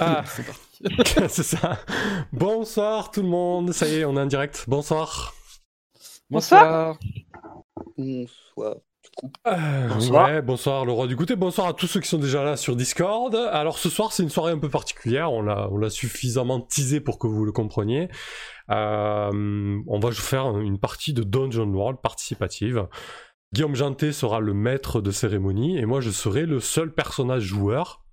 Ah. C'est parti. c'est ça. Bonsoir tout le monde. Ça y est, on est en direct. Bonsoir. Bonsoir. Bonsoir. Euh, Bonsoir. Ouais, bonsoir le roi du goûter. Bonsoir à tous ceux qui sont déjà là sur Discord. Alors ce soir, c'est une soirée un peu particulière. On l'a, on l'a suffisamment teasé pour que vous le compreniez. Euh, on va faire une partie de Dungeon World participative. Guillaume Janté sera le maître de cérémonie et moi je serai le seul personnage joueur.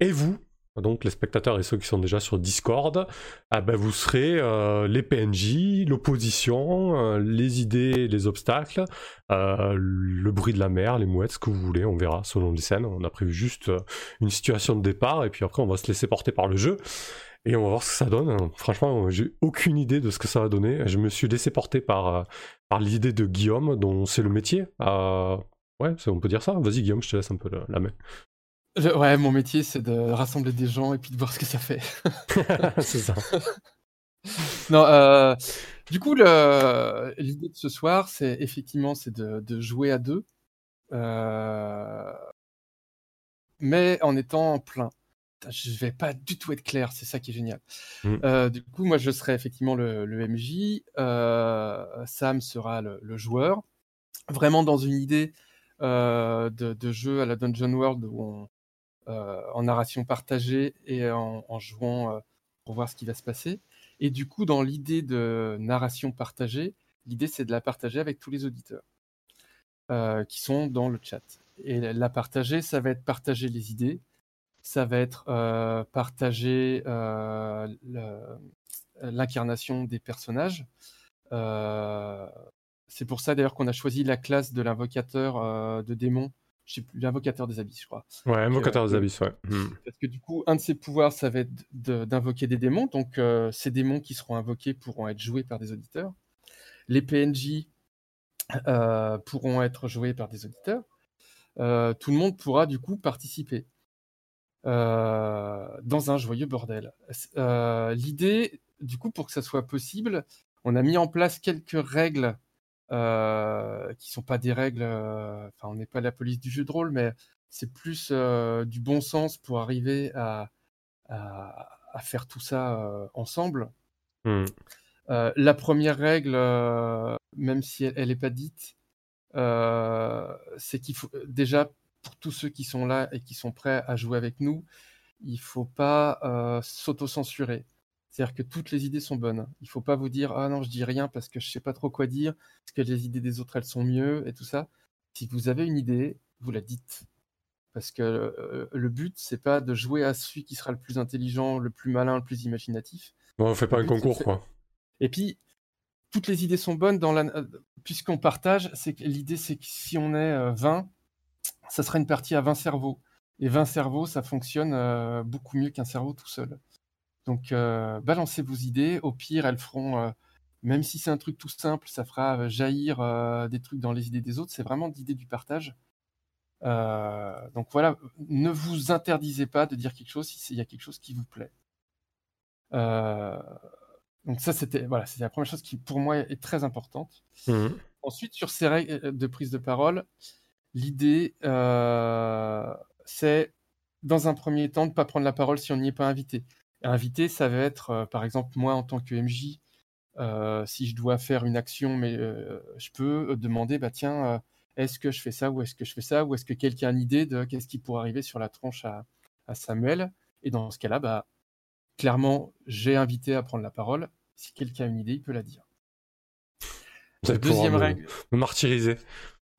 Et vous, donc les spectateurs et ceux qui sont déjà sur Discord, ah ben vous serez euh, les PNJ, l'opposition, euh, les idées, les obstacles, euh, le bruit de la mer, les mouettes, ce que vous voulez, on verra selon les scènes. On a prévu juste une situation de départ et puis après on va se laisser porter par le jeu. Et on va voir ce que ça donne. Franchement, j'ai aucune idée de ce que ça va donner. Je me suis laissé porter par, par l'idée de Guillaume, dont c'est le métier. Ouais, on peut dire ça. Vas-y, Guillaume, je te laisse un peu la main. Je- ouais, mon métier, c'est de rassembler des gens et puis de voir ce que ça fait. c'est ça. Non, euh, du coup, le- l'idée de ce soir, c'est effectivement, c'est de, de jouer à deux, euh, mais en étant plein. Je vais pas du tout être clair, c'est ça qui est génial. Mm. Euh, du coup, moi, je serai effectivement le, le MJ, Sam sera le, le joueur, vraiment dans une idée de, de jeu à la Dungeon World où on, en narration partagée et en, jouant euh, pour voir ce qui va se passer. Et du coup, dans l'idée de narration partagée, l'idée c'est de la partager avec tous les auditeurs euh, qui sont dans le chat. Et la partager, ça va être partager les idées, ça va être euh, partager euh, l'incarnation des personnages. Euh, c'est pour ça d'ailleurs qu'on a choisi la classe de l'invocateur euh, de démons, je sais plus, l'invocateur des abysses, je crois. Ouais, invocateur des euh, abysses, ouais. Hmm. Parce que du coup, un de ses pouvoirs, ça va être de- d'invoquer des démons. Donc, euh, ces démons qui seront invoqués pourront être joués par des auditeurs. Les PNJ euh, pourront être joués par des auditeurs. Euh, tout le monde pourra du coup participer euh, dans un joyeux bordel. Euh, L'idée, du coup, pour que ça soit possible, on a mis en place quelques règles euh, qui sont pas des règles. euh, Enfin, on n'est pas la police du jeu de rôle, mais c'est plus euh, du bon sens pour arriver à, à, à faire tout ça euh, ensemble. Euh, la première règle, même si elle n'est pas dite, c'est qu'il faut déjà pour tous ceux qui sont là et qui sont prêts à jouer avec nous, il faut pas euh, s'auto-censurer. C'est-à-dire que toutes les idées sont bonnes. Il faut pas vous dire ah non je dis rien parce que je sais pas trop quoi dire, parce que les idées des autres elles sont mieux et tout ça. Si vous avez une idée, vous la dites. Parce que euh, le but c'est pas de jouer à celui qui sera le plus intelligent, le plus malin, le plus imaginatif. Bon, on fait pas Le un but, concours, quoi. Et puis, toutes les idées sont bonnes dans la... euh, puisqu'on partage. C'est que l'idée, c'est que si on est euh, 20, ça sera une partie à 20 cerveaux. Et 20 cerveaux, ça fonctionne euh, beaucoup mieux qu'un cerveau tout seul. Donc, euh, balancez vos idées. Au pire, elles feront, euh, même si c'est un truc tout simple, ça fera euh, jaillir des trucs dans les idées des autres. C'est vraiment l'idée du partage. Donc voilà, ne vous interdisez pas de dire quelque chose si il y a quelque chose qui vous plaît. Donc ça, c'était voilà, c'était la première chose qui, pour moi, est très importante. Hmm. Ensuite, sur ces règles de prise de parole, l'idée, euh, c'est, dans un premier temps, de ne pas prendre la parole si on n'y est pas invité. Invité, ça va être, euh, par exemple, moi, en tant que MJ, euh, si je dois faire une action, mais euh, je peux demander, bah tiens, est-ce que je fais ça ou est-ce que je fais ça? Ou est-ce que quelqu'un a une idée de qu'est-ce qui pourrait arriver sur la tronche à, à Samuel? Et dans ce cas-là, bah, clairement, j'ai invité à prendre la parole. Si quelqu'un a une idée, il peut la dire. Deuxième me- règle. me martyriser.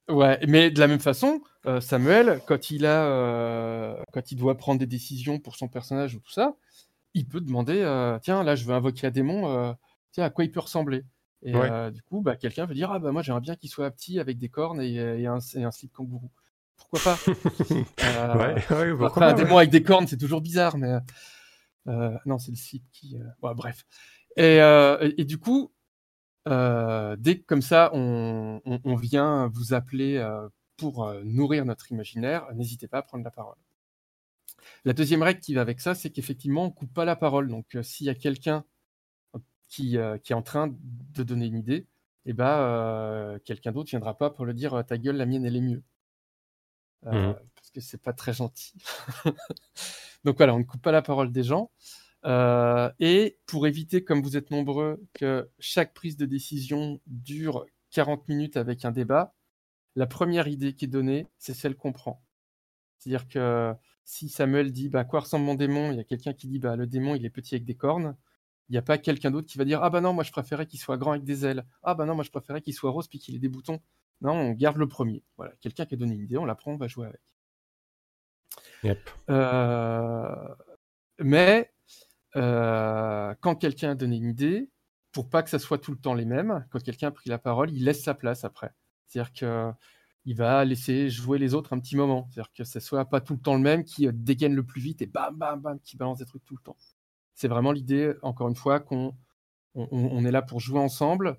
Ouais, mais de la même façon, euh, Samuel, quand il a, euh, quand il doit prendre des décisions pour son personnage ou tout ça, il peut demander, euh, tiens, là, je veux invoquer un démon, euh, tiens, à quoi il peut ressembler Et Ouais. euh, du coup, bah, quelqu'un peut dire, ah bah moi, j'aimerais bien qu'il soit petit avec des cornes et, et un, et un slip kangourou. Pourquoi pas? Ouais, ouais, pourquoi Après, pas, un démon avec des cornes, c'est toujours bizarre, mais non, c'est le slip qui. bref. Et, et, et du coup, dès que comme ça, on, on- on vient vous appeler pour nourrir notre imaginaire, n'hésitez pas à prendre la parole. La deuxième règle qui va avec ça, c'est qu'effectivement, on coupe pas la parole. Donc, euh, s'il y a quelqu'un qui, euh, qui est en train de donner une idée, et ben, euh, quelqu'un d'autre viendra pas pour le dire ta gueule, la mienne, elle est mieux. Mhm. Parce que c'est pas très gentil. Donc voilà, on ne coupe pas la parole des gens. Et pour éviter, comme vous êtes nombreux, que chaque prise de décision dure 40 minutes avec un débat, la première idée qui est donnée, c'est celle qu'on prend. C'est-à-dire que si Samuel dit bah, quoi ressemble mon démon, il y a quelqu'un qui dit bah, le démon il est petit avec des cornes, il n'y a pas quelqu'un d'autre qui va dire ah bah non, moi je préférais qu'il soit grand avec des ailes, ah bah non, moi je préférais qu'il soit rose puis qu'il ait des boutons. Non, on garde le premier. Voilà, quelqu'un qui a donné une idée, on la prend, on va jouer avec. Yep. Euh, mais euh, quand quelqu'un a donné une idée, pour pas que ça soit tout le temps les mêmes, quand quelqu'un a pris la parole, il laisse sa place après. C'est-à-dire que il va laisser jouer les autres un petit moment. C'est-à-dire que ce soit pas tout le temps le même qui euh, dégaine le plus vite et bam, bam, bam, qui balance des trucs tout le temps. C'est vraiment l'idée, encore une fois, qu'on on, est là pour jouer ensemble.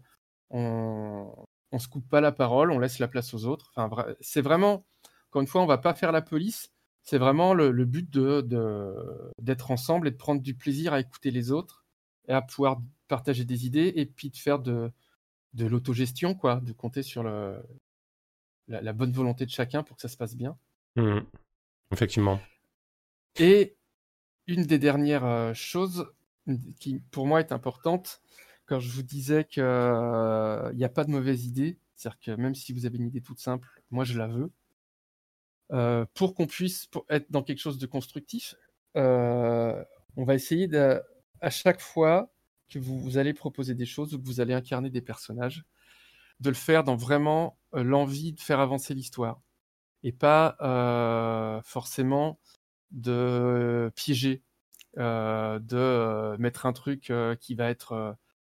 On, on se coupe pas la parole, on laisse la place aux autres. Enfin, c'est vraiment, encore une fois, on va pas faire la police. C'est vraiment le, but de, d'être ensemble et de prendre du plaisir à écouter les autres et à pouvoir partager des idées et puis de faire de, de l'autogestion, quoi, de compter sur le, la, bonne volonté de chacun pour que ça se passe bien. Mmh. Effectivement. Et une des dernières euh, choses qui, pour moi, est importante, quand je vous disais qu'il n'y a pas de mauvaise idée, c'est-à-dire que même si vous avez une idée toute simple, moi je la veux, euh, pour qu'on puisse être dans quelque chose de constructif, euh, on va essayer de, à chaque fois que vous, allez proposer des choses ou que vous allez incarner des personnages, de le faire dans vraiment euh, l'envie de faire avancer l'histoire et pas euh, forcément de piéger, euh, de mettre un truc qui va être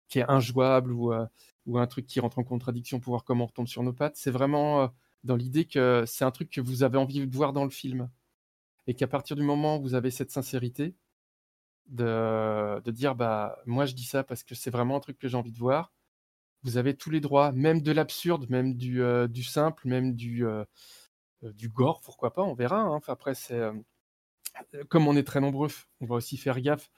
qui est injouable ou, un truc qui rentre en contradiction pour voir comment on retombe sur nos pattes. C'est vraiment dans l'idée que c'est un truc que vous avez envie de voir dans le film et qu'à partir du moment où vous avez cette sincérité de, de dire bah moi je dis ça parce que c'est vraiment un truc que j'ai envie de voir vous avez tous les droits, même de l'absurde, même du, euh, du, simple, même du, euh, euh, du gore, pourquoi pas, on verra. Hein. Enfin, après, c'est comme on est très nombreux, on va aussi faire gaffe.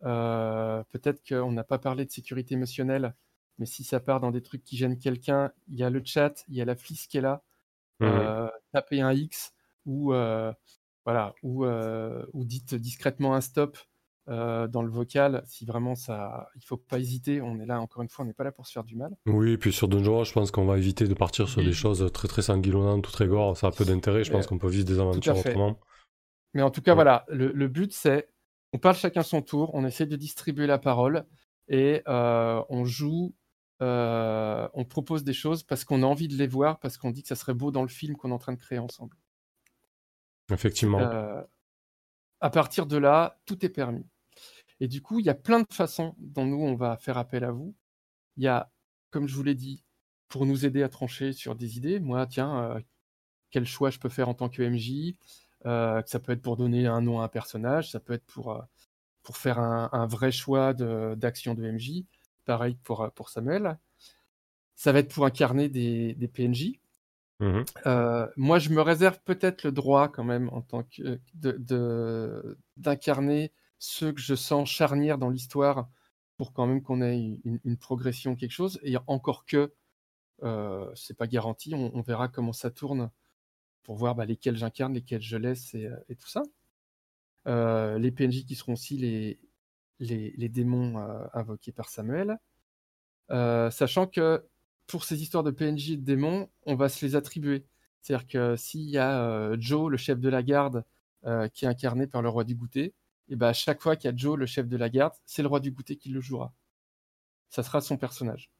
Peut-être qu'on n'a pas parlé de sécurité émotionnelle, mais si ça part dans des trucs qui gênent quelqu'un, il y a le chat, il y a la flic qui est là. Mmh tapez un X ou voilà ou, ou dites discrètement un stop euh, dans le vocal, si vraiment ça, il faut pas hésiter. On est là encore une fois, on n'est pas là pour se faire du mal. Oui, et puis sur Dungeon, je pense qu'on va éviter de partir sur des choses très très sanguinolentes ou très gore. Ça a peu d'intérêt. Je pense qu'on peut vivre des aventures autrement. Mais en tout cas, voilà, le, but c'est, on parle chacun son tour, on essaie de distribuer la parole et euh, on joue, euh, on propose des choses parce qu'on a envie de les voir, parce qu'on dit que ça serait beau dans le film qu'on est en train de créer ensemble. Effectivement. à partir de là, tout est permis. Et du coup, il y a plein de façons dont nous, on va faire appel à vous. Il y a, comme je vous l'ai dit, pour nous aider à trancher sur des idées. Moi, tiens, euh, quel choix je peux faire en tant que MJ euh, Ça peut être pour donner un nom à un personnage, ça peut être pour, euh, pour faire un, vrai choix d'action de, MJ. Pareil pour, pour Samuel. Ça va être pour incarner des, des PNJ. Mmh moi, je me réserve peut-être le droit quand même en tant que d'incarner ceux que je sens charnières dans l'histoire pour quand même qu'on ait une, progression, quelque chose. Et encore que, euh, c'est pas garanti, on, verra comment ça tourne pour voir bah, lesquels j'incarne, lesquels je laisse et, euh, tout ça. Euh, les PNJ qui seront aussi les, démons invoqués par Samuel. sachant que pour ces histoires de PNJ et de démons, on va se les attribuer. C'est-à-dire que s'il y a Joe, le chef de la garde, qui est incarné par le roi du goûter, et bah, à chaque fois qu'il y a Joe, le chef de la garde, c'est le roi du goûter qui le jouera. Ça sera son personnage.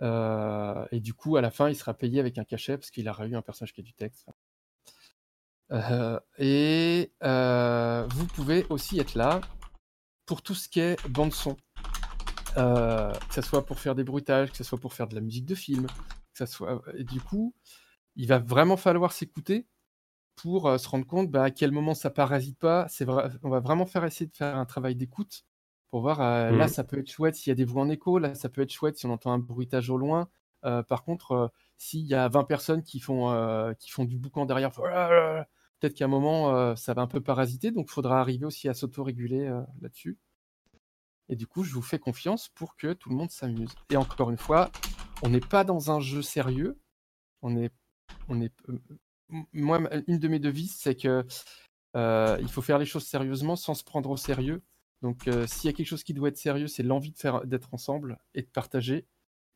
Euh, et du coup, à la fin, il sera payé avec un cachet parce qu'il a eu un personnage qui a du texte. Euh, et euh, vous pouvez aussi être là pour tout ce qui est bande son. que ce soit pour faire des bruitages, que ce soit pour faire de la musique de film, que ça soit. Et du coup, il va vraiment falloir s'écouter pour euh, se rendre compte bah, à quel moment ça parasite pas. C'est vrai, on va vraiment faire essayer de faire un travail d'écoute pour voir. Euh, là, mmh. ça peut être chouette s'il y a des voix en écho. Là, ça peut être chouette si on entend un bruitage au loin. Euh, par contre, s'il y a 20 personnes qui font, qui font du boucan derrière, peut-être qu'à un moment, ça va un peu parasiter. Donc, il faudra arriver aussi à s'auto-réguler là-dessus. Et du coup, je vous fais confiance pour que tout le monde s'amuse. Et encore une fois, on n'est pas dans un jeu sérieux. On est, on est moi, une de mes devises, c'est que il faut faire les choses sérieusement sans se prendre au sérieux. Donc, s'il y a quelque chose qui doit être sérieux, c'est l'envie de faire, d'être ensemble et de partager.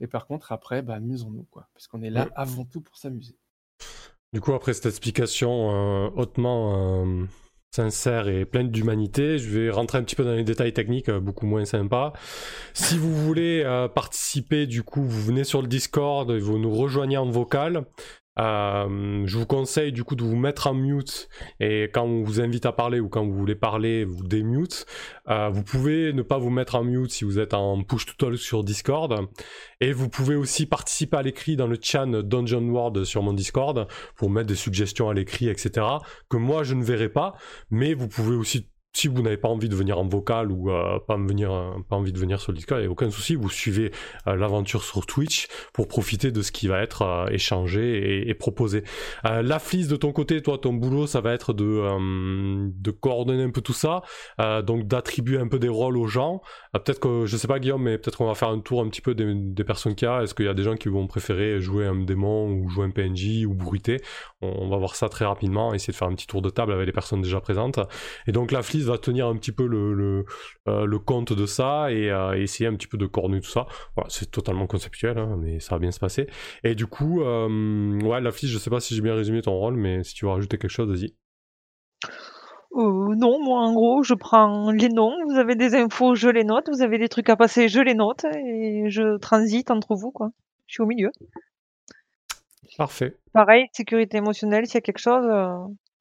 Et par contre, après, bah, amusons-nous, quoi, parce qu'on est là avant tout pour s'amuser. Du coup, après cette explication hautement sincère et pleine d'humanité. Je vais rentrer un petit peu dans les détails techniques, euh, beaucoup moins sympa. Si vous voulez euh, participer, du coup, vous venez sur le Discord, vous nous rejoignez en vocal. Euh, je vous conseille du coup de vous mettre en mute et quand on vous invite à parler ou quand vous voulez parler, vous démute. Euh, vous pouvez ne pas vous mettre en mute si vous êtes en push to talk sur Discord. Et vous pouvez aussi participer à l'écrit dans le chat Dungeon World sur mon Discord pour mettre des suggestions à l'écrit, etc. Que moi je ne verrai pas, mais vous pouvez aussi si vous n'avez pas envie de venir en vocal ou euh, euh, pas envie de venir sur le Discord, il n'y a aucun souci, vous suivez euh, l'aventure sur Twitch pour profiter de ce qui va être échangé et, proposé. la flise de ton côté, toi, ton boulot, ça va être de, coordonner un peu tout ça, donc d'attribuer un peu des rôles aux gens. peut-être que, je sais pas Guillaume, mais peut-être qu'on va faire un tour un petit peu des, personnes qu'il y a. Est-ce qu'il y a des gens qui vont préférer jouer un démon ou jouer un PNJ ou bruiter? On, va voir ça très rapidement, essayer de faire un petit tour de table avec les personnes déjà présentes. Et donc la va tenir un petit peu le, le, euh, compte de ça euh, et, essayer un petit peu de corner tout ça. Voilà, c'est totalement conceptuel, hein, mais ça va bien se passer. Et du coup, euh, ouais, la flise, je sais pas si j'ai bien résumé ton rôle, mais si tu veux rajouter quelque chose, vas-y. non, moi en gros, je prends les noms, vous avez des infos, je les note, vous avez des trucs à passer, je les note, et je transite entre vous, quoi. Je suis au milieu. Parfait. Pareil, sécurité émotionnelle, s'il y a quelque chose,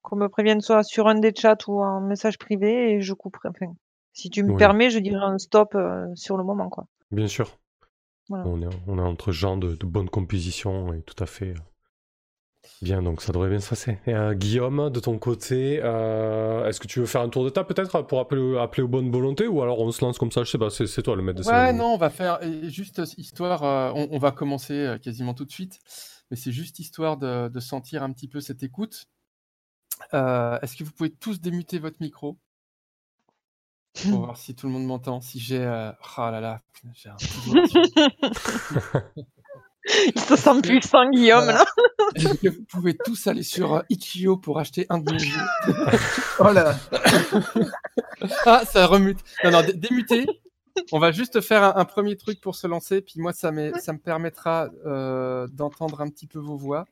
qu'on me prévienne soit sur un des chats ou un message privé et je couperai. Enfin, si tu me permets, je dirais un stop euh, sur le moment, quoi. Bien sûr. On, est, on est entre gens de, bonne composition et tout à fait. Euh, bien, donc ça devrait bien se passer. Euh, Guillaume, de ton côté, est-ce que tu veux faire un tour de table peut-être pour appeler, appeler aux bonnes volontés ou alors on se lance comme ça Je sais pas, c'est toi le maître de Ouais, non, on va faire juste histoire. on, va commencer quasiment tout de suite, mais c'est juste histoire de, sentir un petit peu cette écoute. Euh, est-ce que vous pouvez tous démuter votre micro pour voir si tout le monde m'entend? Si j'ai. Euh... Oh là là, j'ai un Il se sent plus sans Guillaume là. vous pouvez tous aller sur euh, Itch.io pour acheter un de mes jeux? oh là Ah, ça remute. Non, non, démutez. On va juste faire un, premier truc pour se lancer, puis moi, ça, ça me permettra euh, d'entendre un petit peu vos voix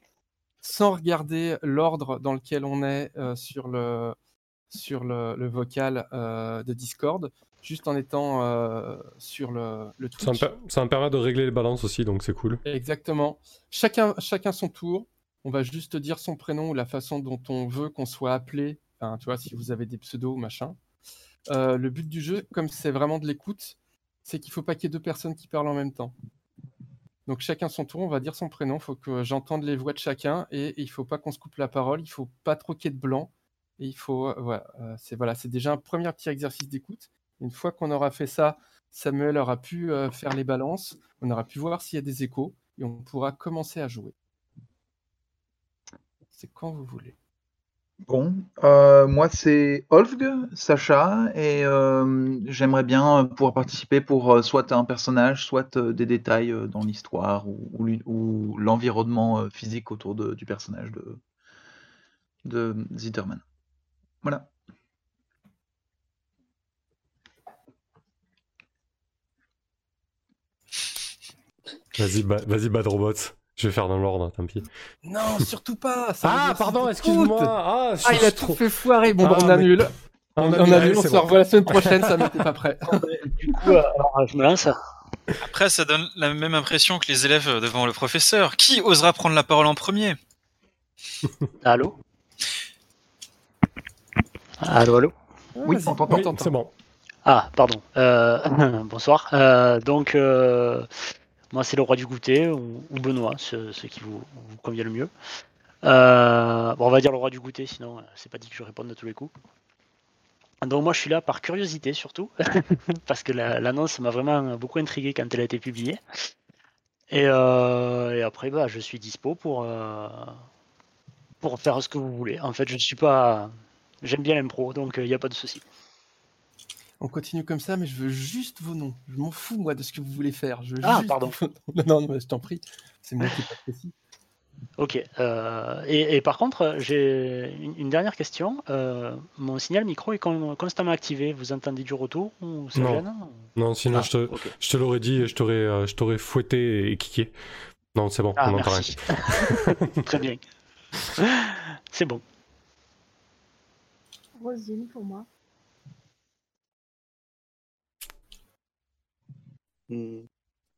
sans regarder l'ordre dans lequel on est euh, sur le, sur le, vocal euh, de Discord, juste en étant euh, sur le, le Twitch. Ça me, permet de régler les balances aussi, donc c'est cool. Exactement. Chacun, chacun son tour. On va juste dire son prénom ou la façon dont on veut qu'on soit appelé. Enfin, tu vois, si vous avez des pseudos ou machin. le but du jeu, comme c'est vraiment de l'écoute, c'est qu'il faut pas qu'il y ait deux personnes qui parlent en même temps. Donc chacun son tour, on va dire son prénom, il faut que j'entende les voix de chacun et, il il faut pas qu'on se coupe la parole, il faut pas troquer de blanc. Et il faut, euh, voilà, euh, c'est voilà, c'est déjà un premier petit exercice d'écoute. Une fois qu'on aura fait ça, Samuel aura pu euh, faire les balances, on aura pu voir s'il y a des échos et on pourra commencer à jouer. C'est quand vous voulez. Bon, euh, moi c'est Olfg, Sacha, et euh, j'aimerais bien pouvoir participer pour euh, soit un personnage, soit des détails dans l'histoire ou, l'environnement physique autour du personnage de, Zitterman. Voilà. Vas-y, vas-y, Bad. Je vais faire dans l'ordre, tant pis. Non, surtout pas. ah, pardon, excuse-moi. Ah, ah, il a trop fait foirer. Bon, bah, on annule. On, annule, on se revoit la semaine prochaine, ça n'était pas prêt. du coup, alors, je me lance. Après, ça donne la même impression que les élèves devant le professeur. Qui osera prendre la parole en premier? Allô? Allô, allô? Oui, on t'entend. c'est bon. Ah, pardon. Euh, bonsoir. Euh, donc, euh, moi, c'est le roi du goûter ou, Benoît, ce, qui vous, convient le mieux. Euh, bon, on va dire le roi du goûter, sinon euh, c'est pas dit que je réponde à tous les coups. Donc moi je suis là par curiosité surtout, parce que l'annonce m'a vraiment beaucoup intrigué quand elle a été publiée. Et, euh, après bah, je suis dispo pour, pour faire ce que vous voulez. En fait je ne suis pas... J'aime bien l'impro, donc il n'y a pas de souci on continue comme ça, mais je veux juste vos noms. Je m'en fous, moi, de ce que vous voulez faire. Je ah, pardon. non, non, je t'en prie. C'est moi qui pas précis. Ok. euh, et, et par contre, j'ai une, une dernière question. Euh, mon signal micro est con- constamment activé. Vous entendez du retour ou ça Non. gêne Non, sinon Ah, je te, ok. je te l'aurais dit, je t'aurais, euh, je t'aurais fouetté et kické. Non, c'est bon, Ah, on n'entend rien. merci. Très bien. C'est bon. Rosine pour moi. Hmm.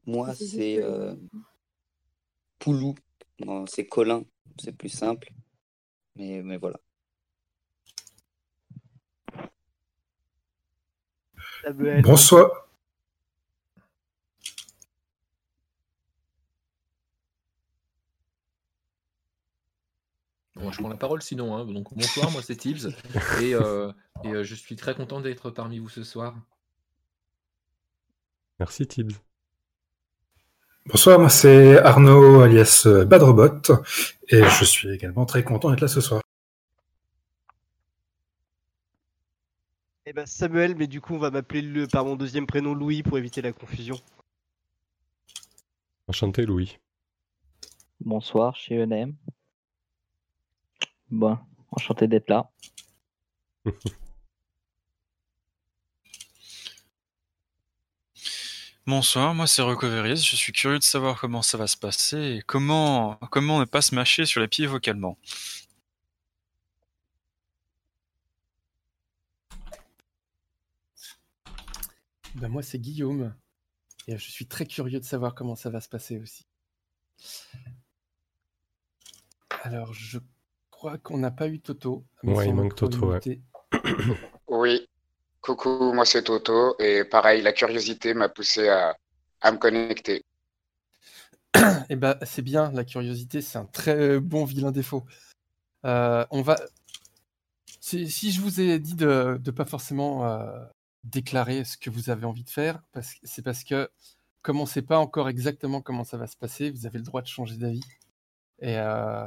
Moi, C'est euh, Poulou. Non, c'est Colin. C'est plus simple. Mais, mais voilà. Bonsoir. Bon, je prends la parole sinon. hein. Donc, bonsoir, moi c'est Tibbs. Et, euh, et euh, je suis très content d'être parmi vous ce soir. Merci Tibbs. Bonsoir, moi c'est Arnaud alias euh, Badrobot et je suis également très content d'être là ce soir. Eh ben Samuel, mais du coup on va m'appeler le par mon deuxième prénom Louis pour éviter la confusion. Enchanté Louis. Bonsoir, chez ENM. Bon, enchanté d'être là. Bonsoir, moi c'est Recoveries, je suis curieux de savoir comment ça va se passer et comment, comment ne pas se mâcher sur les pieds vocalement. Ben moi, c'est Guillaume. Et je suis très curieux de savoir comment ça va se passer aussi. Alors, je crois qu'on n'a pas eu Toto. mais Ouais, il manque Toto, ouais. Oui, coucou, moi c'est Toto, et pareil, la curiosité m'a poussé à, me connecter. Eh ben, c'est bien, la curiosité, c'est un très bon vilain défaut. Euh, on va. Si, je vous ai dit de ne pas forcément euh, déclarer ce que vous avez envie de faire, c'est parce que, comme on ne sait pas encore exactement comment ça va se passer, vous avez le droit de changer d'avis. Et euh,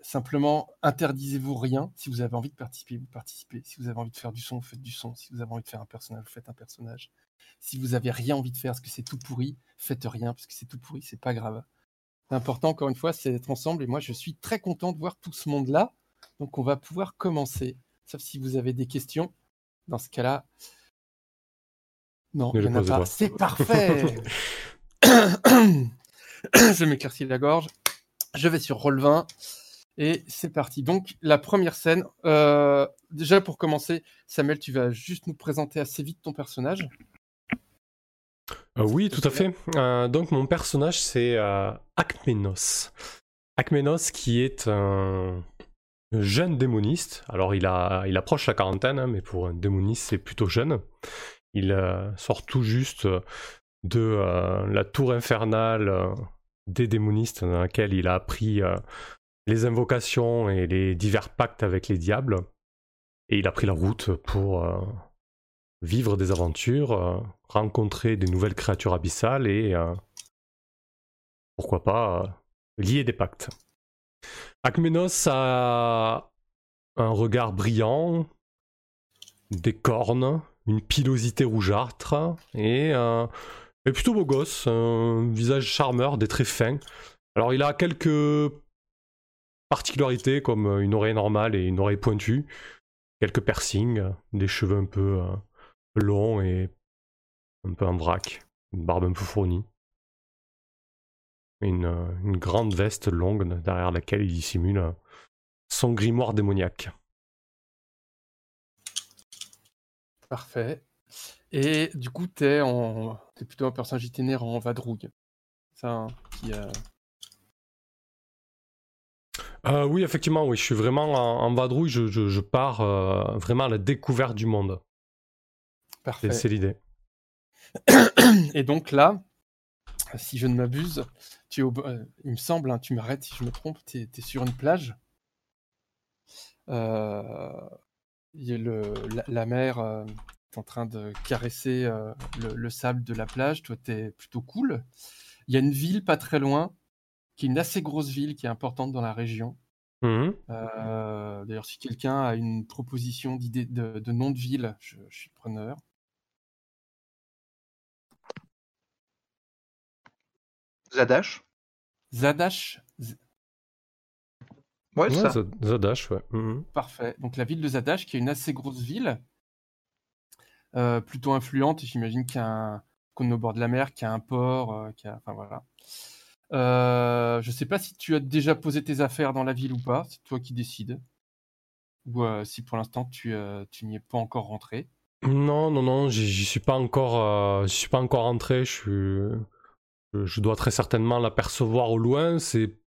simplement, interdisez-vous rien. Si vous avez envie de participer, vous participez. Si vous avez envie de faire du son, vous faites du son. Si vous avez envie de faire un personnage, vous faites un personnage. Si vous avez rien envie de faire parce que c'est tout pourri, faites rien parce que c'est tout pourri, c'est pas grave. L'important, encore une fois, c'est d'être ensemble. Et moi, je suis très content de voir tout ce monde-là. Donc, on va pouvoir commencer. Sauf si vous avez des questions. Dans ce cas-là. Non, il n'y en a pas. C'est parfait. je m'éclaircis la gorge. Je vais sur Roll20. Et c'est parti. Donc, la première scène. euh, déjà, pour commencer, Samuel, tu vas juste nous présenter assez vite ton personnage. Euh, oui, tout à fait. Euh, donc mon personnage c'est Akmenos. Akmenos qui est un jeune démoniste. Alors il, a, il approche la quarantaine, hein, mais pour un démoniste c'est plutôt jeune. Il sort tout juste de la tour infernale des démonistes dans laquelle il a appris euh, les invocations et les divers pactes avec les diables. Et il a pris la route pour euh, vivre des aventures, euh, rencontrer des nouvelles créatures abyssales et pourquoi pas lier des pactes. Akmenos a un regard brillant, des cornes, une pilosité rougeâtre et est plutôt beau gosse, un visage charmeur, des traits fins. Alors il a quelques particularités comme une oreille normale et une oreille pointue, quelques piercings, des cheveux un peu euh, long et un peu en vrac, une barbe un peu fournie. Une, euh, une grande veste longue derrière laquelle il dissimule euh, son grimoire démoniaque. Parfait. Et du coup, t'es en... es plutôt un personnage itinérant en vadrouille. Ça, hein, qui, euh, Euh, oui, effectivement, oui, je suis vraiment en, en vadrouille, je, je- je pars euh, vraiment à la découverte du monde. Parfait. C'est l'idée. Et donc là, si je ne m'abuse, tu es au... il me semble, hein, tu m'arrêtes si je me trompe, tu es, sur une plage. Euh, il y a le, la, la mer en train de caresser euh, le, le sable de la plage. Toi, tu es plutôt cool. Il y a une ville pas très loin, qui est une assez grosse ville, qui est importante dans la région. Mhm. Euh, D'ailleurs, si quelqu'un a une proposition d'idée de, de nom de ville, je, je suis preneur. Zadash Zadash Z- Ouais, Ouais, ça. Zad- Zadash, ouais. Mhm. Parfait. Donc la ville de Zadash, qui est une assez grosse ville, euh, plutôt influente. J'imagine qu'on est au bord de la mer, qu'il y a un port, euh, qu'il y a... enfin voilà. Euh, je sais pas si tu as déjà posé tes affaires dans la ville ou pas. C'est toi qui décides. Ou si pour l'instant tu, tu n'y es pas encore rentré. Non, non, non, j'y suis pas encore, suis pas encore entré. Je je, dois très certainement l'apercevoir au loin. C'est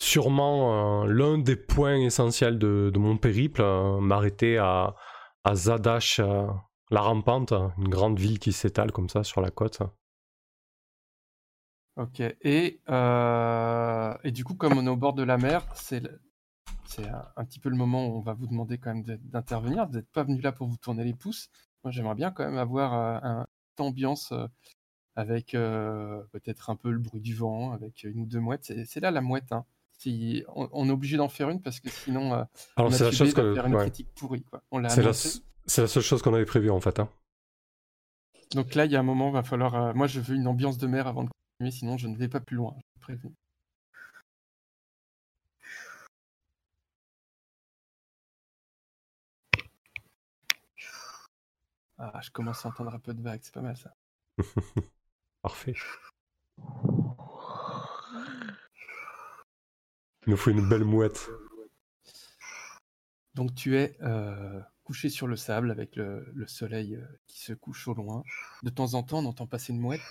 sûrement l'un des points essentiels de, de mon périple, m'arrêter à, à Zadash, euh, la rampante, une grande ville qui s'étale comme ça sur la côte. Ok. Et, euh, et du coup, comme on est au bord de la mer, c'est un, un petit peu le moment où on va vous demander quand même d'intervenir. Vous n'êtes pas venu là pour vous tourner les pouces. Moi, j'aimerais bien quand même avoir euh, un- une ambiance avec peut-être un peu le bruit du vent, avec une ou deux mouettes. C'est c'est là la mouette. Hein. On, on est obligé d'en faire une parce que sinon, euh, Alors, c'est la Mathieu chose que- faire une ouais. critique pourrie. On l'a C'est la, la seule chose qu'on avait prévue en fait. hein. Donc là, il y a un moment, va falloir. euh, moi, je veux une ambiance de mer avant de continuer, sinon je ne vais pas plus loin. Je préviens. Ah, je commence à entendre un peu de vagues, c'est pas mal ça. Parfait. Il nous faut une belle mouette. Donc tu es euh, couché sur le sable avec le, le soleil euh, qui se couche au loin. De temps en temps, on entend passer une mouette.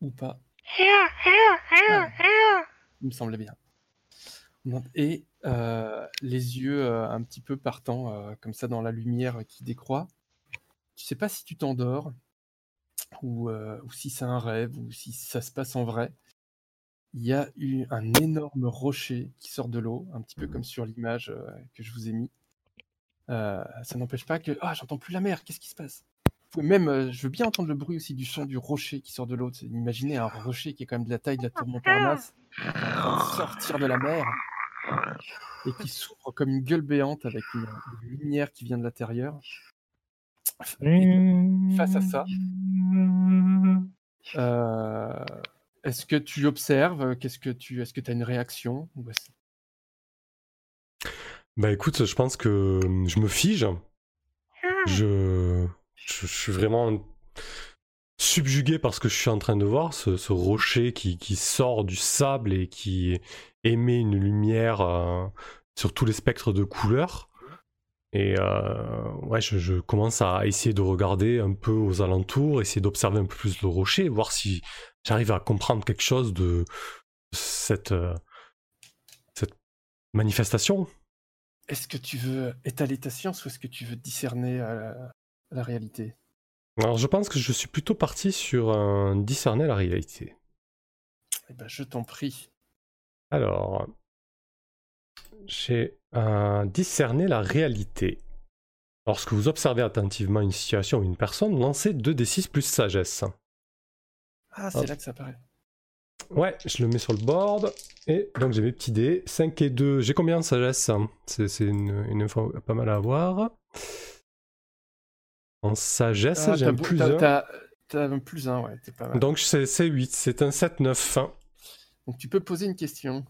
Ou pas. Il me semblait bien. Et euh, les yeux un petit peu partant comme ça dans la lumière qui décroît. Tu sais pas si tu t'endors ou si c'est un rêve ou si ça se passe en vrai. Il y a eu un énorme rocher qui sort de l'eau, un petit peu comme sur l'image euh, que je vous ai mis. Euh, ça n'empêche pas que ah j'entends plus la mer. Qu'est-ce qui se passe? Vous pouvez même, euh, je veux bien entendre le bruit aussi du son du rocher qui sort de l'eau. Imaginez un rocher qui est quand même de la taille de la tour Montparnasse, sortir de la mer et qui s'ouvre comme une gueule béante avec une, une lumière qui vient de l'intérieur. Face à ça, euh, est-ce que tu observes Qu'est-ce que tu, est-ce que tu as une réaction Bah écoute, je pense que je me fige. Je, je, je suis vraiment subjugué par ce que je suis en train de voir, ce, ce rocher qui, qui sort du sable et qui émet une lumière euh, sur tous les spectres de couleurs. Et euh, ouais, je, je commence à essayer de regarder un peu aux alentours, essayer d'observer un peu plus le rocher, voir si j'arrive à comprendre quelque chose de cette, euh, cette manifestation. Est-ce que tu veux étaler ta science ou est-ce que tu veux discerner euh, la réalité? Alors je pense que je suis plutôt parti sur un discerner la réalité. Eh ben, je t'en prie. Alors, j'ai un discerner la réalité. Lorsque vous observez attentivement une situation ou une personne, lancez 2d6 plus sagesse. Ah, c'est là que ça apparaît. Ouais, je le mets sur le board. Et donc j'ai mes petits dés. 5 et 2. J'ai combien de sagesse C'est c'est une, une info pas mal à avoir. En sagesse, Ah, j'ai un plus t'as- 1. t'as- un plus 1, ouais, t'es pas mal. Donc c'est c'est 8. C'est un 7-9. Donc tu peux poser une question.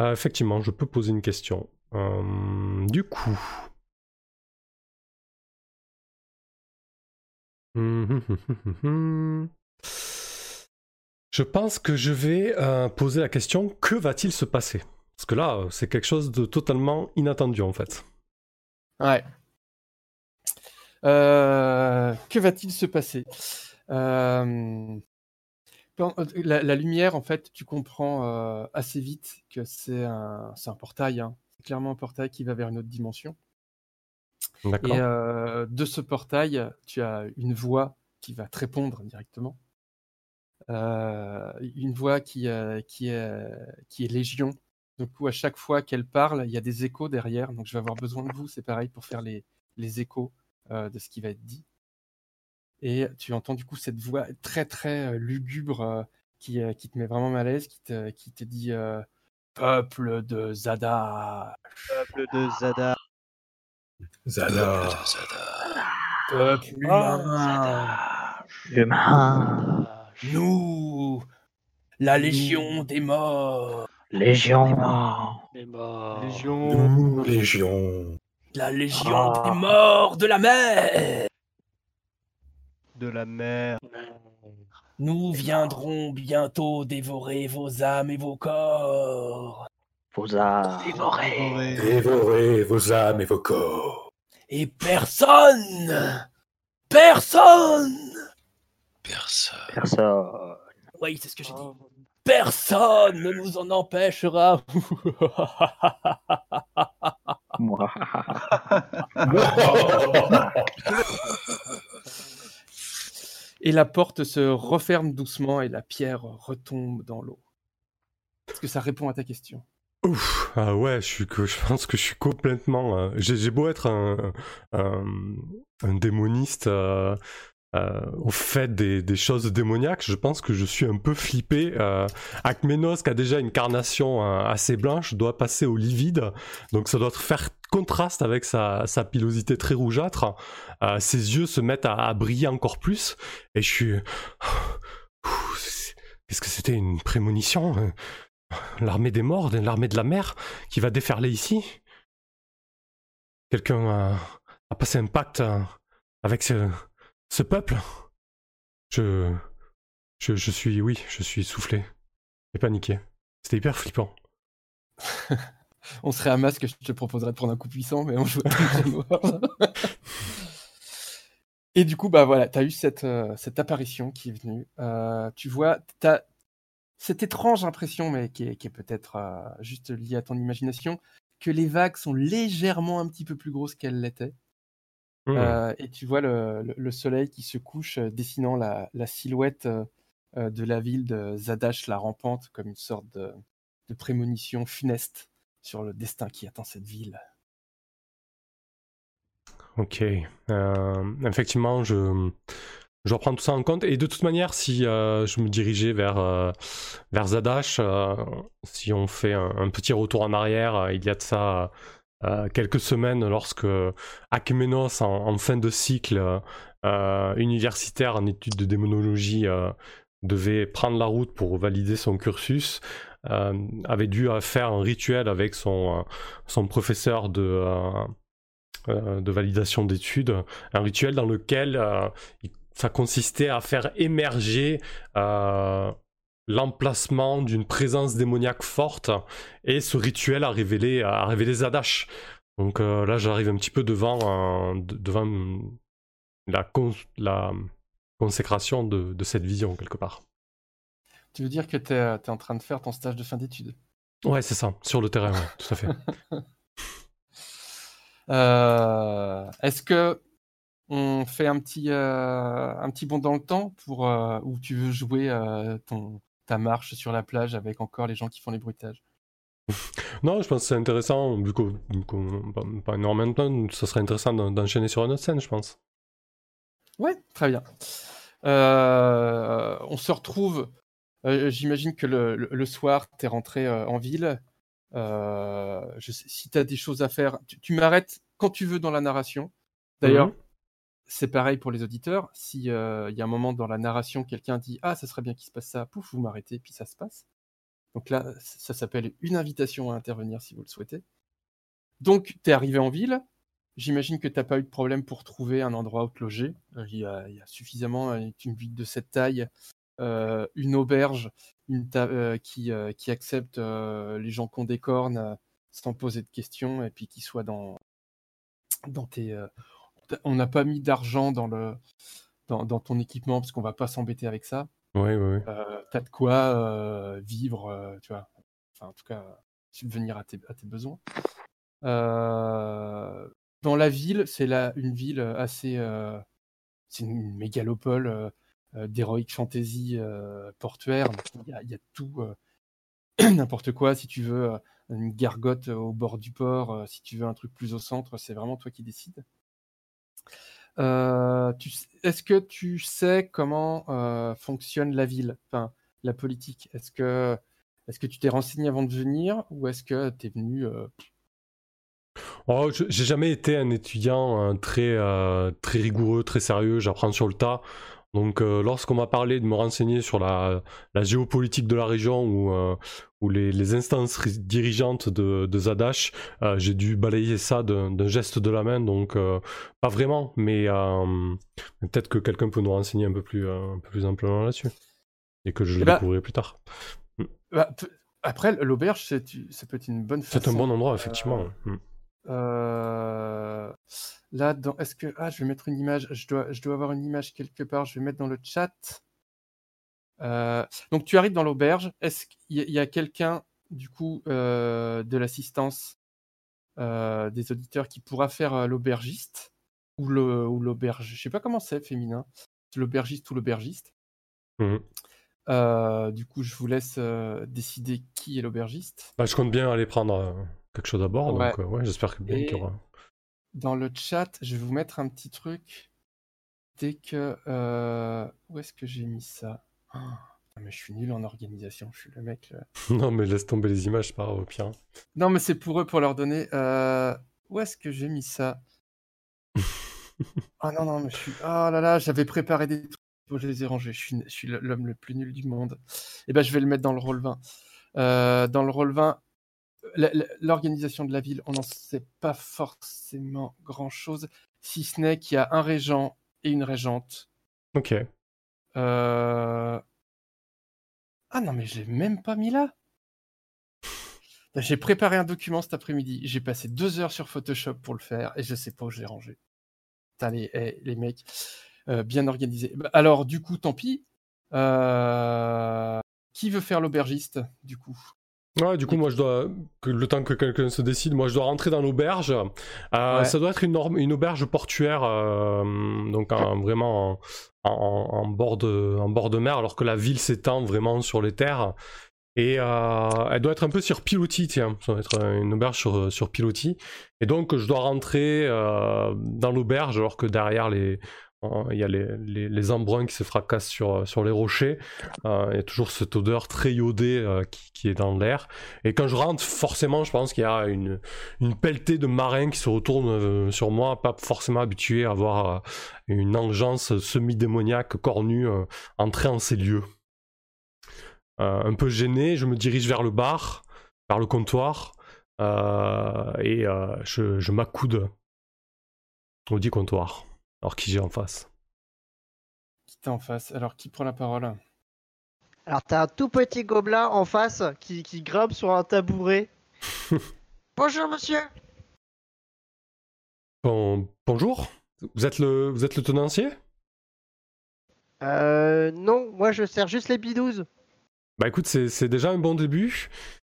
Euh, effectivement, je peux poser une question. Euh, du coup. Je pense que je vais euh, poser la question que va-t-il se passer? Parce que là, euh, c'est quelque chose de totalement inattendu en fait. Ouais. Euh, que va-t-il se passer? La, lumière, en fait, tu comprends assez vite que c'est un, c'est un portail. hein. C'est clairement un portail qui va vers une autre dimension. Et euh, de ce portail, tu as une voix qui va te répondre directement. Euh, une voix qui, euh, qui, est, qui est légion. Du coup, à chaque fois qu'elle parle, il y a des échos derrière. Donc, je vais avoir besoin de vous, c'est pareil, pour faire les, les échos euh, de ce qui va être dit. Et tu entends du coup cette voix très très euh, lugubre euh, qui, euh, qui te met vraiment mal à l'aise, qui te, qui te dit euh, Peuple de Zada. Peuple de Zada. Zada. Peuple humain. Humain. Nous, La Légion des morts. Légion. Les morts. Légion. Ouh, Légion. La Légion Ah. des morts de la mer. De la mer. Nous viendrons bientôt dévorer vos âmes et vos corps. Vos. Dévoré. Dévorez vos âmes et vos corps. Et personne, personne, Personne. Personne. oui, c'est ce que j'ai dit. Personne ne nous en empêchera. Moi. Et la porte se referme doucement et la pierre retombe dans l'eau. Est-ce que ça répond à ta question? Ouf, ah ouais, je, suis pense que je suis complètement. euh, j'ai, beau être un, démoniste euh, euh, au fait des, choses démoniaques, je pense que je suis un peu flippé. Akmenos, qui a déjà une carnation assez blanche, doit passer au livide, donc ça doit faire contraste avec sa, pilosité très rougeâtre. Ses yeux se mettent à, briller encore plus, et je suis. Ouh, Est-ce que c'était une prémonition euh L'armée des morts, l'armée de la mer qui va déferler ici Quelqu'un a, a passé un pacte euh, avec ce, ce peuple je, je, je suis, oui, je suis soufflé et paniqué. C'était hyper flippant. On serait à masque, je te proposerais de prendre un coup puissant, mais on joue à. Et du coup, bah voilà, tu as eu cette, euh, cette apparition qui est venue. Euh, tu vois, tu as cette étrange impression, mais qui est, qui est peut-être euh, juste liée à ton imagination, que les vagues sont légèrement un petit peu plus grosses qu'elles l'étaient. Hmm. Euh, et tu vois le, le- le soleil qui se couche, euh, dessinant la, la silhouette euh, de la ville de Zadash la rampante, comme une sorte de, de prémonition funeste sur le destin qui attend cette ville. Ok. Euh, effectivement, je, je reprends tout ça en compte. Et de toute manière, si euh, je me dirigeais vers, euh, Zadash, euh, si on fait un, petit retour en arrière, il y a de ça quelques semaines, lorsque Akmenos, en, fin de cycle universitaire en études de démonologie, devait prendre la route pour valider son cursus, avait dû faire un rituel avec son, professeur de... de validation d'études, un rituel dans lequel il- ça consistait à faire émerger euh, l'emplacement d'une présence démoniaque forte, et ce rituel a révélé, a révélé Zadash. Donc euh, là, j'arrive un petit peu devant, euh, de- devant la, cons- la consécration de, de cette vision, quelque part. Tu veux dire que tu es, en train de faire ton stage de fin d'études? Ouais, c'est ça, sur le terrain, ouais, tout à fait. Est-ce que on fait un petit, euh, un petit bond dans le temps pour euh, où tu veux jouer euh, ton, ta marche sur la plage avec encore les gens qui font les bruitages Non, je pense que c'est intéressant, vu qu'on- pas, pas énormément de temps, ça serait intéressant d'en- d'enchaîner sur une autre scène, je pense. Ouais, très bien. On se retrouve. J'imagine que le, le- le soir, tu es rentré en ville. Je sais- si tu as des choses à faire, tu, tu m'arrêtes quand tu veux dans la narration. D'ailleurs, Mhm. C'est pareil pour les auditeurs. Si il y a un moment dans la narration, quelqu'un dit Ah, ça serait bien qu'il se passe ça, pouf, vous m'arrêtez, puis ça se passe. Donc là, ça s'appelle une invitation à intervenir si vous le souhaitez. Donc, tu es arrivé en ville. J'imagine que tu n'as pas eu de problème pour trouver un endroit où te loger. Euh, Il y a, suffisamment euh, une ville de cette taille, euh, une auberge une euh, qui, euh, qui accepte euh, les gens cornes euh, sans poser de questions et puis qui soit dans, dans tes. On n'a pas mis d'argent dans, le, dans, dans ton équipement parce qu'on va pas s'embêter avec ça. Oui, oui, oui. Euh, T'as de quoi euh, vivre, euh, tu vois. Enfin, en tout cas, subvenir à tes, à tes besoins. Dans la ville, c'est là une ville assez. c'est une mégalopole d'heroic fantasy portuaire. Il y, a- il y a tout, n'importe quoi. Si tu veux une gargote au bord du port, si tu veux un truc plus au centre, c'est vraiment toi qui décides. Euh, Est-ce que tu sais comment euh, fonctionne la ville, la politique Est-ce que, tu t'es renseigné avant de venir ou est-ce que tu es venu euh, Oh, j'ai jamais été un étudiant très rigoureux, très sérieux, j'apprends sur le tas. Donc euh, lorsqu'on m'a parlé de me renseigner sur la, la géopolitique de la région ou, euh, ou les, les instances ri- dirigeantes de, de Zadash, euh, j'ai dû balayer ça d'un geste de la main, donc pas vraiment, mais peut-être que quelqu'un peut nous renseigner un peu plus, un peu plus amplement là-dessus. Et que je Eh le ben, découvrirai plus tard. Bah, pe- après, l'auberge, c'est- ça peut être une bonne. C'est un bon endroit, effectivement. Mm. Là, dans... est-ce que ah, je vais mettre une image. Je dois, je dois avoir une image quelque part. Je vais mettre dans le chat. Euh, Donc, tu arrives dans l'auberge. Est-ce qu'il y a- quelqu'un du coup euh, de l'assistance euh, des auditeurs qui pourra faire l'aubergiste ou le ou l'auberge Je sais pas comment c'est féminin. L'aubergiste ou l'aubergiste. Mhm. Du coup, je vous laisse décider qui est l'aubergiste. Bah, je compte bien aller prendre quelque chose à bord, Ouais. donc ouais, j'espère qu'il y aura. Dans le chat, je vais vous mettre un petit truc. Dès que. euh, Où est-ce que j'ai mis ça? Ah, mais je suis nul en organisation. Je suis le mec. le- Non, mais laisse tomber les images, grave, au pire. Non, mais c'est pour eux pour leur donner. euh, Où est-ce que j'ai mis ça? Ah non, non, mais je suis. Ah là là, j'avais préparé des trucs. Je les ai rangés. Je suis, je suis l'homme le plus nul du monde. Et ben, je vais le mettre dans le rôle 20. Euh, dans le rôle 20, la- la- l'organisation de la ville, on n'en sait pas forcément grand-chose, si ce n'est qu'il y a un régent et une régente. Ok. Euh, Ah non, mais j'ai même pas mis là. J'ai préparé un document cet après-midi. J'ai passé deux heures sur Photoshop pour le faire et je sais pas où je l'ai rangé. Putain, les, eh, les mecs, euh, bien organisés. Bah, Alors, du coup, tant pis. Euh, Qui veut faire l'aubergiste, du coup? Ouais, du coup, moi, je dois, le temps que quelqu'un se décide, moi, je dois rentrer dans l'auberge. Euh, Ouais. Ça doit être une, norme- une auberge portuaire, euh, donc en- vraiment en, en- en bord de, en bord de mer, alors que la ville s'étend vraiment sur les terres. Et euh, elle doit être un peu sur pilotis, tiens. Ça doit être une auberge sur, sur pilotis. Et donc, je dois rentrer dans l'auberge, alors que derrière, les, il y a les, les, embruns qui se fracassent sur, sur les rochers. Euh, il y a toujours cette odeur très iodée euh, qui, qui est dans l'air. Et quand je rentre, forcément, je pense qu'il y a une, une pelletée de marins qui se retournent euh, sur moi, pas forcément habitués à voir euh, une engeance semi-démoniaque cornue euh, entrer en ces lieux. Euh, un peu gêné, je me dirige vers le bar, vers le comptoir, euh, et euh, je, je m'accoude au dit comptoir. Alors qui j'ai en face? Qui t'es en face? Alors, qui prend la parole? Alors, t'as un tout petit gobelin en face qui, qui grimpe sur un tabouret. Bonjour, monsieur. Bon- Bonjour vous êtes, le, vous êtes le tenancier? Euh, non, moi je sers juste les bidouses. Bah écoute, c'est c'est déjà un bon début.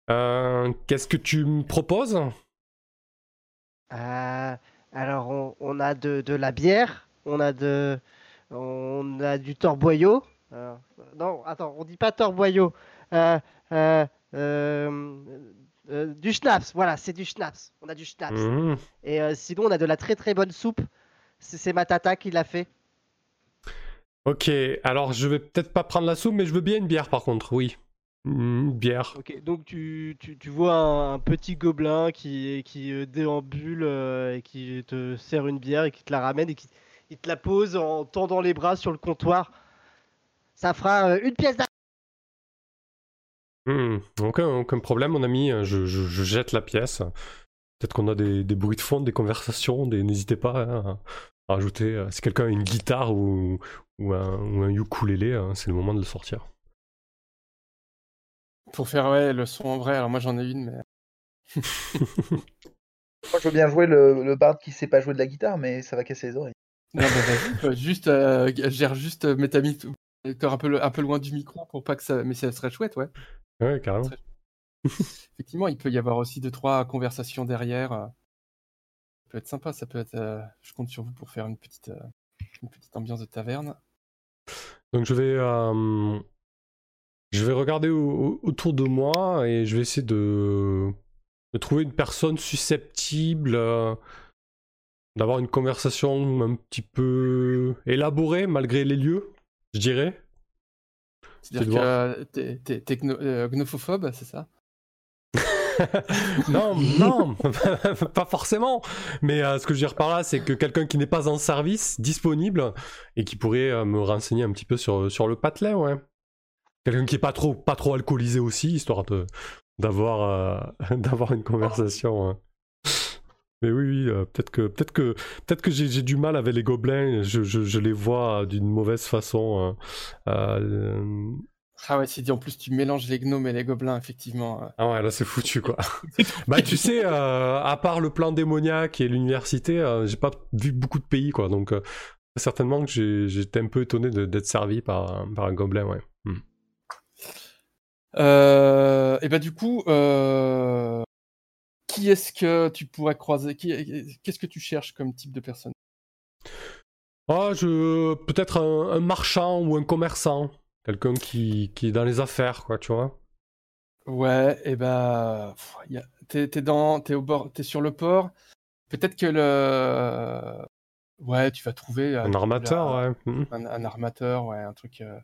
Euh, Qu'est-ce que tu me proposes? Euh, alors, on, on a de, de la bière, on a de, on a du torboyau. Euh, non, attends, on dit pas torboyau. Euh, euh, euh, du schnapps, voilà, c'est du schnapps. On a du schnapps. Mhm. Et sinon, on a de la très très bonne soupe. C'est c'est ma tata qui l'a fait. Ok, alors je vais peut-être pas prendre la soupe, mais je veux bien une bière par contre, oui. Une bière. Ok, donc tu, tu, tu vois un, un petit gobelin qui, qui euh, déambule euh, et qui te sert une bière et qui te la ramène et qui il te la pose en tendant les bras sur le comptoir. Ça fera euh, une pièce d'argent. Hmm, aucun, aucun problème, mon ami, je, je- je jette la pièce. Peut-être qu'on a des, des bruits de fond, des conversations, des... n'hésitez pas hein, à rajouter. si quelqu'un a une guitare ou, ou, un, ou un ukulélé, hein, c'est le moment de le sortir. Pour faire ouais, le son en vrai. Alors, moi, j'en ai une, mais. Moi, je veux bien jouer le, le bard qui sait pas jouer de la guitare, mais ça va casser les oreilles. Non, bah, juste, euh, gère juste, euh, mets ta un peu, un peu loin du micro pour pas que ça. Mais ça serait chouette, ouais. Ouais, carrément. Effectivement, il peut y avoir aussi deux, trois conversations derrière. euh. Ça peut être sympa, ça peut être. euh, Je compte sur vous pour faire une petite, euh, une petite ambiance de taverne. Donc je vais, euh, je vais regarder au- au- autour de moi et je vais essayer de, de trouver une personne susceptible euh, d'avoir une conversation un petit peu élaborée malgré les lieux, je dirais. C'est-à-dire que euh, t'es- t'es t'es gno- euh, gnophobe, c'est ça? Non, non, pas forcément. Mais euh, ce que je veux dire par là, c'est que quelqu'un qui n'est pas en service, disponible, et qui pourrait euh, me renseigner un petit peu sur, sur le patelin, ouais. Quelqu'un qui est pas trop, pas trop alcoolisé aussi, histoire de d'avoir euh, d'avoir une conversation. hein. Mais oui, oui, euh, peut-être que peut-être que peut-être que j'ai du mal avec les gobelins. Je, je, je les vois d'une mauvaise façon. hein. Euh, Ah ouais, si en plus tu mélanges les gnomes et les gobelins, effectivement. Ah ouais, là c'est foutu quoi. bah tu sais, euh, à part le plan démoniaque et l'université, euh, j'ai pas vu beaucoup de pays quoi. Donc euh, certainement que j'étais un peu étonné d'être servi par, par un gobelin, ouais. Hmm. Euh, et bah du coup, euh, qui est-ce que tu pourrais croiser? Qu'est-ce que tu cherches comme type de personne? Ah, je peut-être un, un marchand ou un commerçant, quelqu'un qui, qui est dans les affaires quoi, tu vois. Ouais, et bah, y a- t'es t'es dans, t'es au bord, t'es sur le port. Peut-être que le, ouais, tu vas trouver euh, Un armateur, ouais. Mhm. un, un armateur, ouais, un truc, euh,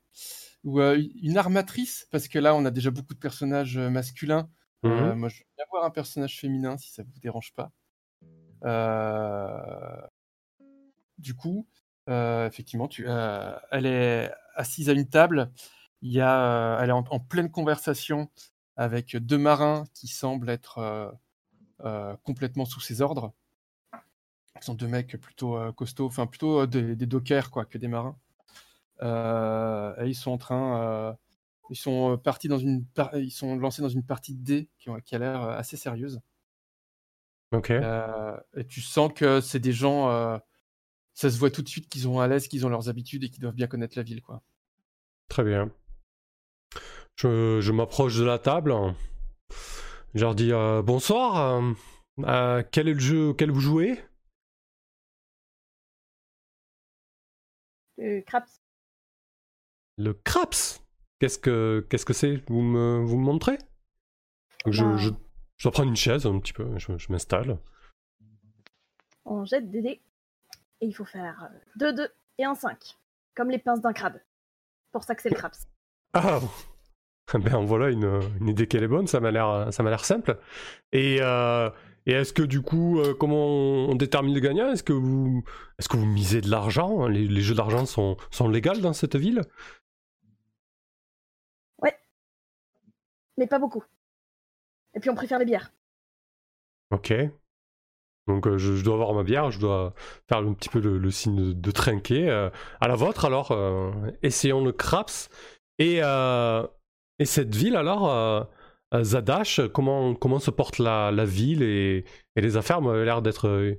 ou euh, une armatrice, parce que là, on a déjà beaucoup de personnages euh, masculins. Euh, Mhm. moi, je veux bien voir un personnage féminin si ça vous dérange pas. Euh, Du coup, euh, effectivement, tu, euh, elle est assise à une table. Il y a, euh, elle est en, en pleine conversation avec deux marins qui semblent être euh, euh, complètement sous ses ordres. Ce sont deux mecs plutôt euh, costauds, enfin plutôt euh, des, des dockers quoi, que des marins. Euh, et ils sont en train, euh, ils sont euh, partis dans une, par- ils sont lancés dans une partie de dés qui, ont- qui a l'air assez sérieuse. Ok. Euh, et tu sens que c'est des gens, euh, ça se voit tout de suite qu'ils ont à l'aise, qu'ils ont leurs habitudes et qu'ils doivent bien connaître la ville, quoi. Très bien. Je, je m'approche de la table. Je leur dis euh, bonsoir. euh, euh, quel est le jeu auquel vous jouez? Euh, Craps. Le craps. Qu'est-ce que qu'est-ce que c'est? Vous me vous me montrez? Donc je, je, je dois prendre une chaise un petit peu. Je, je m'installe. On jette des dés. Et il faut faire 2, 2 et un 5. Comme les pinces d'un crabe. Pour ça que c'est le craps. Ah ben voilà une, une idée qu'elle est bonne. Ça m'a l'air ça m'a l'air simple. Et euh, et est-ce que du coup euh, comment on, on détermine le gagnant? Est-ce que vous est-ce que vous misez de l'argent? Les, les jeux d'argent sont sont légaux dans cette ville? Pas beaucoup. Et puis on préfère les bières. Ok. Donc euh, je, dois avoir ma bière, je dois faire un petit peu le, signe de, trinquer. euh, à la vôtre alors, euh, essayons le craps. Et, et cette ville alors, Zadash, comment, comment se porte la, la ville et, et les affaires? Moi, l'air d'être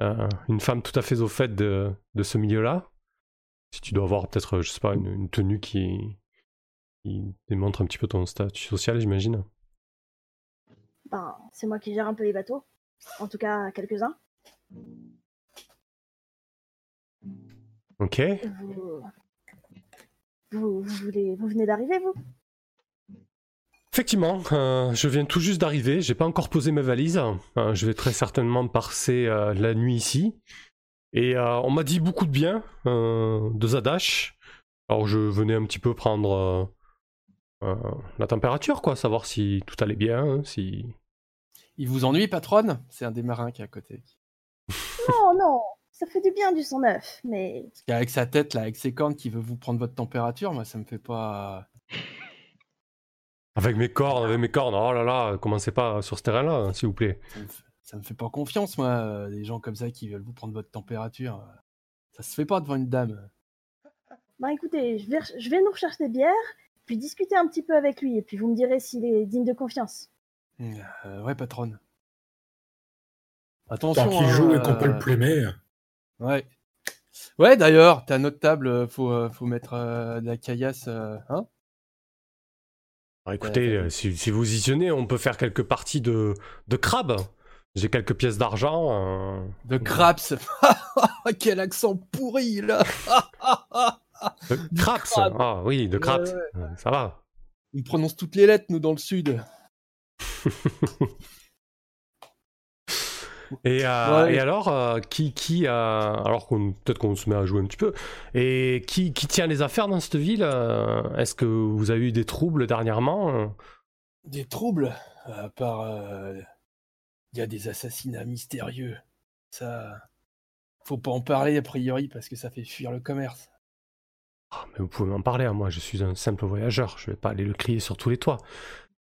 une femme tout à fait au fait de, de ce milieu-là. Si tu dois avoir peut-être, je sais pas, une tenue qui, qui démontre un petit peu ton statut social, j'imagine. Ben, c'est moi qui gère un peu les bateaux. En tout cas, quelques-uns. Ok. Vous... Vous, vous, voulez... vous venez d'arriver, vous? Effectivement, euh, je viens tout juste d'arriver, j'ai pas encore posé mes valises. Euh, je vais très certainement passer euh, la nuit ici. Et on m'a dit beaucoup de bien de Zadash. Alors je venais un petit peu prendre la température, quoi, savoir si tout allait bien, si... Il vous ennuie, patronne? C'est un des marins qui est à côté. Non, non, ça fait du bien du son neuf, mais Parce qu'avec sa tête, là, avec ses cornes, qui veut vous prendre votre température, moi, ça me fait pas. Avec mes cornes, avec mes cornes, oh là là, commencez pas sur ce terrain-là, hein, s'il vous plaît. Ça me, fait... ça me fait pas confiance, moi, euh, des gens comme ça qui veulent vous prendre votre température. euh. Ça se fait pas devant une dame. bah écoutez, je vais, je vais nous rechercher des bières, puis discuter un petit peu avec lui, et puis vous me direz s'il est digne de confiance. Euh, ouais, patronne. Attention. Tant qu'il hein, joue et qu'on peut euh, le plumer. Ouais. Ouais, d'ailleurs, t'es à notre table, euh, faut, faut mettre euh, de la caillasse, euh, hein? Alors écoutez, euh, si, si vous y tenez, on peut faire quelques parties de, de crabe. J'ai quelques pièces d'argent. euh, De craps Quel accent pourri, là De craps. Ah oui, de craps. ouais. Euh, Ça va. On prononce toutes les lettres, nous, dans le sud. Et, euh, Ouais. et alors, euh, qui, qui a, alors qu'on peut-être qu'on se met à jouer un petit peu, et qui, qui tient les affaires dans cette ville euh, Est-ce que vous avez eu des troubles dernièrement euh? Des troubles? À part. euh, Il y a des assassinats mystérieux. Ça. Faut pas en parler a priori parce que ça fait fuir le commerce. Mais vous pouvez m'en parler, hein, moi je suis un simple voyageur, je vais pas aller le crier sur tous les toits.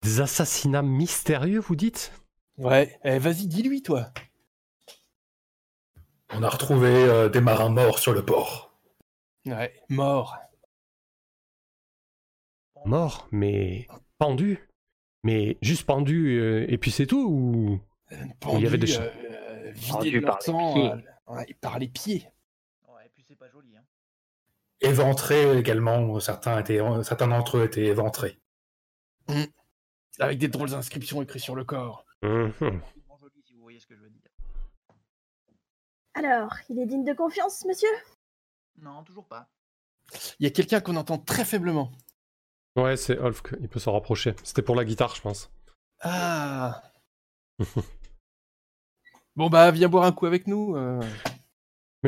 Des assassinats mystérieux, vous dites? Ouais, eh, vas-y, dis-lui, toi. On a retrouvé euh, des marins morts sur le port. Ouais, mort. Morts, mais pendus Mais juste pendus euh, et puis c'est tout ou il y avait des Pendus, choses? euh, vidés Pendus de leur par les sang pieds. euh, ouais, par les pieds. Ouais, et puis c'est pas joli. Hein. Éventrés également, certains, étaient, certains d'entre eux étaient éventrés. Avec des drôles d'inscriptions écrites sur le corps. Mhm. Alors, il est digne de confiance, monsieur? Non, toujours pas. Il y a quelqu'un qu'on entend très faiblement. Ouais, c'est Olf, il peut s'en rapprocher. C'était pour la guitare, je pense. Ah Bon bah viens boire un coup avec nous. euh.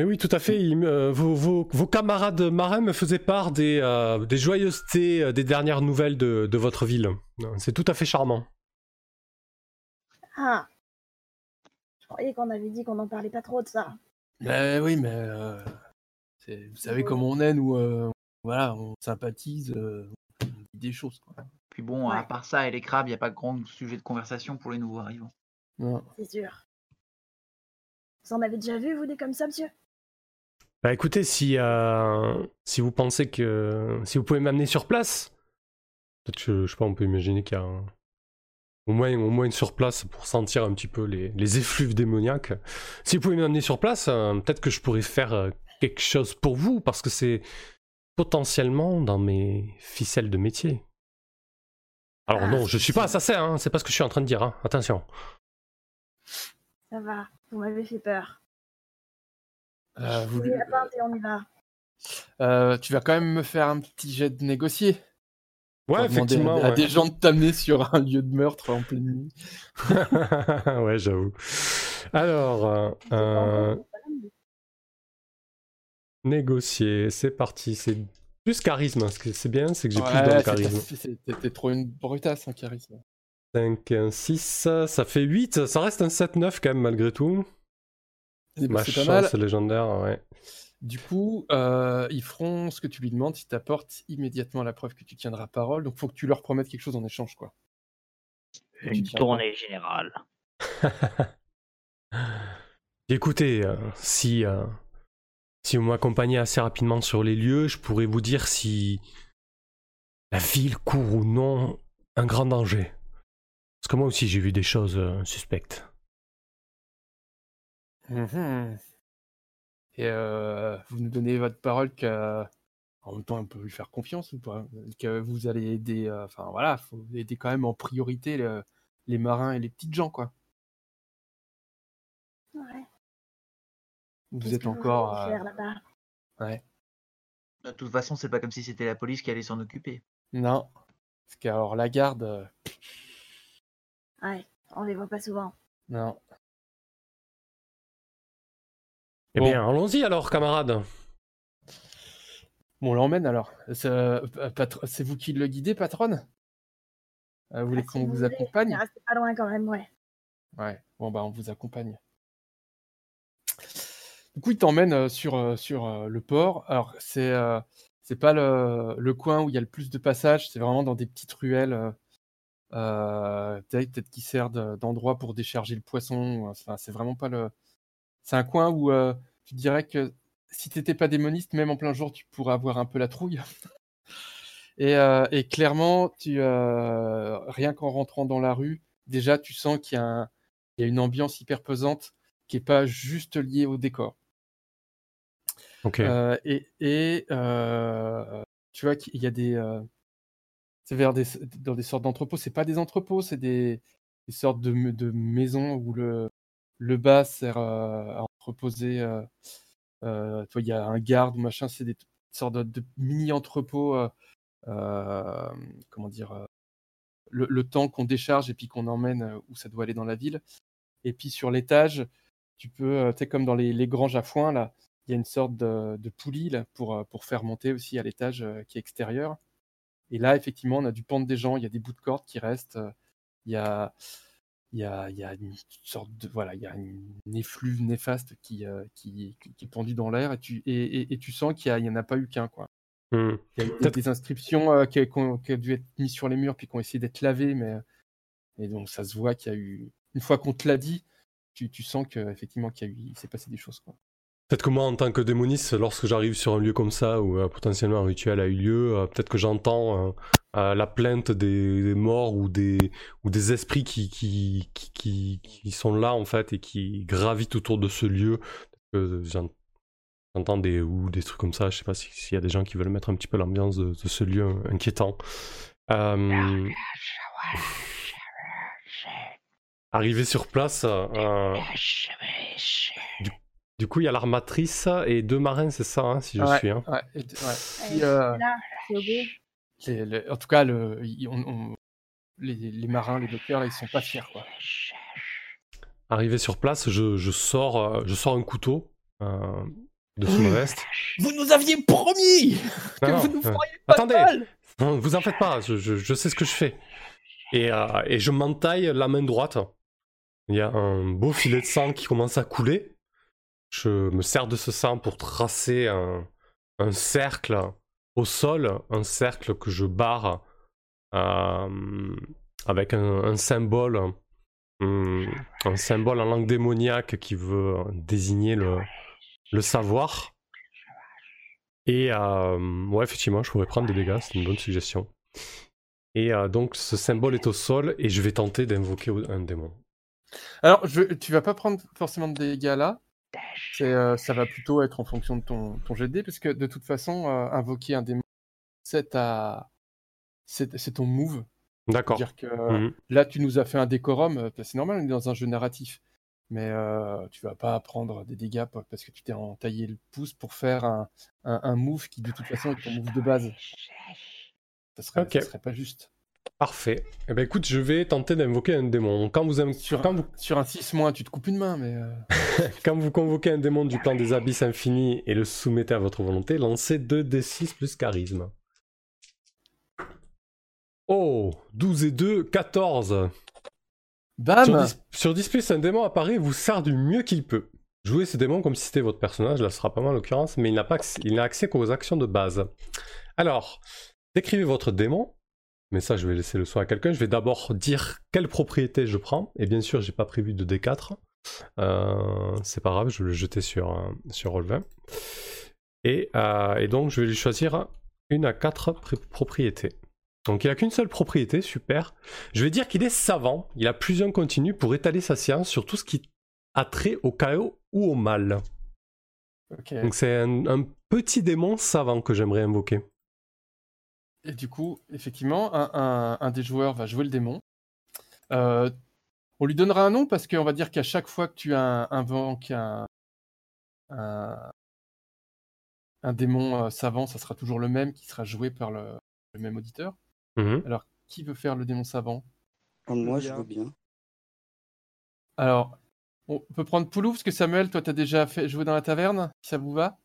Mais oui, tout à fait. il euh, vos, vos- vos camarades marins me faisaient part des, euh, des joyeusetés, euh, des dernières nouvelles de, de votre ville. C'est tout à fait charmant. Ah Je croyais qu'on avait dit qu'on n'en parlait pas trop de ça. Mais oui, mais euh, c'est- vous savez comment on est, nous. euh, voilà, on sympathise, euh, on dit des choses. Quoi. Puis bon, à part ça et les crabes, il n'y a pas de grand sujet de conversation pour les nouveaux arrivants. Non. C'est sûr. Vous en avez déjà vu, vous, des comme ça, monsieur? Bah écoutez, si, euh, si vous pensez que... Si vous pouvez m'amener sur place, peut-être que, je sais pas, on peut imaginer qu'il y a un- au, moins, au moins une sur place pour sentir un petit peu les, les effluves démoniaques. Si vous pouvez m'amener sur place, euh, peut-être que je pourrais faire euh, quelque chose pour vous, parce que c'est potentiellement dans mes ficelles de métier. Alors Ah, non, je suis pas assassin, hein, c'est pas ce que je suis en train de dire, hein, attention. Ça va, vous m'avez fait peur. Euh, vous- Prenez la pinte et on y va. euh, tu vas quand même me faire un petit jet de négocier. Ouais, effectivement, À, des gens de t'amener sur un lieu de meurtre en pleine nuit. ouais, j'avoue. Alors, euh, euh, négocier, c'est parti. C'est plus charisme. Ce que c'est bien, c'est que j'ai plus Ouais, c'est- charisme. T'es t'es trop une brutasse en charisme. 5, 1, 6, ça fait 8. Ça reste un 7-9 quand même, malgré tout. Eh ben, Ma c'est pas mal. chance légendaire, ouais. Du coup, euh, ils feront ce que tu lui demandes, ils t'apportent immédiatement la preuve que tu tiendras parole. Donc, faut que tu leur promettes quelque chose en échange, quoi. Une tournée générale. Écoutez, euh, si, euh, si vous m'accompagnez assez rapidement sur les lieux, je pourrais vous dire si la ville court ou non un grand danger. Parce que moi aussi, j'ai vu des choses euh, suspectes. Mhm. Et euh, vous nous donnez votre parole que, en même temps, on peut lui faire confiance ou pas? Que vous allez aider, euh, enfin voilà, faut aider quand même en priorité le- les marins et les petites gens, quoi. Ouais. Vous êtes que vous encore. euh, faire là-bas? Ouais. De toute façon, c'est pas comme si c'était la police qui allait s'en occuper. Non. Parce que alors la garde, euh, Ouais, on les voit pas souvent. non. Eh Bon. bien, allons-y alors, camarades. Bon, on l'emmène alors. C'est euh, patr- c'est vous qui le guidez, patronne? Euh, Vous voulez Ah, qu'on si vous voulez. accompagne? Restez pas loin quand même, ouais. Ouais, bon bah on vous accompagne. Du coup, il t'emmène euh, sur, euh, sur euh, le port. Alors, c'est euh, c'est pas le, le coin où il y a le plus de passages, c'est vraiment dans des petites ruelles, euh, euh, peut-être peut-être qui sert de- d'endroit pour décharger le poisson. Enfin, c'est vraiment pas le. C'est un coin où euh, tu dirais que si t'étais pas démoniste, même en plein jour, tu pourrais avoir un peu la trouille. Et, euh, et clairement, tu, euh, rien qu'en rentrant dans la rue, déjà, tu sens qu'il y a un, il y a une ambiance hyper pesante qui est pas juste liée au décor. Ok. Euh, et et tu vois qu'il y a des, c'est vers des, dans des sortes d'entrepôts. C'est pas des entrepôts, c'est des, des sortes de maisons où le, le bas sert euh, à entreposer. euh, euh, il y a un garde ou machin. C'est des sortes de, mini entrepôts. comment dire le, temps qu'on décharge et puis qu'on emmène où ça doit aller dans la ville. Et puis sur l'étage, tu peux, tu sais, comme dans les, granges à foin, il y a une sorte de, poulie pour, faire monter aussi à l'étage qui est extérieur. Et là, effectivement, on a du pente des gens, il y a des bouts de corde qui restent, Il y a, il y a, il y a une sorte de voilà, il y a une effluve néfaste qui, euh, qui, qui, qui est pendue dans l'air et tu, et, et, et tu sens qu'il n'y en a pas eu qu'un quoi. Hmm. Il y a eu des, inscriptions euh, qui, qui ont, qui ont dû être mises sur les murs puis qui ont essayé d'être lavées, mais et donc ça se voit qu'il y a eu une fois qu'on te l'a dit, tu, tu sens que effectivement qu'il y a eu, il s'est passé des choses quoi. Peut-être que moi, en tant que démoniste, lorsque j'arrive sur un lieu comme ça où euh, potentiellement un rituel a eu lieu, euh, peut-être que j'entends euh, la plainte des, des morts ou des, ou des esprits qui, qui, qui, sont là en fait et qui gravitent autour de ce lieu. J'en- J'entends des ou des trucs comme ça. Je sais pas si- s'il y a des gens qui veulent mettre un petit peu l'ambiance de, de ce lieu inquiétant. Arrivé sur place, du, du coup il y a l'armatrice et deux marins, c'est ça, hein, si je Ouais, suis. Hein. ouais, et- euh, les- les- en tout cas, le, ils- on- on- les, les marins, les dockers, là, ils sont pas fiers quoi. Arrivé sur place, je, je sors, euh, je sors un couteau euh, de sous ma veste. Vous nous aviez promis que Non, vous non, nous euh, feriez pas attendez, mal non, vous en faites pas, je, je- je sais ce que je fais. Et, euh, et je m'entaille la main droite. Il y a un beau filet de sang qui commence à couler. Je me sers de ce sang pour tracer un, un cercle au sol, un cercle que je barre euh, avec un, symbole, hum, un symbole en langue démoniaque qui veut désigner le, le savoir. Et euh, ouais, effectivement, je pourrais prendre des dégâts, c'est une bonne suggestion. Et euh, donc, ce symbole est au sol et je vais tenter d'invoquer un démon. Alors, je, tu vas pas prendre forcément de dégâts là. C'est, euh, ça va plutôt être en fonction de ton, ton jet de dés, parce que de toute façon, euh, invoquer un démon, c'est ta... c'est, c'est ton move. D'accord. C'est-à-dire que Mhm. là, tu nous as fait un décorum, euh, c'est normal, on est dans un jeu narratif. Mais euh, tu vas pas prendre des dégâts pa- parce que tu t'es entaillé le pouce pour faire un, un, un move qui, de toute façon, est ton move de base. Ça serait, ça serait pas juste. Parfait. Eh ben écoute, je vais tenter d'invoquer un démon. Quand vous, Sur, quand vous, sur un 6 moins, tu te coupes une main, mais. euh, quand vous convoquez un démon du plan des abysses infinis et le soumettez à votre volonté, lancez 2d6 plus charisme. Oh 12 et 2, 14 Bam sur 10, sur 10 plus, un démon apparaît et vous sert du mieux qu'il peut. Jouez ce démon comme si c'était votre personnage, là ce sera pas mal en l'occurrence, mais il n'a pas accès, il n'a accès qu'aux actions de base. Alors, décrivez votre démon, mais ça je vais laisser le soin à quelqu'un. Je vais d'abord dire quelle propriété je prends, et bien sûr j'ai pas prévu de D4. Euh, c'est pas grave, je vais le jeter sur, euh, sur Roll20. Et, euh, et donc je vais lui choisir une à quatre propriétés. Donc il a qu'une seule propriété, super. Je vais dire qu'il est savant, il a plusieurs continus pour étaler sa science sur tout ce qui a trait au chaos ou au mal. Donc c'est un, un petit démon savant que j'aimerais invoquer. Et du coup, effectivement, un, un- un des joueurs va jouer le démon. Euh, on lui donnera un nom parce qu'on va dire qu'à chaque fois que tu as invoques un, un, un démon euh, savant, ça sera toujours le même qui sera joué par le, le même auditeur. Mhm. Alors, qui veut faire le démon savant? Moi, je veux bien. Alors, on peut prendre Poulou parce que Samuel, toi, t'as déjà fait jouer dans la taverne, si ça vous va? Ah,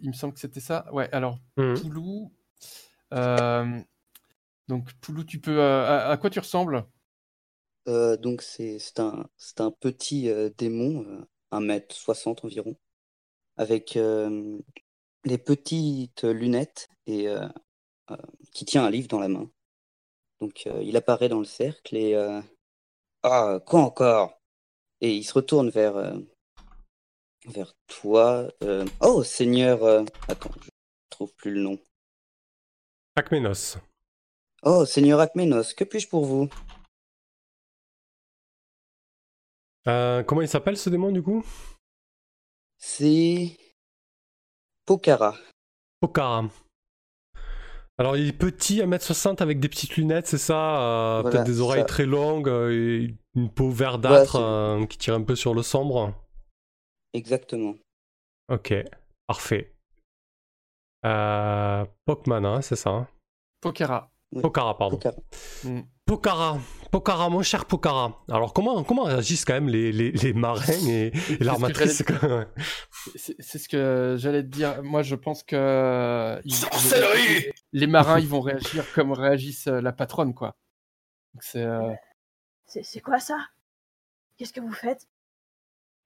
Il me semble que c'était ça. Ouais, alors, Mhm. Poulou. euh, donc, Poulou, tu peux. euh, à, à quoi tu ressembles? Euh, donc, c'est c'est un, c'est un petit euh, démon, euh, 1m60 environ, avec euh, les petites lunettes et euh, euh, qui tient un livre dans la main. Donc, euh, il apparaît dans le cercle et. euh, Ah, quoi encore? Et il se retourne vers, euh, vers toi. euh, Oh, Seigneur. euh, Attends, je trouve plus le nom. Akmenos. Oh, Seigneur Akmenos, que puis-je pour vous? Euh, comment il s'appelle ce démon du coup? C'est. Pokhara. Pokara. Alors il est petit, 1m60 avec des petites lunettes, c'est ça Voilà, Peut-être des oreilles ça. très longues, et une peau verdâtre Voilà, qui tire un peu sur le sombre. Exactement. Ok, parfait. Euh, Pokman, hein, c'est ça hein? Pokhara. Pokara, pardon. Pokhara. Mm. Pokara, Pokara, mon cher Pokara. Alors comment, comment réagissent quand même les, les, les marins et, l'armatrice C'est ce que j'allais te dire. Moi, je pense que. ils- les marins, ils vont réagir comme réagissent euh, la patronne, quoi. C'est. euh, C'est c'est quoi ça? Qu'est-ce que vous faites?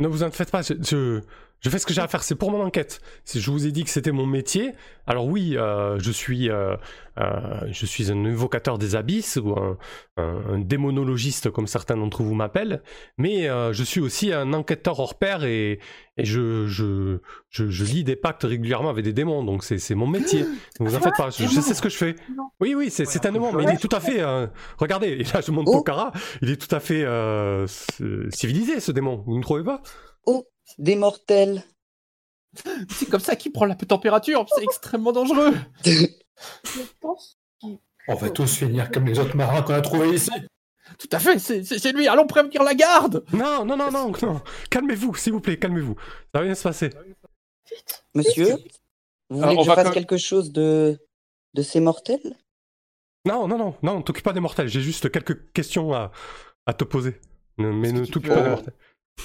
Ne vous en faites pas, je, je, je fais ce que j'ai à faire, c'est pour mon enquête. Si je vous ai dit que c'était mon métier, alors oui, euh, je, suis, euh, euh, je suis un invocateur des abysses ou un, démonologiste comme certains d'entre vous m'appellent, mais je suis aussi un enquêteur hors pair et, et je, je, je, je lis des pactes régulièrement avec des démons, donc c'est mon métier. Ne vous en faites pas, je, je sais ce que je fais. Oui, oui, c'est un démon, mais il est tout à fait... regardez, et là je montre Pokara, il est tout à fait civilisé ce démon, vous ne trouvez pas? Oh, des mortels. C'est comme ça qu'il prend la température, c'est extrêmement dangereux. Je pense. qu'il- On va tous finir comme les autres marins qu'on a trouvés ici. Tout à fait, c'est lui, allons prévenir la garde Non, non, non, non, non. Calmez-vous, s'il vous plaît, calmez-vous. Ça va bien se passer. Monsieur, vous voulez que je fasse quelque chose de, de ces mortels? Non, non, non, non, t'occupe pas des mortels. J'ai juste quelques questions à, à te poser. Ne- Mais ne t'occupe pas des mortels.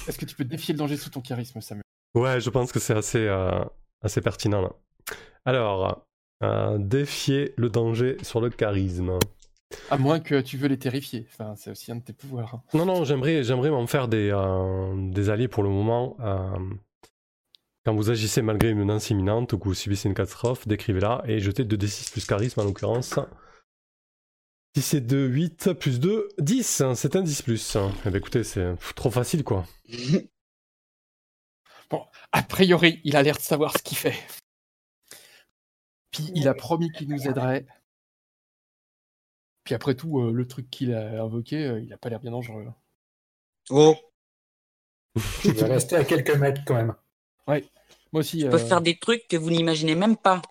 Est-ce que tu peux défier le danger sous ton charisme, Samuel? Ouais, je pense que c'est assez, euh, assez pertinent là. Alors, euh, défier le danger sur le charisme. À moins que tu veux les terrifier. Enfin, c'est aussi un de tes pouvoirs. hein. Non, non, j'aimerais, j'aimerais m'en faire des, euh, des alliés pour le moment. quand vous agissez malgré une menace imminente ou que vous subissez une catastrophe, décrivez-la et jetez 2d6 plus charisme en l'occurrence. Si c'est 2, 8 plus 2, 10. hein, C'est un 10 plus. Eh ben écoutez, c'est trop facile quoi. Bon, a priori, il a l'air de savoir ce qu'il fait. Puis il a promis qu'il nous aiderait. Puis après tout, euh, le truc qu'il a invoqué, euh, il a pas l'air bien dangereux. Oh, Je vais rester à quelques mètres quand même. Ouais, moi aussi. je euh, peux faire des trucs que vous n'imaginez même pas.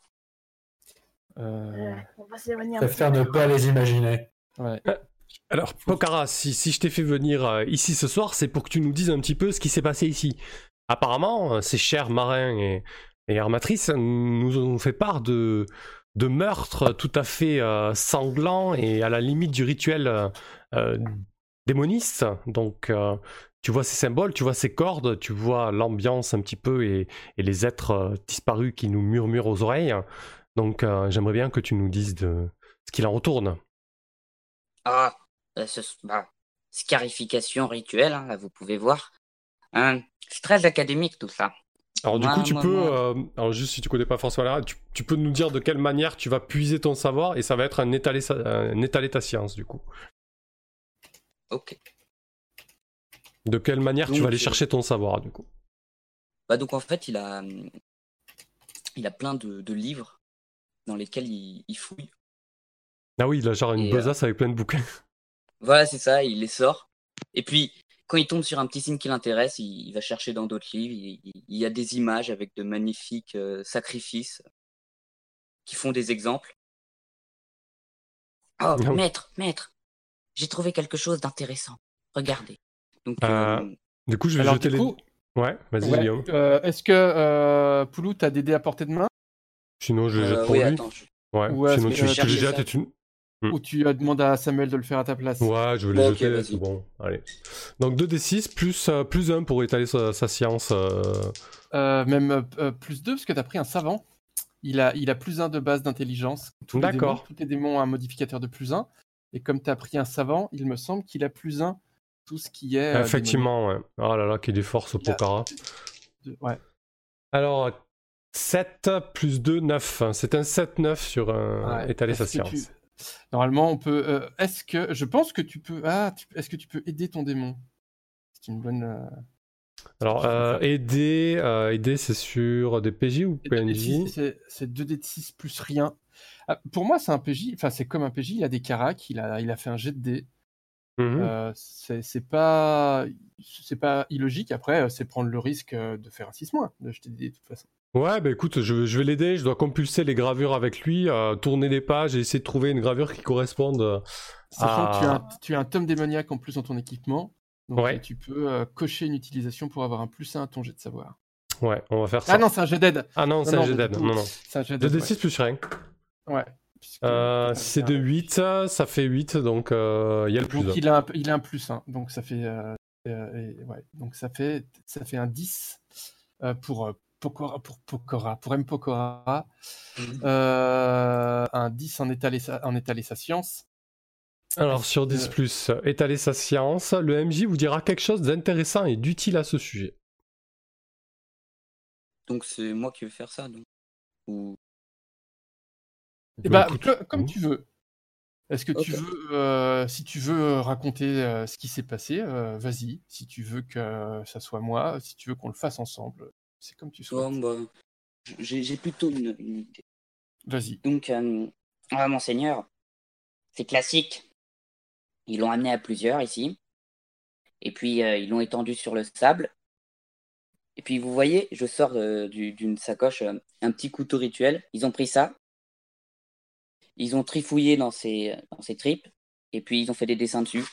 Euh, On va s'éloigner Je préfère ne pas les imaginer. ouais. Alors, Pokara, si, si je t'ai fait venir euh, ici ce soir, c'est pour que tu nous dises un petit peu ce qui s'est passé ici. Apparemment, euh, ces chers marins et, et armatrices nous ont fait part de, de meurtres tout à fait euh, sanglants et à la limite du rituel euh, euh, démoniste. Donc, euh, tu vois ces symboles, tu vois ces cordes, tu vois l'ambiance un petit peu et, et les êtres euh, disparus qui nous murmurent aux oreilles. Donc, euh, j'aimerais bien que tu nous dises de ce qu'il en retourne. Ah, euh, ce, bah, scarification rituelle, hein, là vous pouvez voir. Hein, c'est très académique tout ça. Alors du Moi, coup, tu moi, peux, moi. euh, alors juste si tu connais pas François Lara, tu, tu peux nous dire de quelle manière tu vas puiser ton savoir et ça va être un étaler, sa- un étaler ta science du coup. Ok. De quelle manière tu vas aller chercher ton savoir du coup? Bah donc en fait il a, hum, il a plein de, de livres dans lesquels il, il fouille. Ah oui, il a genre une Et, euh, besace avec plein de bouquins. Voilà, c'est ça, il les sort. Et puis, quand il tombe sur un petit signe qui l'intéresse, il, il va chercher dans d'autres livres. Il, il- il y a des images avec de magnifiques euh, sacrifices qui font des exemples. Oh, Ah maître, maître, j'ai trouvé quelque chose d'intéressant. Regardez. Donc, Euh, euh, Du coup, je vais Alors, jeter du les. coup, Ouais, vas-y ouais, Guillaume. euh, est-ce que euh, Poulou, t'as des dés à portée de main? Sinon, je les jette euh, pour oui, lui. attends, je- Ouais. Ou est-ce Sinon, tu, cherches jettes et tu. Hmm. Ou tu euh, demandes à Samuel de le faire à ta place Ouais, je vais les Bon, ok, jeter. bon. Allez. Donc 2d6 plus, euh, plus 1 pour étaler sa, sa science. euh, Euh, Même euh, euh, plus 2, parce que t'as pris un savant. Il a, il a plus 1 de base d'intelligence. Tous les D'accord. démons- Tous les démons ont un modificateur de plus 1. Et comme t'as pris un savant, il me semble qu'il a plus 1 tout ce qui est. euh, Effectivement, ouais. Oh là là, qu'il est fort ce Il a- Pokara. démonique. Ouais. Alors, 7 plus 2, 9. C'est un 7-9 sur un Ouais. étaler sa science. tu- Normalement, on peut. euh, Est-ce que je pense que tu peux. Ah, tu- est-ce que tu peux aider ton démon? C'est une bonne. euh, Alors, euh, aider, aider c'est sur des PJ ou PNJ c'est- C'est 2D de 6 plus rien. Ah, pour moi, c'est un PJ. Enfin, c'est comme un PJ. Il a des caracs. Il a, il a fait un jet de dés. Mhm. Euh, c'est pas, c'est pas illogique. Après, c'est prendre le risque de faire un 6 moins, de jeter des dés de toute façon. Ouais, bah écoute, je, je vais l'aider, je dois compulser les gravures avec lui, euh, tourner les pages et essayer de trouver une gravure qui corresponde euh, Sachant que tu as, à... un, tu as un tome démoniaque en plus dans ton équipement. Donc Ouais. tu peux euh, cocher une utilisation pour avoir un plus 1 à ton jet de savoir. Ouais, on va faire ça. Ah non, c'est un jet d'aide. Ah non, c'est un jet d'aide, non, non. C'est un jet d'aide. 2d6 plus rien. Ouais. Euh, si c'est de 8, ça fait 8, donc euh, il y a le plus. Donc il a, un, il a un plus 1. Donc ça fait, euh, et- ouais. donc ça fait, ça fait un 10 euh, pour Pokora, pour Pokora, pour M. Pokora. Euh, un 10 en étaler, sa, en étaler sa science. Alors sur 10, étaler sa science, le MJ vous dira quelque chose d'intéressant et d'utile à ce sujet. Donc c'est moi qui vais faire ça, donc. Ou... Eh bah, écoute, co- comme oui. tu veux. Est-ce que tu veux, euh, si tu veux euh, raconter euh, ce qui s'est passé, euh, vas-y. Si tu veux que ça soit moi, si tu veux qu'on le fasse ensemble, c'est comme tu souhaites. Bah, j'ai j'ai plutôt une, une idée. Vas-y. Donc, euh, ah, monseigneur, c'est classique. Ils l'ont amené à plusieurs ici. Et puis, euh, ils l'ont étendu sur le sable. Et puis, vous voyez, je sors euh, du- d'une sacoche euh, un petit couteau rituel. Ils ont pris ça. Ils ont trifouillé dans ses, dans ses tripes. Et puis, ils ont fait des dessins dessus.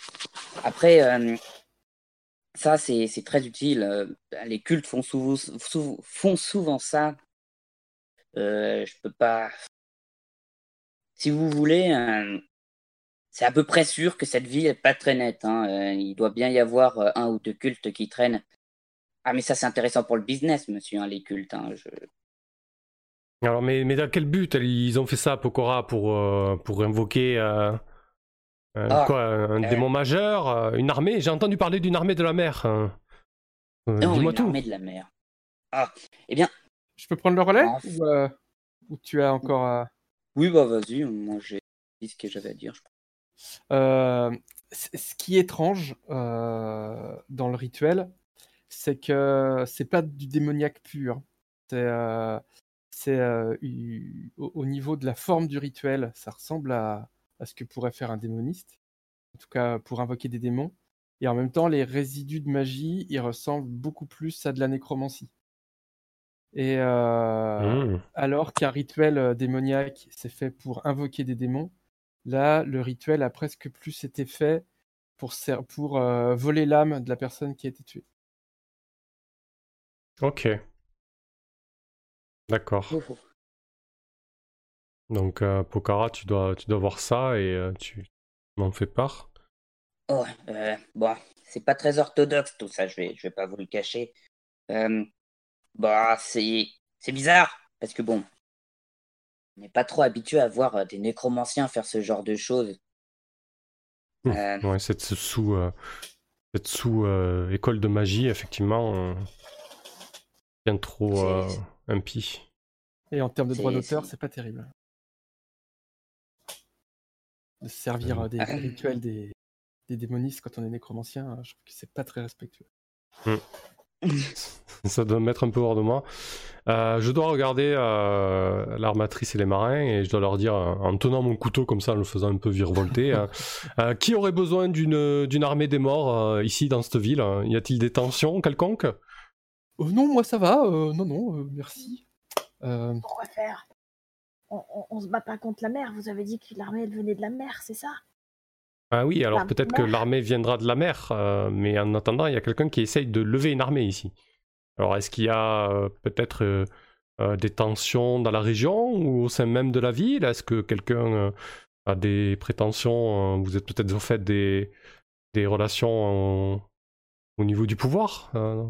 Après, euh, ça, c'est très utile. Euh, Les cultes font, souvent ça. Euh, je peux pas. Si vous voulez, euh, c'est à peu près sûr que cette ville est pas très nette. hein. Euh, il doit bien y avoir un ou deux cultes qui traînent. Ah, mais ça, c'est intéressant pour le business, monsieur, hein, les cultes. hein. Alors, mais, mais dans quel but ils ont fait ça, Pokora, pour, pour invoquer euh, Ah, quoi, un euh. démon majeur, euh, une armée J'ai entendu parler d'une armée de la mer. hein. Euh, Non, Dis-moi une tout. armée de la mer. Ah, eh bien, Je peux prendre le relais Enfin. ou, euh, ou tu as encore oui, bah vas-y, moi j'ai dit ce que j'avais à dire. je. Euh, ce qui est étrange euh, dans le rituel, c'est que c'est pas du démoniaque pur. C'est euh, c'est, euh, au niveau de la forme du rituel, ça ressemble à, à ce que pourrait faire un démoniste, en tout cas pour invoquer des démons. Et en même temps, les résidus de magie, ils ressemblent beaucoup plus à de la nécromancie. Et euh, Mmh. alors qu'un rituel euh, démoniaque, c'est fait pour invoquer des démons, là, le rituel a presque plus été fait pour, ser- pour euh, voler l'âme de la personne qui a été tuée. Ok. D'accord. Donc, euh, Pokara, tu dois, tu dois voir ça et euh, tu m'en fais part. Oh, euh, bon, c'est pas très orthodoxe tout ça, je vais, je vais pas vous le cacher. Euh, bah, c'est, c'est bizarre, parce que bon, on n'est pas trop habitué à voir des nécromanciens faire ce genre de choses. Mmh. Euh, Ouais, cette sous, euh, cette sous euh, école de magie, effectivement, euh, bien trop euh, impie. Et en termes de droit d'auteur, c'est pas terrible. De se servir euh, des, des rituels des, des démonistes quand on est nécromancien, euh, je trouve que c'est pas très respectueux. Ça doit me mettre un peu hors de moi. Euh, je dois regarder euh, l'armatrice et les marins et je dois leur dire, en tenant mon couteau comme ça, en le faisant un peu virevolter, euh, euh, qui aurait besoin d'une d'une armée des morts euh, ici dans cette ville? Hein Y a-t-il des tensions quelconques? Non, moi ça va, euh, non, non, euh, merci. Euh, Pourquoi faire on, on, on se bat pas contre la mer. Vous avez dit que l'armée elle venait de la mer, c'est ça? Ah oui, alors La peut-être que l'armée viendra de la mer, euh, mais en attendant, il y a quelqu'un qui essaye de lever une armée ici. Alors est-ce qu'il y a euh, peut-être euh, euh, des tensions dans la région ou au sein même de la ville? Est-ce que quelqu'un euh, a des prétentions euh, Vous êtes peut-être au fait des, des relations euh, au niveau du pouvoir euh,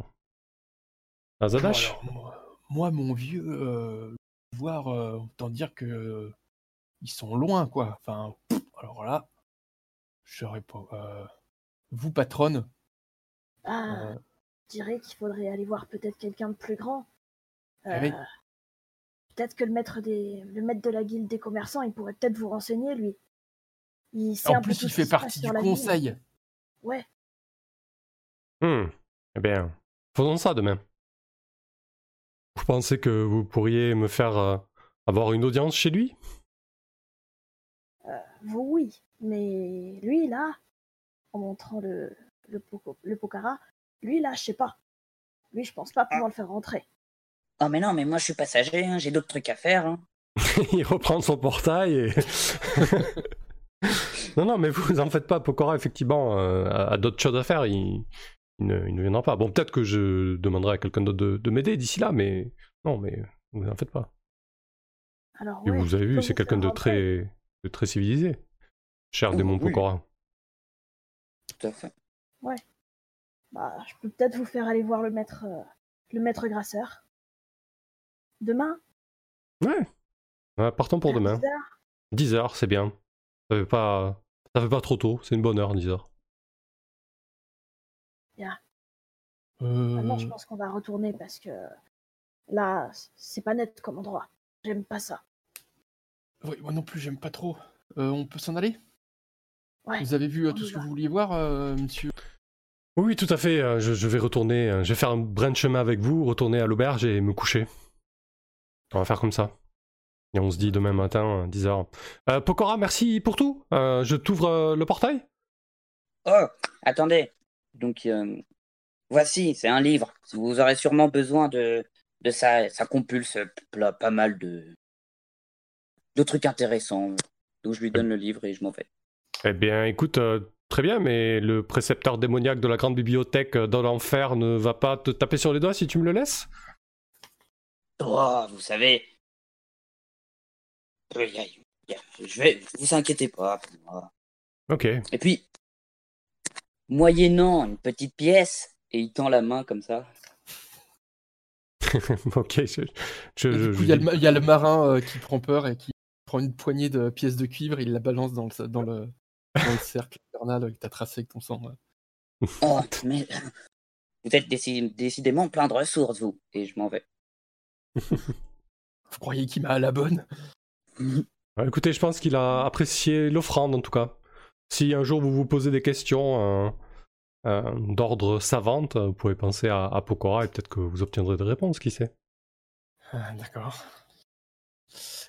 à Zadash alors, moi, moi, mon vieux, euh, voir, euh, autant dire que euh, ils sont loin, quoi. Enfin, pff, alors là, je saurais pas. euh, vous, patronne, Ah, euh, je dirais qu'il faudrait aller voir peut-être quelqu'un de plus grand. Oui. Euh, Peut-être que le maître, des... le maître de la guilde des commerçants, il pourrait peut-être vous renseigner, lui. Il sait un en peu plus, tout il fait partie du ville. conseil. Ouais. Hmm. Eh bien, faisons ça demain. Vous pensez que vous pourriez me faire euh, avoir une audience chez lui? Euh, vous, oui. Mais lui, là, en montrant le, le, Poco- le Pocara, lui, là, je sais pas. Lui, je pense pas pouvoir le faire rentrer. Oh, mais non, mais moi je suis passager, hein, j'ai d'autres trucs à faire. hein. il reprend son portail et... non, non, mais vous en faites pas. Pokora, effectivement, euh, a, a d'autres choses à faire. Il, il ne, il ne viendra pas. Bon, peut-être que je demanderai à quelqu'un d'autre de, de m'aider d'ici là, mais non, mais vous en faites pas. Alors, ouais, vous avez vu, c'est quelqu'un de très, de très civilisé. Cher Oh, démon oui. Pokora. Tout à fait. Ouais. Bah, je peux peut-être vous faire aller voir le maître, euh, le maître grasseur. Demain, Ouais. Partons pour demain. 10 heures? 10 heures, c'est bien. Ça fait pas, Ça fait pas trop tôt, c'est une bonne heure, 10 Bien. Euh, Maintenant, je pense qu'on va retourner parce que là, c'est pas net comme endroit. J'aime pas ça. Oui, moi non plus, j'aime pas trop. Euh, on peut s'en aller? Ouais. Vous avez vu euh, tout ce que vous vouliez voir, euh, monsieur? Oui, tout à fait. euh, Je, je vais retourner, euh, je vais faire un brin de chemin avec vous, retourner à l'auberge et me coucher. On va faire comme ça. Et on se dit demain matin, 10h. Euh, Pokora, merci pour tout. Euh, je t'ouvre euh, le portail? Oh, attendez. Donc, euh, voici, c'est un livre. Vous aurez sûrement besoin de, de ça. Ça compulse pla- pas mal de, de trucs intéressants. Donc, je lui donne le livre et je m'en vais. Eh bien, écoute, euh, très bien, mais le précepteur démoniaque de la grande bibliothèque euh, dans l'enfer ne va pas te taper sur les doigts si tu me le laisses? Oh, vous savez. Euh, Je vais, vous inquiétez pas pour moi. Ok. Et puis, moyennant une petite pièce, et il tend la main comme ça. ok, je, je- Et je- Du coup, il y, a le ma- il y a le marin euh, qui prend peur et qui prend une poignée de pièces de cuivre, il la balance dans le, dans le, dans le cercle infernal que t'as tracé avec ton sang. Oh, mais vous êtes déci- décidément plein de ressources, vous. Et je m'en vais. Vous croyez qu'il m'a à la bonne? Ouais, écoutez, je pense qu'il a apprécié l'offrande en tout cas. Si un jour vous vous posez des questions euh, euh, d'ordre savante, vous pouvez penser à, à Pokora et peut-être que vous obtiendrez des réponses, qui sait. Ah, D'accord.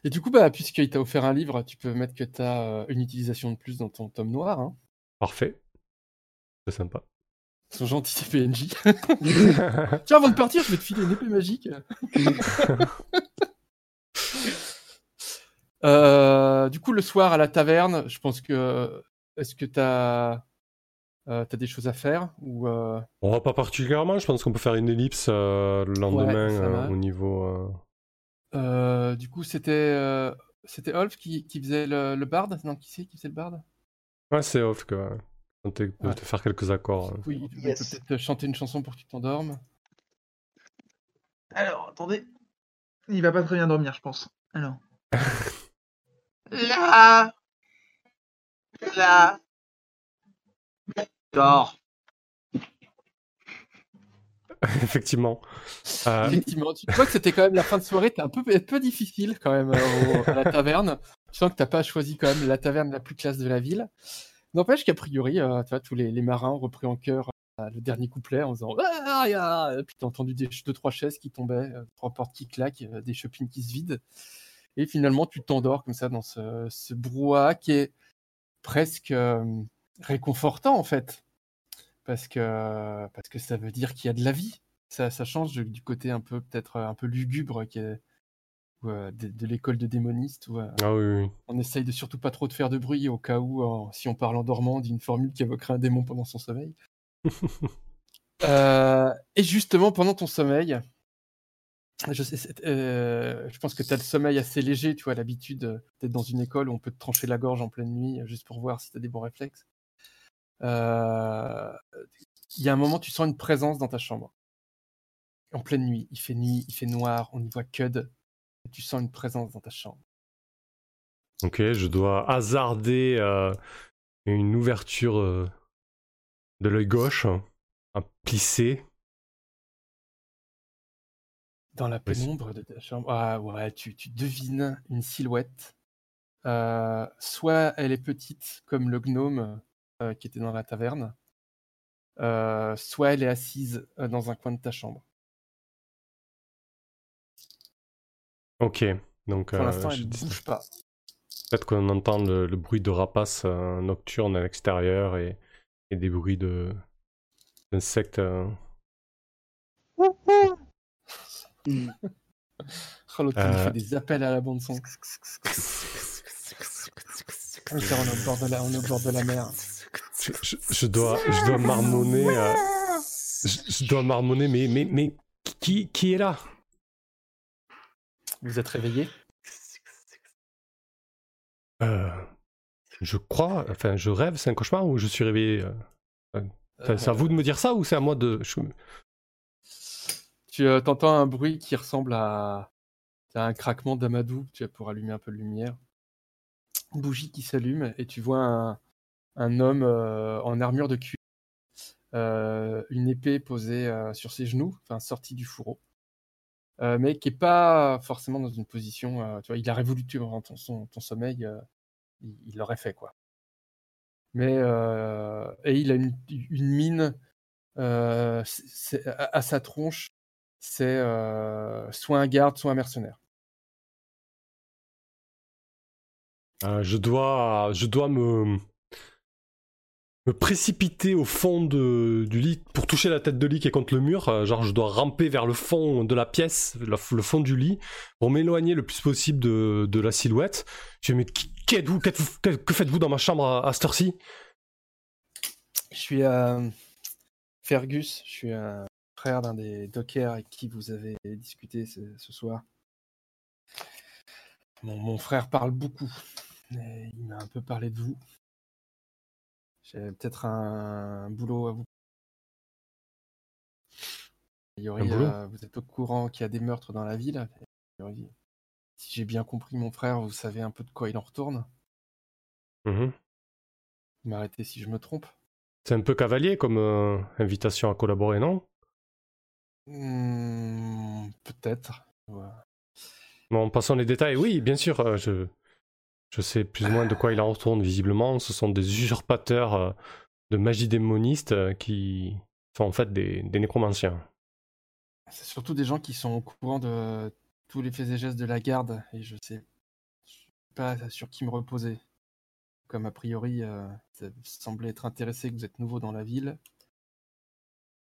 Et du coup, bah, puisqu'il t'a offert un livre, tu peux mettre que tu as une utilisation de plus dans ton tome noir. Hein. Parfait. C'est sympa. Ils sont gentils, ces PNJ. Tiens, avant de partir, je vais te filer une épée magique. Euh, du coup, le soir à la taverne, je pense que. Est-ce que tu as. des choses à faire ou euh, Bon, pas particulièrement, je pense qu'on peut faire une ellipse euh, le lendemain Ouais, euh, au niveau. euh, euh, Du coup, c'était. euh, C'était Olf qui, qui faisait le, le bard Non, qui c'est qui faisait le bard? Ouais, c'est off que on peut Ouais. te faire quelques accords. euh. Oui, il Yes. peut peut-être chanter une chanson pour que tu t'endormes. Alors, attendez. Il va pas très bien dormir, je pense. Alors. Là. Là. Dors. Effectivement. Euh, Effectivement, tu vois que c'était quand même la fin de soirée, t'es un peu, peu difficile quand même euh, à la taverne. Tu sens que t'as pas choisi quand même la taverne la plus classe de la ville. N'empêche qu'a priori, euh, tu vois, tous les, marins ont repris en chœur euh, le dernier couplet en disant ah, ah, et puis t'as entendu des, deux trois chaises qui tombaient, trois portes qui claquent, des shoppings qui se vident. Et finalement, tu t'endors comme ça dans ce, ce brouhaha qui est presque euh, réconfortant en fait, parce que parce que ça veut dire qu'il y a de la vie. Ça, ça change du- côté un peu peut-être un peu lugubre qui est, ou, euh, de, de l'école de démoniste où euh, Ah oui, oui. on essaye de surtout pas trop de faire de bruit au cas où, euh, si on parle en dormant, on dit une formule qui évoquerait un démon pendant son sommeil. Euh, et justement, pendant ton sommeil, c'est- euh, je pense que tu as le sommeil assez léger, tu vois, l'habitude euh, d'être dans une école où on peut te trancher la gorge en pleine nuit, euh, juste pour voir si tu as des bons réflexes. Il y a un moment, tu sens une présence dans ta chambre. En pleine nuit, il fait nuit, il fait noir, on n'y voit que de... tu sens une présence dans ta chambre. Ok, je dois hasarder une ouverture de l'œil gauche, à plisser. Dans la pénombre de ta chambre, ah ouais, tu, tu devines une silhouette. Euh, soit elle est petite comme le gnome euh, qui était dans la taverne, euh, soit elle est assise dans un coin de ta chambre. Ok, donc Pour l'instant, elle ne dis- bouge pas. peut-être qu'on entend le, le bruit de rapaces nocturnes à l'extérieur et, et des bruits de euh. Oh, l'autre, il Euh. fait des appels à la bande son. Oui, car on est au bord de la, on est au bord de la mer. Je, je- je dois, je dois marmonner. euh, je, je dois marmonner, mais, mais, mais qui, qui est là? Vous êtes réveillé? Euh, Je crois, enfin, je rêve, c'est un cauchemar ou je suis réveillé euh, enfin, C'est à vous de me dire ça ou c'est à moi de. Tu euh, entends un bruit qui ressemble à, un craquement d'amadou, tu pour allumer un peu de lumière. Une bougie qui s'allume et tu vois un, homme euh, en armure de cuir, euh, une épée posée sur ses genoux, enfin sortie du fourreau, mais qui est pas forcément dans une position. tu vois, il aurait voulu tuer pendant ton, son- ton sommeil, il l'aurait fait quoi. Mais et il a une, mine à sa tronche, c'est euh, soit un garde, soit un mercenaire. Euh, je dois, je dois me, me précipiter au fond de- du lit pour toucher la tête de lit qui est contre le mur. Euh, genre, je dois ramper vers le fond de la pièce, le fond du lit, pour m'éloigner le plus possible de, de la silhouette. Je dis, mais Qu'êtes-vous- que, que faites-vous dans ma chambre à, à cette heure-ci? Je suis euh, Fergus, je suis un frère d'un des dockers avec qui vous avez discuté ce, ce soir. Mon, mon frère parle beaucoup. et il m'a un peu parlé de vous. J'ai peut-être un, boulot à vous. Boulot? euh, vous êtes au courant qu'il y a des meurtres dans la ville. Si j'ai bien compris mon frère, vous savez un peu de quoi il en retourne. Vous m'arrêtez si je me trompe. C'est un peu cavalier comme euh, invitation à collaborer, non? Hmm, peut-être. Ouais. Bon, passons les détails. Oui, bien sûr, euh, je, je sais plus ou moins de quoi il en retourne, visiblement. Ce sont des usurpateurs euh, de magie démoniste euh, qui sont en fait des, des nécromanciens. C'est surtout des gens qui sont au courant de tous les faits et gestes de la garde et je sais je suis pas sur qui me reposer. Comme a priori, ça semblait être intéressé que vous êtes nouveau dans la ville.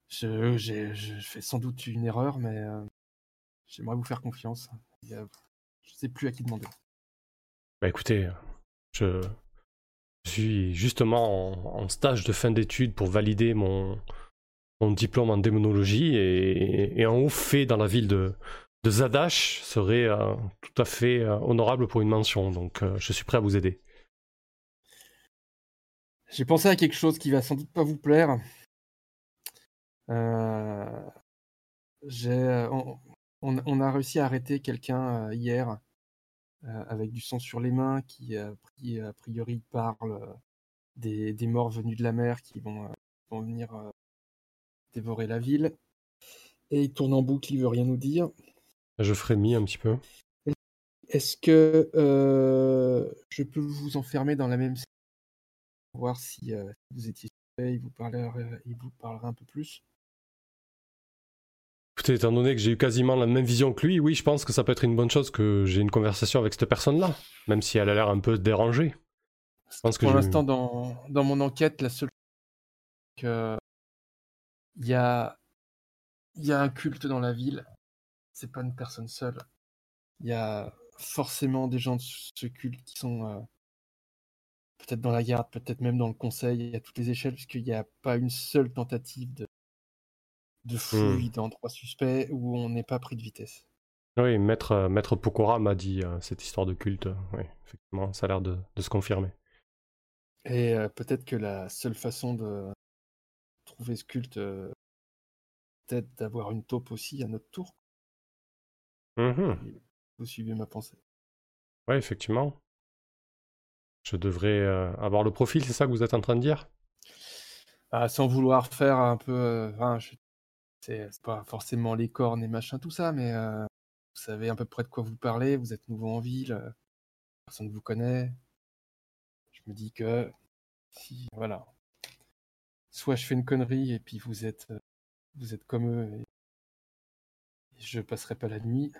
Je, fais sans doute une erreur, mais euh, j'aimerais vous faire confiance. Je sais plus à qui demander. Bah écoutez, je, suis justement en, en stage de fin d'études pour valider mon, mon diplôme en démonologie et, et un haut fait dans la ville de, de Zadash serait euh, tout à fait euh, honorable pour une mention. Donc je suis prêt à vous aider. J'ai pensé à quelque chose qui va sans doute pas vous plaire. Euh, euh, on, a réussi à arrêter quelqu'un euh, hier avec du sang sur les mains qui a, pri- a priori parle des, des morts venus de la mer qui vont, vont venir dévorer la ville. Et il tourne en boucle, il veut rien nous dire. Je frémis un petit peu. Est-ce que euh, je peux vous enfermer dans la même salle pour voir si euh, vous étiez il vous parlerait, il vous parlerait un peu plus Écoutez, étant donné que j'ai eu quasiment la même vision que lui, oui, je pense que ça peut être une bonne chose que j'ai une conversation avec cette personne-là, même si elle a l'air un peu dérangée. Je pense que Pour l'instant, dans, dans mon enquête, la seule chose que il y a, il y a un culte dans la ville. C'est pas une personne seule. Il y a forcément des gens de ce culte qui sont euh, peut-être dans la garde, peut-être même dans le conseil, à toutes les échelles, puisqu'il n'y a pas une seule tentative de, de fouille d'endroits suspects où on n'est pas pris de vitesse. Oui, Maître, euh, Maître Pokora m'a dit euh, cette histoire de culte. euh, Oui, effectivement, ça a l'air de, de se confirmer. Et euh, peut-être que la seule façon de trouver ce culte, euh, peut-être d'avoir une taupe aussi à notre tour. Vous suivez ma pensée. Oui, effectivement. Je devrais avoir le profil, c'est ça que vous êtes en train de dire? Ah, sans vouloir faire un peu. enfin, je- c'est c'est pas forcément les cornes et machin, tout ça, mais euh, vous savez à peu près de quoi vous parlez. Vous êtes nouveau en ville, euh, personne ne vous connaît. Je me dis que si, voilà. Soit je fais une connerie et puis vous êtes, euh, vous êtes comme eux et, je passerai pas la nuit.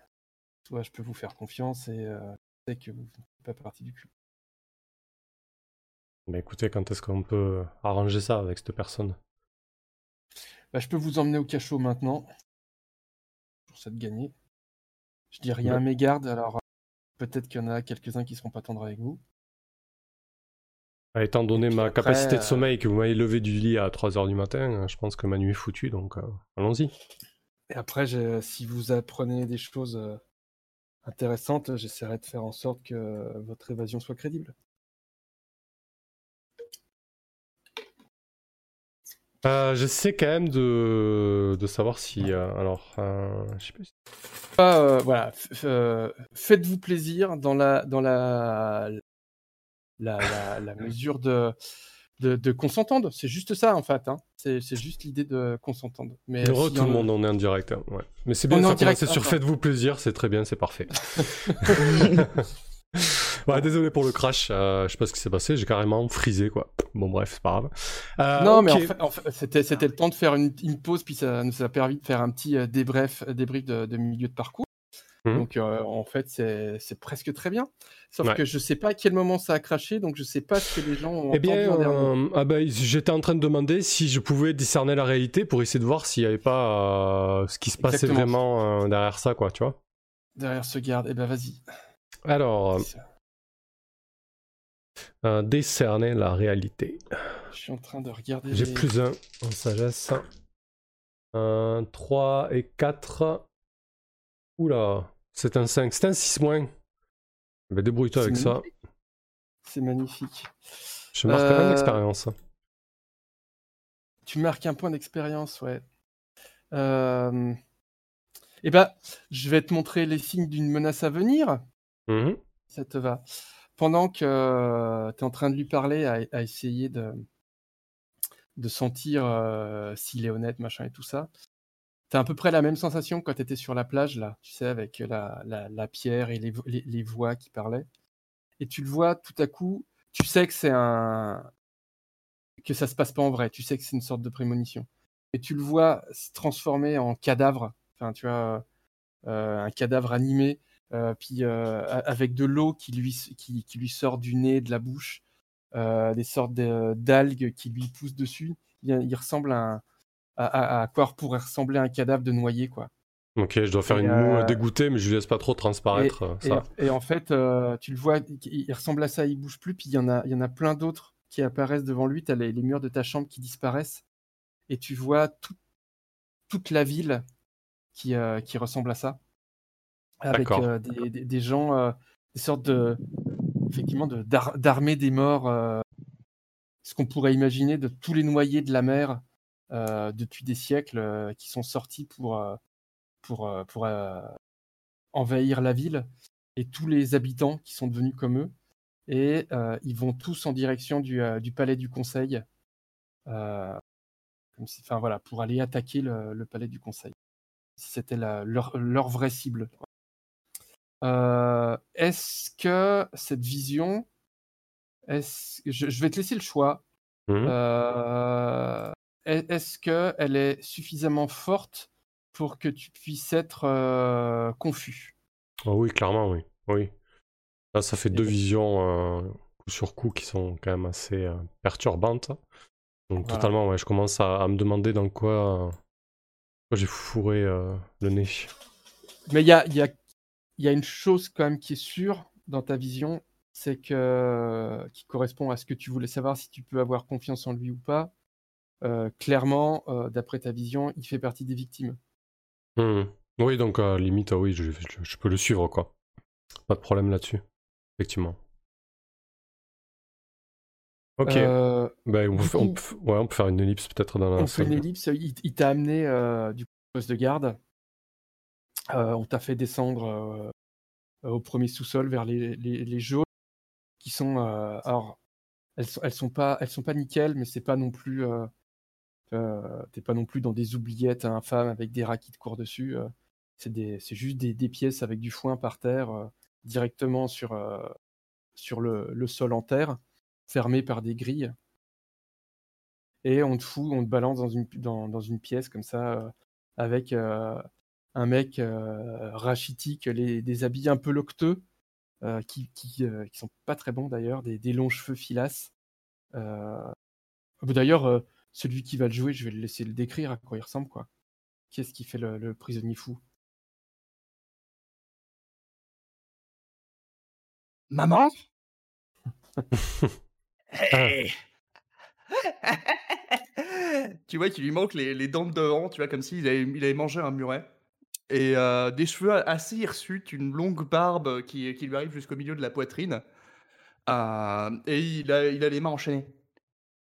Soit je peux vous faire confiance et euh, je sais que vous ne faites pas partie du culte. Bah écoutez, quand est-ce qu'on peut arranger ça avec cette personne? Bah, je peux vous emmener au cachot maintenant. Pour ça de gagner. Je dis rien Ouais. à mes gardes, alors euh, peut-être qu'il y en a quelques-uns qui seront pas tendres avec vous. Ah, Étant donné ma après, capacité de euh, sommeil que vous m'avez levé du lit à 3h du matin, euh, je pense que ma nuit est foutue, donc euh, allons-y. Et après, si vous apprenez des choses intéressantes, j'essaierai de faire en sorte que votre évasion soit crédible. Euh, J'essaie quand même de, de savoir si... euh, alors, euh, je sais pas si- Ah, euh, voilà, faites-vous plaisir dans la dans la la, la, la mesure de de, de qu'on s'entende. C'est juste ça, en fait. hein. C'est c'est juste l'idée de qu'on s'entende. Mais Heureux tout le en monde, on est en direct. hein, ouais. Mais c'est On bien, est en ça direct, commence sur. Faites-vous plaisir, c'est très bien, c'est parfait. ouais, désolé pour le crash, euh, je sais pas ce qui s'est passé, j'ai carrément frisé quoi. Bon bref, c'est pas grave. Euh, non, mais en fait, en fait, c'était, c'était le temps de faire une, une pause, puis ça nous a permis de faire un petit euh, débrief, débrief de, de milieu de parcours. Mhm. Donc, euh, en fait, c'est, c'est presque très bien. Sauf Ouais. que je sais pas à quel moment ça a craché, donc je sais pas ce que les gens ont Eh bien, euh, ah bah, j'étais en train de demander si je pouvais discerner la réalité pour essayer de voir s'il n'y avait pas euh, ce qui se passait Exactement. vraiment euh, derrière ça, quoi, tu vois. Derrière ce garde, eh ben vas-y. Alors, euh, décerner la réalité. Je suis en train de regarder. J'ai les- plus un en sagesse. 3 et 4. Oula, c'est un 5. C'est un 6 moins. Ben, Débrouille-toi avec ça. C'est magnifique. Je marque Euh, l'expérience. Tu marques un point d'expérience, ouais. Euh... Eh ben, je vais te montrer les signes d'une menace à venir. Mhm. Ça te va. Pendant que tu es en train de lui parler, à, essayer de, de sentir euh, s'il est honnête, machin et tout ça, tu as à peu près la même sensation quand tu étais sur la plage, là, tu sais, avec la, la, pierre et les, les, voix qui parlaient. Et tu le vois tout à coup, tu sais que c'est un. que ça se passe pas en vrai, tu sais que c'est une sorte de prémonition. Et tu le vois se transformer en cadavre, enfin, tu vois, euh, un cadavre animé, euh, puis euh, avec de l'eau qui lui, qui, qui lui sort du nez, de la bouche, euh, des sortes de- d'algues qui lui poussent dessus. Il, il ressemble à, un- à, à- à quoi pourrait ressembler un cadavre de noyé, quoi. Ok, je dois faire Et, une moue euh, dégoûtée, mais je lui laisse pas trop transparaître euh, Et, ça. et- et en fait, euh, tu le vois, il, il ressemble à ça, il bouge plus, puis il y en a, il y en a plein d'autres qui apparaissent devant lui. Tu as les, les murs de ta chambre qui disparaissent, et tu vois tout- toute la ville qui, euh, qui ressemble à ça, avec euh, des, des- des gens, euh, des sortes de, effectivement, de- d'armée des morts, euh, ce qu'on pourrait imaginer de tous les noyés de la mer depuis des siècles qui sont sortis pour, pour, pour envahir la ville et tous les habitants qui sont devenus comme eux. Et euh, ils vont tous en direction du, euh, du palais du conseil. euh, comme si- enfin, voilà, pour aller attaquer le, le palais du conseil. Si c'était leur, leur vraie cible. Euh, est-ce que cette vision, est-ce, je, je vais te laisser le choix. Mhm. Euh, est- est-ce qu'elle est suffisamment forte pour que tu puisses être euh, confus? Oh oui, clairement, oui. oui. Là, ça fait deux visions coup sur coup qui sont quand même assez perturbantes. Donc, Voilà. totalement, ouais, je commence à, à me demander dans quoi, quoi j'ai fourré le nez. Mais il y a, il y, a, il y a une chose quand même qui est sûre dans ta vision, c'est que qui correspond à ce que tu voulais savoir si tu peux avoir confiance en lui ou pas. Euh, clairement, euh, d'après ta vision, il fait partie des victimes. Hmm. Oui, donc, euh, limite, ah oui, je, je- je peux le suivre, quoi. Pas de problème là-dessus. Effectivement. Ok. Euh, Ben, on, peut, on coup- peut- ouais, on peut faire une ellipse peut-être dans la On fait une ellipse. Il, il t'a amené du poste de garde. Euh, on t'a fait descendre euh, au premier sous-sol vers les, les, les geôles qui sont. euh, alors, elles elles sont pas, elles sont pas nickel, mais c'est pas non plus. euh, euh, T'es pas non plus dans des oubliettes infâmes avec des rats qui te courent dessus. euh, c'est juste des, des pièces avec du foin par terre euh, directement sur euh, sur le, le sol en terre, fermées par des grilles et on te fout, on te balance dans une, dans, dans une pièce comme ça, euh, avec euh, un mec euh, rachitique, les, des habits un peu locteux, euh, qui, qui, euh, qui sont pas très bons d'ailleurs, des, des longs cheveux filasses. D'ailleurs, euh, celui qui va le jouer, je vais le laisser le décrire à quoi il ressemble, quoi. Qu'est-ce qui fait le, le prisonnier fou? Maman? Hey. tu vois qu'il lui manque les, les dents de devant, tu vois, comme s'il avait, il avait mangé un muret. Et euh, des cheveux assez hirsutes, une longue barbe qui, qui lui arrive jusqu'au milieu de la poitrine. Euh, et il a, il a les mains enchaînées.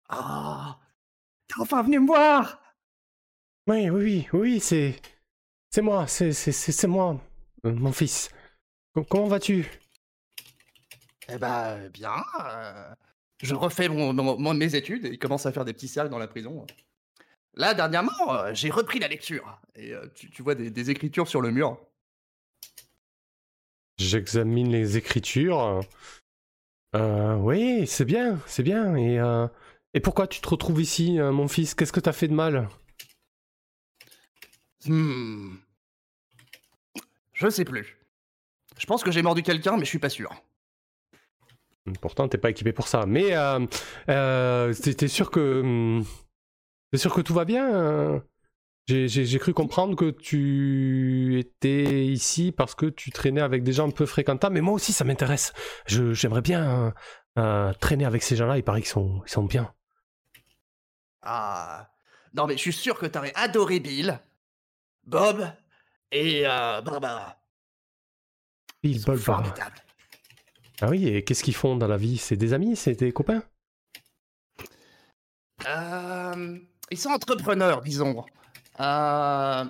Ah T'es enfin venu me voir Oui, oui, oui, oui, c'est. C'est moi, c'est c'est- moi, euh, mon fils. Com- comment vas-tu? Eh ben, bien. euh, je refais mon, mon- mon- mes études et il commence à faire des petits cercles dans la prison. Là, dernièrement, euh, j'ai repris la lecture. Et euh, tu, tu vois des, des écritures sur le mur. J'examine les écritures. Euh, oui, c'est bien, c'est bien. Et, euh, et pourquoi tu te retrouves ici, euh, mon fils? Qu'est-ce que t'as fait de mal? Hmm. Je sais plus. Je pense que j'ai mordu quelqu'un, mais je suis pas sûr. Pourtant, t'es pas équipé pour ça. Mais euh, euh, t'es sûr que hum, t'es sûr que tout va bien euh? J'ai cru comprendre que tu étais ici parce que tu traînais avec des gens un peu fréquentables. Mais moi aussi, ça m'intéresse. Je- J'aimerais bien euh, euh, traîner avec ces gens-là. Il paraît qu'ils sont, ils sont bien. Ah. Non, mais je suis sûr que t'aurais adoré Bill, Bob et euh, Barbara. Bill Bob, Barbara. Ah oui, et qu'est-ce qu'ils font dans la vie? C'est des amis? C'est des copains? Euh, ils sont entrepreneurs, disons. Euh,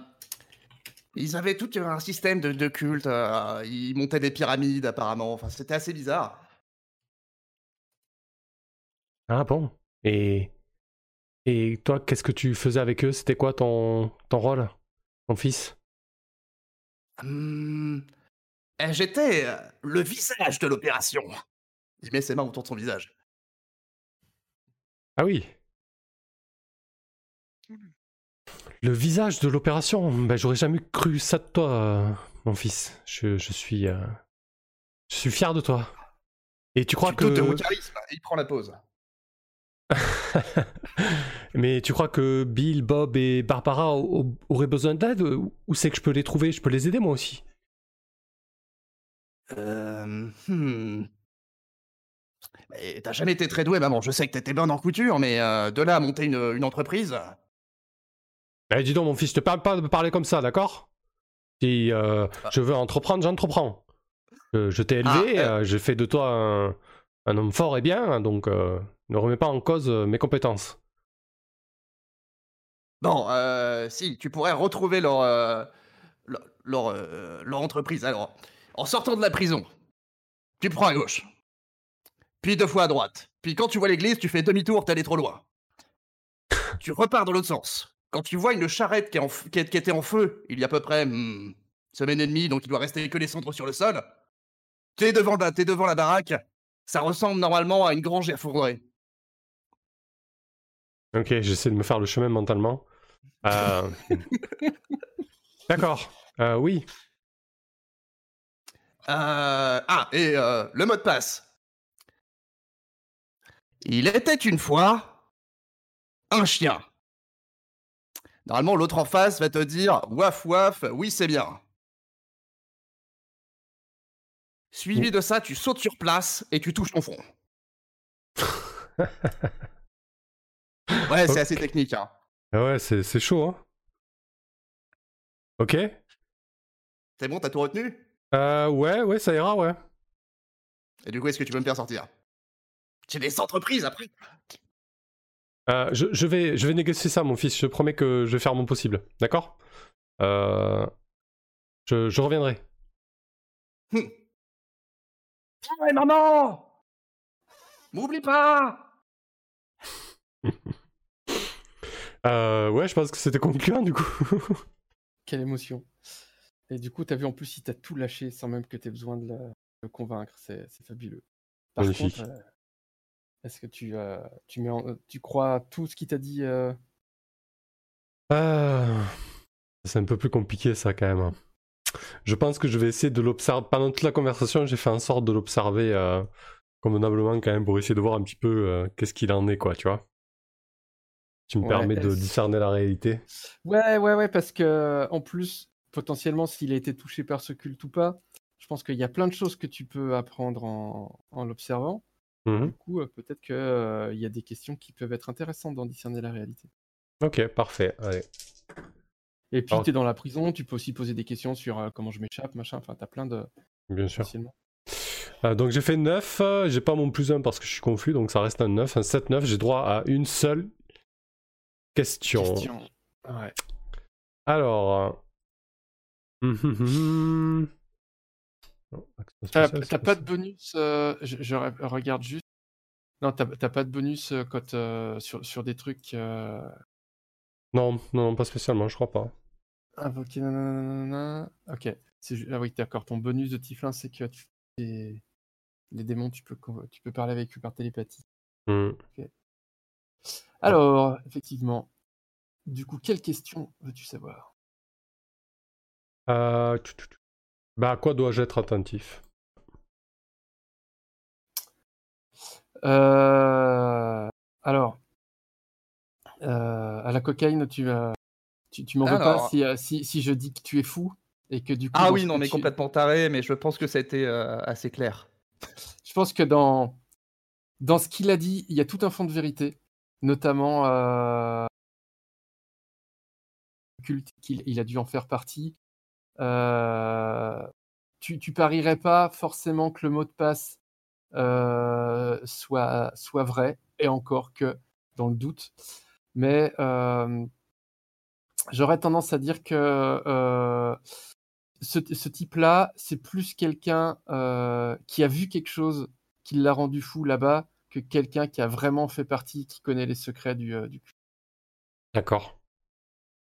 ils avaient tout un système de, de culte. euh, ils montaient des pyramides, apparemment. Enfin, c'était assez bizarre. Ah bon Et et toi, qu'est-ce que tu faisais avec eux? C'était quoi ton ton rôle, ton fils? Hmm, eh, J'étais euh, le visage de l'opération. Il met ses mains autour de son visage. Ah oui. Le visage de l'opération. Ben, j'aurais jamais cru ça de toi, euh, mon fils. Je, je suis, euh, je suis fier de toi. Et tu crois Tu de que, charisme. Il prend la pause. mais tu crois que Bill, Bob et Barbara au- au- auraient besoin d'aide Où c'est que je peux les trouver Je peux les aider moi aussi? Euh, hmm. Mais T'as jamais été très doué, maman. Je sais que t'étais bonne en couture, mais euh, de là à monter une, une entreprise. Eh, dis donc, mon fils, je te parle pas de me parler comme ça, d'accord? Si euh, je veux entreprendre, j'entreprends. Je, je t'ai élevé, Ah, euh, j'ai fait de toi un, un homme fort et bien, donc euh, ne remets pas en cause euh, mes compétences. Bon, euh, si, tu pourrais retrouver leur, euh, leur, leur, euh, leur entreprise. Alors, en sortant de la prison, tu prends à gauche, puis deux fois à droite. Puis quand tu vois l'église, tu fais demi-tour, t'es allé trop loin. tu repars dans l'autre sens. Quand tu vois une charrette qui, est en f- qui, est- qui était en feu, il y a à peu près hmm, une semaine et demie, donc il doit rester que les cendres sur le sol, t'es devant, la- devant la baraque. Ça ressemble normalement à une grange effondrée. Ok, j'essaie de me faire le chemin mentalement. Euh, D'accord, euh, oui. Euh, ah, et le mot de passe. Il était une fois un chien. Normalement, l'autre en face va te dire waf waf, oui, c'est bien. Suivi de ça, tu sautes sur place et tu touches ton front. Ouais, c'est assez technique. Hein. Ah ouais, c'est c'est chaud, hein. Ok. C'est bon, t'as tout retenu? Euh, ouais, ouais, ça ira, ouais. Et du coup, est-ce que tu peux me faire sortir? J'ai des entreprises après. Euh, je, je vais, je vais négocier ça, mon fils. Je te promets que je vais faire mon possible. D'accord? Euh, je, je reviendrai. Ouais, maman M'oublie pas Euh, ouais, je pense que c'était concluant, du coup. Quelle émotion. Et du coup, t'as vu en plus, il t'a tout lâché sans même que t'aies besoin de le, le convaincre. C'est c'est fabuleux. Par Magnifique. contre, euh, est-ce que tu, euh, tu, mets en- tu crois à tout ce qu'il t'a dit euh, Ah, c'est un peu plus compliqué, ça, quand même. Je pense que je vais essayer de l'observer. Pendant toute la conversation, j'ai fait en sorte de l'observer euh, convenablement, quand même, pour essayer de voir un petit peu euh, qu'est-ce qu'il en est, quoi, tu vois. Tu me Ouais, permets de discerner la réalité. Ouais, ouais, ouais, parce que en plus, potentiellement, s'il a été touché par ce culte ou pas, je pense qu'il y a plein de choses que tu peux apprendre en, en l'observant. Mhm. Du coup, euh, peut-être qu'il y a des questions qui peuvent être intéressantes d'en discerner la réalité. Ok, parfait. Allez. Et puis, Alors- tu es dans la prison, tu peux aussi poser des questions sur euh, comment je m'échappe, machin. Enfin, tu as plein de. Bien sûr. Euh, donc j'ai fait 9, euh, j'ai pas mon plus 1 parce que je suis confus, donc ça reste un 9, un 7-9, j'ai droit à une seule question. Question. Ouais. Alors... euh, hum, hum, hum. Non, action T'as pas de bonus, euh, je, je re- regarde juste. Non, t'as pas de bonus quand, euh, sur, sur des trucs. euh, Non, non, pas spécialement, je crois pas. Invoquer, nanana, Ok. C'est ju- Ah oui, d'accord. Ton bonus de Tiflin, c'est que tu... les... les démons, tu peux, tu peux parler avec eux par télépathie. Ok. Alors, effectivement. Du coup, quelle question veux-tu savoir? Euh, tu- tu- tu- Bah, à quoi dois-je être attentif? Euh, Alors, euh, à la cocaïne, tu, euh, tu, tu m'en veux pas si, si, si je dis que tu es fou et que du coup. Ah oui, non, mais tu- complètement taré, mais je pense que ça a été euh, assez clair. Je pense que dans, dans ce qu'il a dit, il y a tout un fond de vérité, notamment euh, culte qu'il il a dû en faire partie. Euh, tu, parierais pas forcément que le mot de passe euh, soit, vrai, et encore que dans le doute. Mais euh, j'aurais tendance à dire que ce, type-là, c'est plus quelqu'un qui a vu quelque chose qui l'a rendu fou là-bas que quelqu'un qui a vraiment fait partie, qui connaît les secrets du, du. D'accord.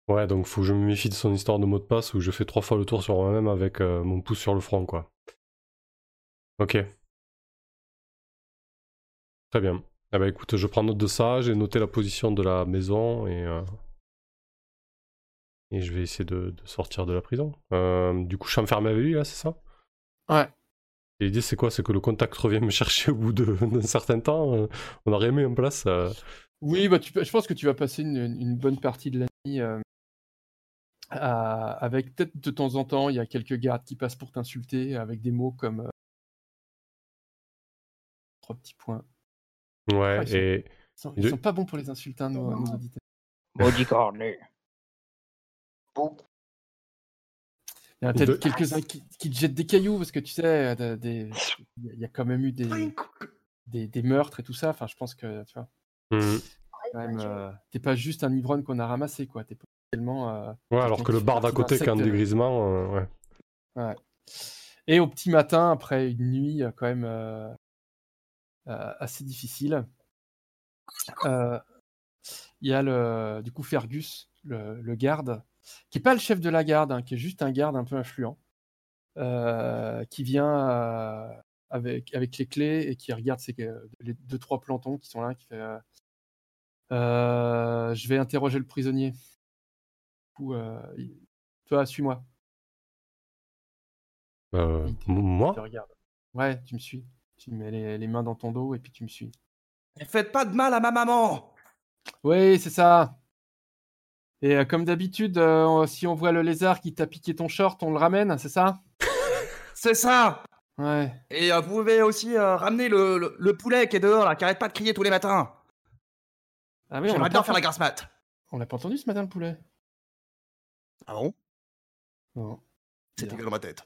Ouais, donc faut que je me méfie de son histoire de mot de passe où je fais trois fois le tour sur moi-même avec euh, mon pouce sur le front, quoi. Ok. Très bien. Ah bah écoute, je prends note de ça, j'ai noté la position de la maison et, euh, et je vais essayer de, de sortir de la prison. Euh, du coup, je suis enfermé avec lui, là, c'est ça? Ouais. Et l'idée, c'est quoi? C'est que le contact revienne me chercher au bout d'un certain temps On aurait mis en place. Oui, bah, tu je pense que tu vas passer une, une bonne partie de la nuit euh, avec peut-être de temps en temps, il y a quelques gardes qui passent pour t'insulter avec des mots comme euh, trois petits points. Ouais, Ah, ils sont- et. Ils sont, ils sont pas bons pour les insultes, hein, nos, nos auditeurs. Maudit cornu. Il y en a De- peut-être quelques-uns qui, qui te jettent des cailloux parce que tu sais, euh, des- il y a quand même eu des, des, des meurtres et tout ça. Enfin, je pense que tu vois, même, euh, t'es pas juste un ivrogne qu'on a ramassé, quoi. T'es. Euh, Ouais, alors que le bar d'à côté, quand secte, du euh, ouais. Ouais. Et au petit matin, après une nuit euh, quand même euh, euh, assez difficile, euh, il y a le, du coup Fergus, le, le garde, qui est pas le chef de la garde, hein, qui est juste un garde un peu influent, qui vient avec, avec les clés et qui regarde les deux trois plantons qui sont là, qui fait je vais interroger le prisonnier. Coup, euh, toi, suis-moi. Euh, moi il te regarde. Ouais, tu me suis. Tu mets les, les mains dans ton dos et puis tu me suis. Ne faites pas de mal à ma maman Oui, c'est ça. Et euh, comme d'habitude, euh, si on voit le lézard qui t'a piqué ton short, on le ramène, c'est ça? C'est ça Ouais. Et euh, vous pouvez aussi euh, ramener le, le- le poulet qui est dehors, là, qui arrête pas de crier tous les matins. Ah oui, l'a bien faire la grasse mat. On l'a pas entendu ce matin, le poulet? Ah bon? Non. C'était que dans ma tête.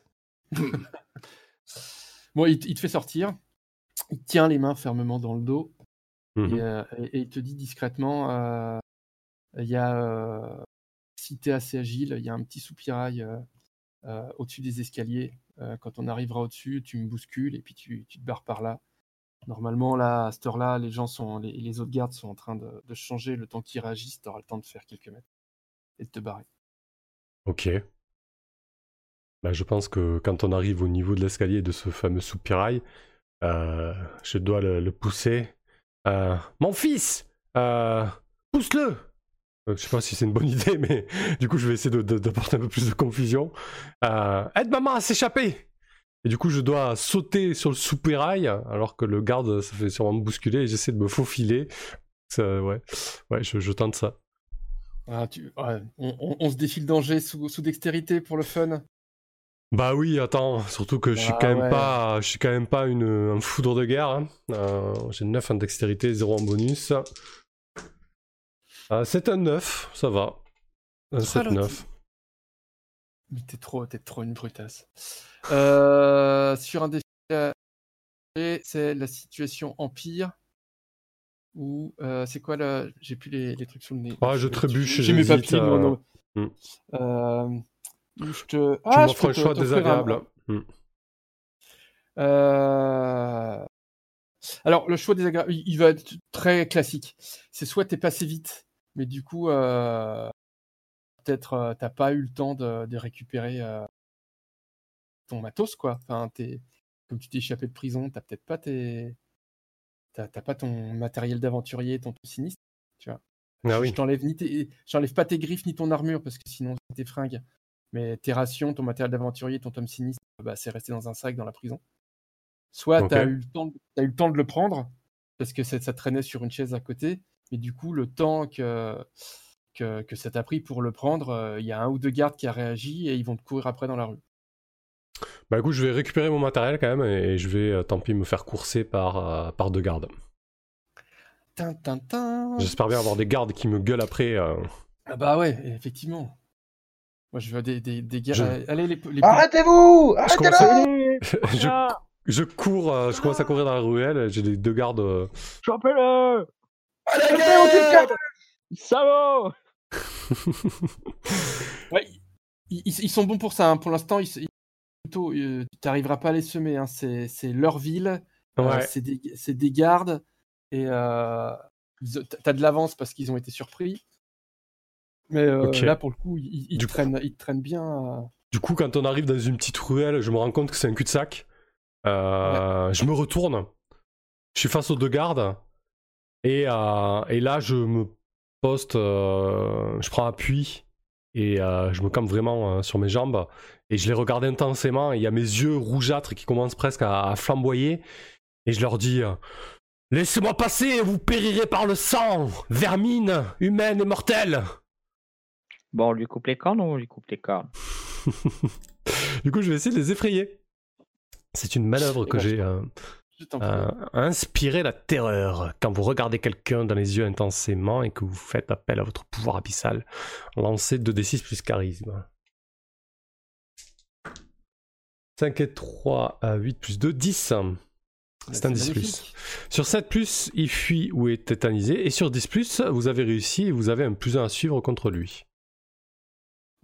Bon, il, te- il te fait sortir. Il tient les mains fermement dans le dos. Mhm. Et, euh, et- et il te dit discrètement euh, il y a, euh, si tu es assez agile, il y a un petit soupirail euh, euh, au-dessus des escaliers. Euh, quand on arrivera au-dessus, tu me bouscules et puis tu, tu te barres par là. Normalement, là, à cette heure-là, les gens sont, les, les autres gardes sont en train de, de changer. Le temps qu'ils réagissent, tu auras le temps de faire quelques mètres et de te barrer. Ok. Bah, je pense que quand on arrive au niveau de l'escalier de ce fameux soupirail, euh, je dois le, pousser. Euh, Mon fils euh, Pousse-le Je sais pas si c'est une bonne idée, mais du coup, je vais essayer d'apporter un peu plus de confusion. Aide maman à s'échapper Et du coup, je dois sauter sur le soupirail, alors que le garde, ça fait sûrement me bousculer, et j'essaie de me faufiler. Ouais, ouais je tente ça. Ah, tu, ouais, on, on- on se défie le danger sous, sous dextérité pour le fun. Bah oui, attends, surtout que je suis Ah quand même ouais. pas, je suis quand même pas une, un foudre de guerre. hein. Euh, J'ai 9 en dextérité, 0 en bonus. Euh, c'est un 9, ça va. Un Ah, 7, l'autre, 9. Mais T'es trop, t'es trop une brutasse. Euh, sur un défi, c'est la situation empire. Ou euh, c'est quoi le. J'ai plus les, les trucs sous le nez. Ah, je trébuche, J'ai mes papiers, moi, euh, non. hmm. Euh, je te. Tu Ah, je m'offres peux un choix un- désagréable. Hmm. Euh, Alors, le choix des agrafes, il va être très classique. C'est soit t'es passé vite, mais du coup, euh, peut-être euh, t'as pas eu le temps de, de récupérer euh, ton matos, quoi. Enfin, t'es, comme tu t'es échappé de prison, t'as peut-être pas tes, t'as, pas ton matériel d'aventurier, ton sinistre, tu vois. Ah Je- oui. Je t'enlève ni tes- j'enlève pas tes griffes ni ton armure parce que sinon c'est tes fringues. Mais tes rations, ton matériel d'aventurier, ton tome sinistre, bah, c'est resté dans un sac dans la prison. Soit eu, de- t'as eu le temps de le prendre parce que ça, ça traînait sur une chaise à côté. Mais du coup, le temps que, que, que ça t'a pris pour le prendre, euh, il y a un ou deux gardes qui a réagi et ils vont te courir après dans la rue. Bah écoute, je vais récupérer mon matériel quand même et je vais, euh, tant pis, me faire courser par, euh, par deux gardes. J'espère bien avoir des gardes qui me gueulent après. euh. Ah bah ouais, effectivement. Moi, je veux des, des, des gardes. Je- euh, Allez, les, les Arrêtez-vous Je commence à- Arrêtez-le je, je cours, euh, je commence à courir dans la ruelle, j'ai les deux gardes. euh, Chopez-le Salaud Ouais, ils, ils- ils sont bons pour ça. hein. Pour l'instant, ils, ils- euh, tu n'arriveras pas à les semer. hein. C'est leur ville, euh, Ouais. c'est des, c'est des gardes, et euh, ils- t'as de l'avance parce qu'ils ont été surpris. Mais là, pour le coup, ils, ils traînent, ils te traînent bien. Du coup, quand on arrive dans une petite ruelle, je me rends compte que c'est un cul-de-sac. Euh, Je me retourne. Je suis face aux deux gardes. Et, euh, et là, je me poste, euh, je prends appui. Et je me campe vraiment sur mes jambes. Et je les regarde intensément. Et il y a mes yeux rougeâtres qui commencent presque à, à flamboyer. Et je leur dis euh, Laissez-moi passer, vous périrez par le sang, vermine, humaine et mortelle. Bon, on lui coupe les cornes ou on lui coupe les cornes? Du coup, je vais essayer de les effrayer. C'est une manœuvre que j'ai euh, euh, inspiré la terreur. Quand vous regardez quelqu'un dans les yeux intensément et que vous faites appel à votre pouvoir abyssal, lancez 2d6 plus charisme. 5 et 3 à 8 plus 2, 10. C'est un c'est 10 plus. Sur 7 plus, il fuit ou est tétanisé. Et sur 10 plus, vous avez réussi et vous avez un plus 1 à suivre contre lui.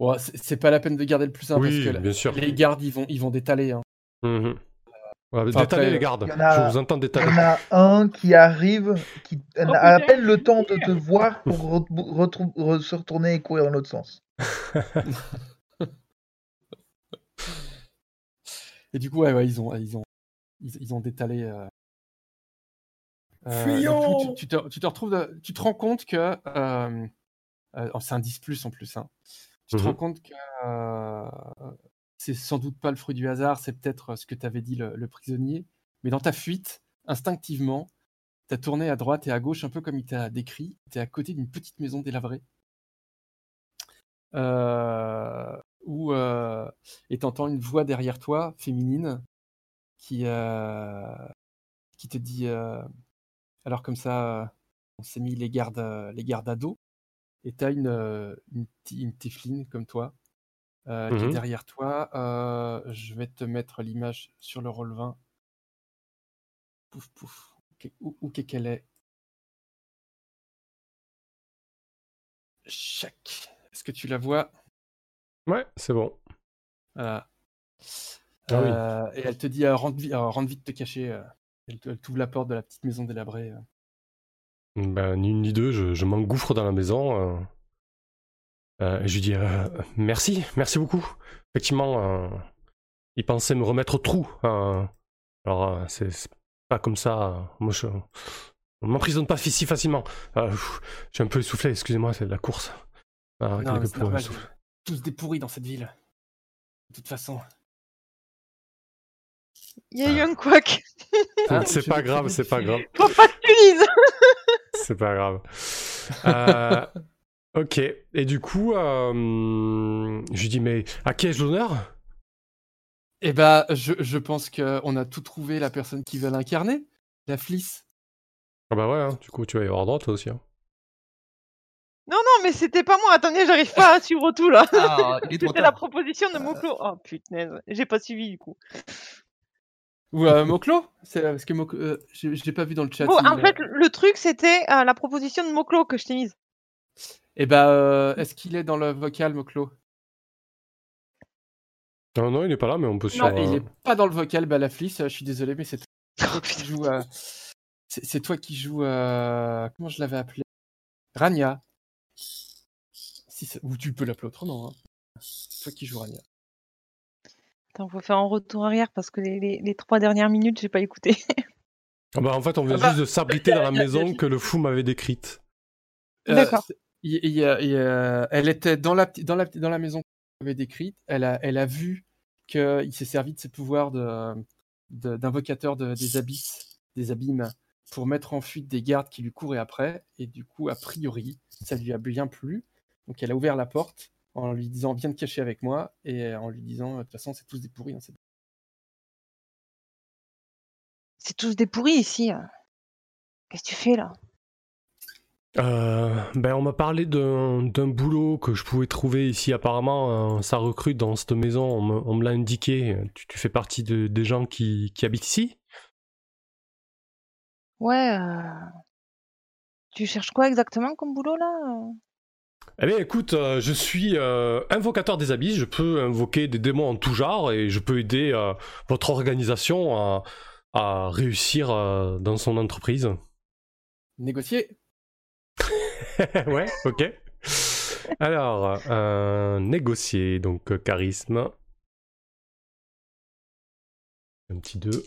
Ouais, c'est pas la peine de garder le plus 1 Oui, parce que bien sûr. les gardes, ils vont, ils vont détaler. hein. Ouais, Enfin, détalez après, les gardes. il y en a- Je vous entends Il y détaler. en a un qui arrive, qui a Oh, à putain. peine le temps de te voir pour re- retrou- re- se retourner et courir dans l'autre sens. Et du coup, ouais, ouais, ils ont, ils ont, ils, ils ont détalé. euh, euh, Fuyons coup, tu, tu te, tu te retrouves, de- tu te rends compte que euh, euh, oh, c'est un 10 plus en plus. hein. Tu te rends compte que euh, c'est sans doute pas le fruit du hasard, c'est peut-être ce que t'avait dit le, le prisonnier. Mais dans ta fuite, instinctivement, t'as tourné à droite et à gauche, un peu comme il t'a décrit. T'es à côté d'une petite maison délabrée. Euh, où euh, et t'entends une voix derrière toi, féminine, qui, euh, qui te dit euh, alors comme ça, on s'est mis les gardes, euh, les gardes à dos, et t'as une, une, une Tifline comme toi qui est Mhm. derrière toi. Je vais te mettre l'image sur le roll 20. Pouf pouf. Où, où qu'est qu'elle est? Chac. Est-ce que tu la vois? Ouais, c'est bon. Voilà. Ah oui. Euh, Et elle te dit euh, rentre, vi- euh, rentre vite te cacher. euh. Elle, t'ouvre la porte de la petite maison délabrée. euh. Ben, ni une ni deux, je, je m'engouffre dans la maison. je lui dis merci, merci beaucoup. Effectivement, il pensait me remettre au trou. alors, c'est pas comme ça. moi, je, on m'emprisonne pas si facilement. Je suis un peu essoufflé, excusez-moi, c'est de la course. Ah, Non, peu normal. Tous des pourris dans cette ville. De toute façon. Il y a eu un couac. Ah, c'est pas grave, c'est pas grave. Faut pas que tu lises. C'est pas grave. Euh, ok. Et du coup, euh, je lui dis, mais à qui ai-je l'honneur? Eh ben, je, je pense qu'on a tout trouvé la personne qui veut l'incarner. La Fliss. Ah bah ouais, hein, du coup, tu vas y avoir droit toi aussi. hein. Non, non, mais c'était pas moi. Attendez, j'arrive pas à suivre tout là. Ah, C'était la proposition de Moclo. Oh putain, j'ai pas suivi du coup. Ou euh, Moklo? C'est parce que Moklo, euh, l'ai pas vu dans le chat. Bon, en fait, le truc c'était euh, la proposition de Moclo que je t'ai mise. Eh ben, euh, est-ce qu'il est dans le vocal, Moklo? Non, non, il est pas là, mais on peut sur. Non, il euh, est pas dans le vocal, bah la Fliss, euh, je suis désolé, mais c'est toi qui joues. euh, C'est c'est toi qui joues. euh, Comment je l'avais appelé? Rania. Si ça- Ou tu peux l'appeler autrement. Hein. C'est toi qui joues Rania. Attends, faut faire un retour arrière parce que les, les- les trois dernières minutes, j'ai pas écouté. Ah bah, en fait, on vient Ah bah, juste de s'abriter dans la maison que le fou m'avait décrite. Euh, D'accord. il- il il elle était dans la, dans la, dans la maison qu'on avait décrite. Elle a, elle a vu qu'il s'est servi de ses pouvoirs de- de- d'invocateur de, des abysses, des abîmes, pour mettre en fuite des gardes qui lui couraient après. Et du coup, a priori, ça lui a bien plu. Donc elle a ouvert la porte en lui disant viens te cacher avec moi et en lui disant de toute façon c'est tous des pourris. hein, c'est- C'est tous des pourris ici. hein. Qu'est-ce que tu fais là? Euh, ben, on m'a parlé d'un d'un boulot que je pouvais trouver ici. Apparemment, euh, ça recrute dans cette maison. On me, on me l'a indiqué. Tu, tu fais partie de- des gens qui, qui habitent ici? Ouais. euh, Tu cherches quoi exactement comme boulot là euh? Eh bien, écoute, euh, je suis euh, invocateur des abysses. Je peux invoquer des démons en tout genre et je peux aider euh, votre organisation à, à réussir euh, dans son entreprise. Négocier? Ouais, ok. Alors, euh, négocier, donc charisme. Un petit 2.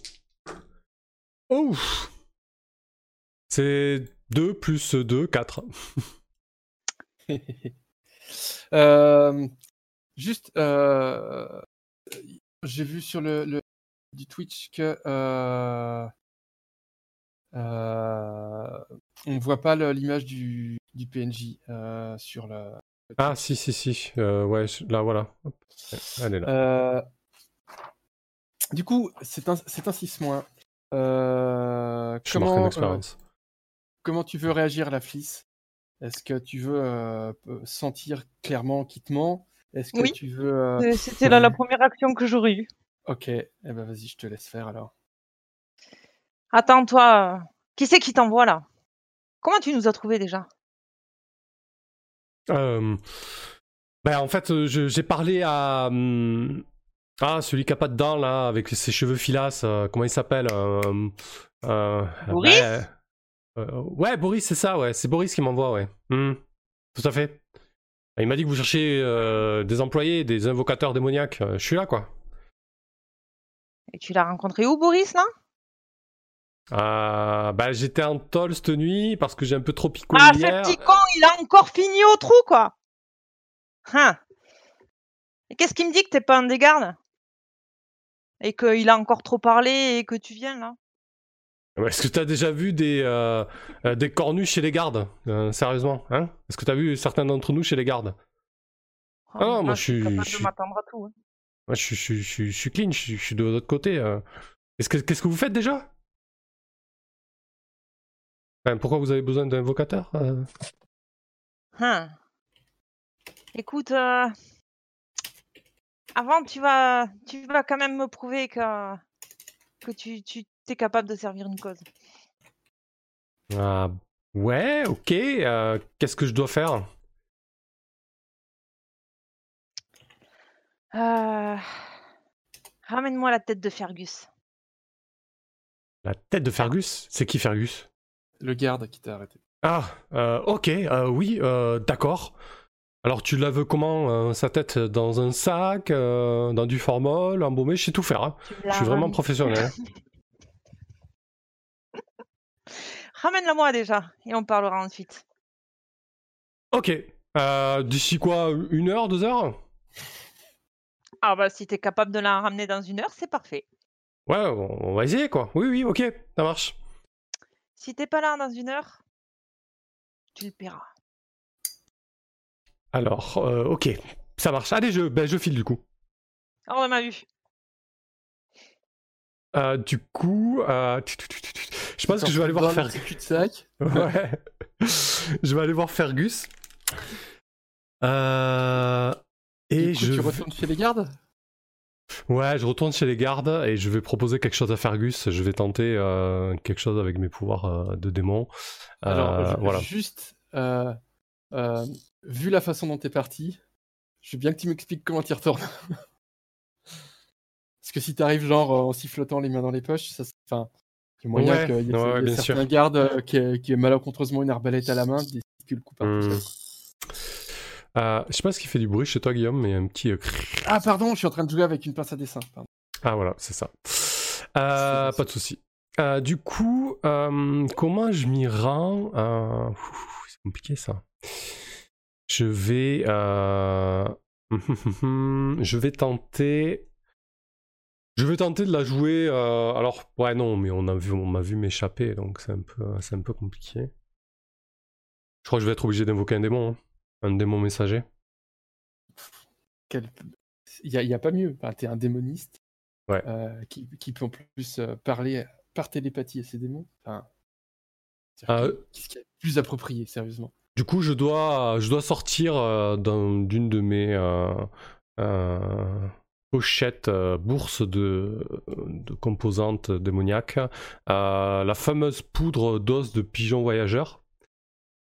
Oh C'est 2 plus 2, 4. Euh, juste, euh, j'ai vu sur le, le- du Twitch que euh, euh, on voit pas l'image du, du PNJ euh, sur le. Ah, si, si, si. Euh, ouais, là, voilà. Elle est là. Du coup, c'est un, c'est un 6 mois. Euh, Je marque une comment, euh, expérience. Comment tu veux réagir, la flisse Est-ce que tu veux euh, sentir clairement qu'il te ment? Est-ce que Oui. tu veux. euh, C'était là la première action que j'aurais eue. Ok, eh ben vas-y, je te laisse faire alors. Attends, toi, euh, qui c'est qui t'envoie là? Comment tu nous as trouvés déjà? Euh, ben, en fait, j'ai parlé à. Ah, celui qui a pas de dents, là, avec ses cheveux filasses. euh, comment il s'appelle euh, euh, Boris ben, euh, Ouais, Boris, c'est ça, ouais. C'est Boris qui m'envoie, ouais. Hmm, tout à fait. Il m'a dit que vous cherchez euh, des employés, des invocateurs démoniaques. Euh, Je suis là, quoi. Et tu l'as rencontré où, Boris, là Euh, bah, j'étais en tôle cette nuit parce que j'ai un peu trop picolé Ah, ce petit con, il a encore fini au trou, quoi Hein Et qu'est-ce qui me dit que t'es pas un des gardes? Et qu'il a encore trop parlé et que tu viens, là? Est-ce que t'as déjà vu des, euh, euh, des cornus chez les gardes Euh, Sérieusement, hein? Est-ce que t'as vu certains d'entre nous chez les gardes? Oh, Ah non, moi je suis, je suis, à tout. hein. moi, je suis, je suis, je suis- je suis clean, je suis, de l'autre côté. euh. Qu'est-ce que, qu'est-ce que vous faites déjà? Enfin, Pourquoi vous avez besoin d'un invocateur euh? Hein. Écoute, euh, avant, tu vas, tu vas quand même me prouver que, que tu, tu es capable de servir une cause. Ah, Ouais, ok. euh, Qu'est-ce que je dois faire? Euh, Ramène-moi la tête de Fergus. La tête de Fergus? C'est qui Fergus? Le garde qui t'a arrêté. Ah, euh, ok, euh, oui, euh, d'accord. Alors tu la veux comment euh, Sa tête? Dans un sac, euh, dans du formol, embaumé, je sais tout faire. hein. Je suis vraiment professionnel. Ramène-la moi déjà, et on parlera ensuite. ok. Euh, D'ici quoi Une heure, deux heures? Ah bah si t'es capable de la ramener dans une heure, c'est parfait. Ouais, on, on va essayer quoi. Oui, oui, ok, ça marche. Si t'es pas là dans une heure, tu le paieras. Alors, euh, ok, ça marche. Allez, je, ben, je file du coup. Hors de ma. Euh, du coup, euh, je pense que je vais aller voir Fergus. Ouais. je vais aller voir Fergus. Euh, et coup, je tu retournes chez les gardes? Ouais, je retourne chez les gardes et je vais proposer quelque chose à Fergus. Je vais tenter euh, quelque chose avec mes pouvoirs euh, de démon. Alors, voilà. juste, vu la façon dont t'es parti, je veux bien que tu m'expliques comment t'y retournes. Parce que si t'arrives genre en sifflotant les mains dans les poches, ça, enfin, Il y a moyen Ouais, qu'il y ait, ouais, certains gardes euh, qui, aient- qui aient malencontreusement une arbalète à la main, décident que le coup seul. Euh, je sais pas ce qui fait du bruit chez toi, Guillaume, mais il y a un petit. euh, Ah, pardon, je suis en train de jouer avec une pince à dessin. pardon. Ah voilà, c'est ça. Euh, pas de souci. Euh, du coup, euh, comment je m'y rends Euh, C'est compliqué ça. Je vais, euh, je vais tenter, je vais tenter de la jouer. euh, Alors, ouais, non, mais on a vu, on m'a vu m'échapper, donc c'est un peu, c'est un peu compliqué. Je crois que je vais être obligé d'invoquer un démon, hein. un démon messager. Quel- Il n'y a, y a pas mieux. Enfin, T'es un démoniste Ouais. euh, qui, qui peut en plus euh, parler par télépathie à ses démons. Enfin, Ah, Qu'est-ce qui est plus approprié, sérieusement? Du coup, je dois, je dois sortir euh, d'un- d'une de mes euh, euh, bourses de, composantes démoniaques, euh, la fameuse poudre d'os de pigeon voyageur.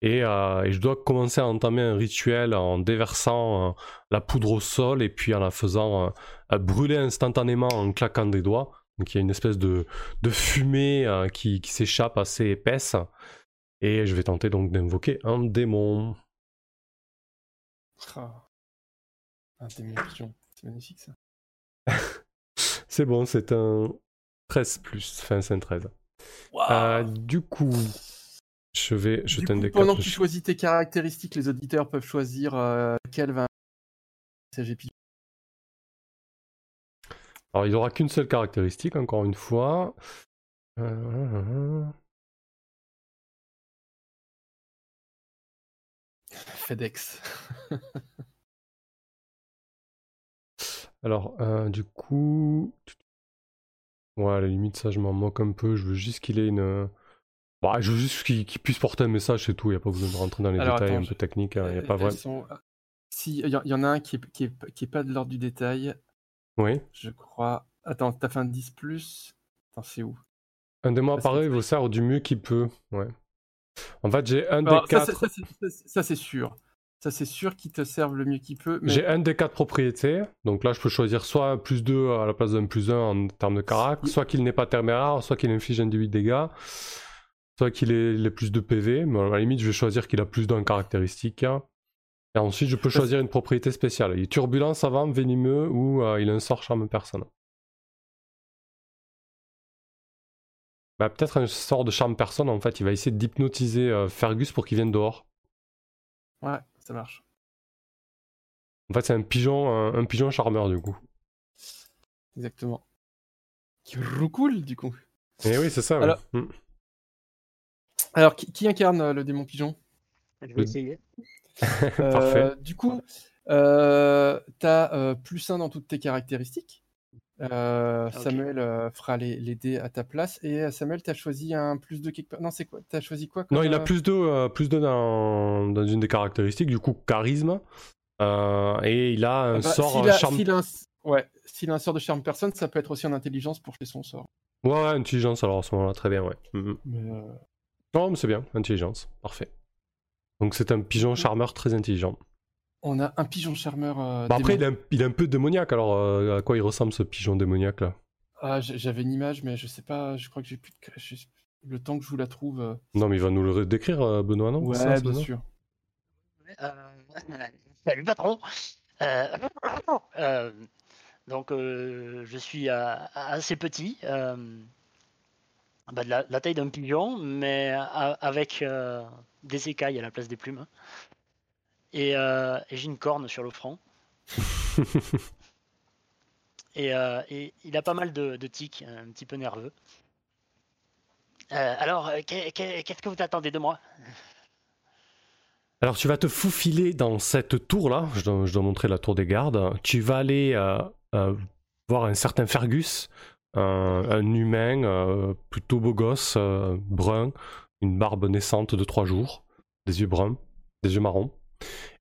Et, euh, et je dois commencer à entamer un rituel en déversant la poudre au sol et puis en la faisant brûler instantanément en claquant des doigts. Donc il y a une espèce de, fumée qui, s'échappe assez épaisse. Et je vais tenter donc d'invoquer un démon. Ah. C'est magnifique ça. C'est bon, c'est un 13 plus, enfin c'est un 13. Euh, du coup, je vais Du jeter un coup, des pendant quatre que tu choisis tes caractéristiques, les auditeurs peuvent choisir euh, quel va. Alors, il aura qu'une seule caractéristique, encore une fois. Euh, FedEx. Alors, euh, du coup. Ouais, à la limite, ça, je m'en moque un peu. Je veux juste qu'il ait une. Bah, je veux juste qu'il puisse porter un message, c'est tout. Il n'y a pas besoin de rentrer dans les Alors, détails attends, un peu techniques. hein. Il n'y a pas vraiment. sont- Si, il y, en- il y en a un qui est, qui est, qui est pas de l'ordre du détail, Oui. je crois. Attends, t'as fait un 10 plus Attends, c'est où? Un c'est- apparaît, il vous sert du mieux qu'il peut. Ouais. En fait, j'ai un Alors, des ça, quatre. ça, c'est sûr. Ça, c'est sûr qu'il te serve le mieux qu'il peut. Mais... J'ai un des quatre propriétés, donc là je peux choisir soit un plus 2 à la place d'un plus 1 en termes de carac, soit qu'il n'est pas téméraire, soit qu'il inflige un D8 dégâts, soit qu'il ait les plus de PV, mais à la limite je vais choisir qu'il a plus d'un caractéristique. Et ensuite je peux choisir une propriété spéciale. Il est turbulent, savant, venimeux ou euh, il a un sort charme personne. Bah, peut-être un sort de charme personne en fait, il va essayer d'hypnotiser euh, Fergus pour qu'il vienne dehors. Ouais, ça marche. En fait c'est un pigeon, un, un pigeon charmeur du coup. Exactement. Qui recoule, du coup. Et oui c'est ça. ouais. Alors, Mm. alors qui, qui incarne euh, le démon pigeon? Je vais essayer. Euh, Parfait. Du coup, euh, t'as euh, plus 1 dans toutes tes caractéristiques. Euh, Ok. Samuel euh, fera les, les dés à ta place. Et euh, Samuel, t'as choisi un plus 2 quelque part. Non, c'est quoi? T'as choisi quoi Non, il a plus de, euh, plus de dans, dans une des caractéristiques, du coup, charisme. Euh, et il a un ah bah, sort a- charme. s'il a un- Ouais, s'il a un sort de charme personne, ça peut être aussi en intelligence pour faire son sort. Ouais, ouais, intelligence, alors à ce moment-là, très bien, ouais. Mais, euh, Non, mais c'est bien, intelligence, parfait. Donc c'est un pigeon charmeur très intelligent. On a un pigeon charmeur. euh, Bah, après, il est, un, il est un peu démoniaque, alors euh, à quoi il ressemble ce pigeon démoniaque là? Ah, j'avais une image, mais je sais pas. Je crois que j'ai plus de. je- Le temps que je vous la trouve. euh, Non, mais il va nous le décrire, Benoît, non? Ouais, ça, bien sûr. Euh, salut patron. Euh, euh, donc euh, je suis euh, assez petit, euh, bah, de la, la taille d'un pigeon, mais avec euh, des écailles à la place des plumes. Et, euh, et j'ai une corne sur le front. Et, euh, et il a pas mal de, de tics, un petit peu nerveux. Euh, alors, qu'est- qu'est- qu'est-ce que vous attendez de moi? Alors tu vas te faufiler dans cette tour-là, je dois, je dois montrer la tour des gardes. Tu vas aller voir un certain Fergus, un, un humain plutôt beau gosse, brun, une barbe naissante de trois jours, des yeux bruns, des yeux marrons.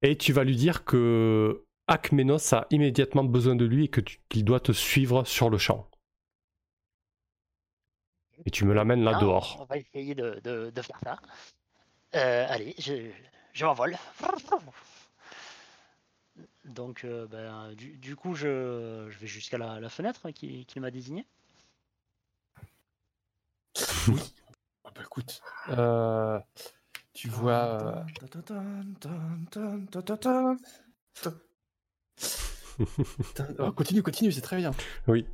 Et tu vas lui dire que Akmenos a immédiatement besoin de lui et que tu- qu'il doit te suivre sur le champ. Et tu me l'amènes là Bien, dehors. On va essayer de, de- de faire ça. Euh, allez, je, je m'envole. Donc, euh, ben, du, du coup, je, je vais jusqu'à la, la fenêtre qu'il qu'il m'a désignée. Oui. Ah bah écoute, euh, tu vois. euh, continue, continue, c'est très bien. Oui.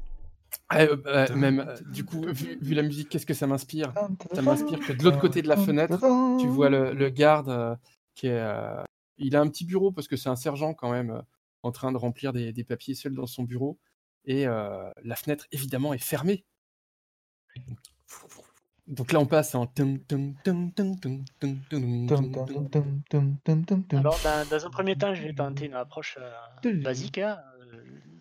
Ah, euh, euh, même, euh, du coup, vu, vu la musique, qu'est-ce que ça m'inspire? Ça m'inspire que de l'autre côté de la fenêtre, tu vois le, le garde euh, qui est. euh, il a un petit bureau parce que c'est un sergent quand même euh, en train de remplir des, des papiers seul dans son bureau. Et euh, la fenêtre, évidemment, est fermée. Donc là, on passe en. Alors, dans, dans, un premier temps, je vais tenter une approche euh, basique.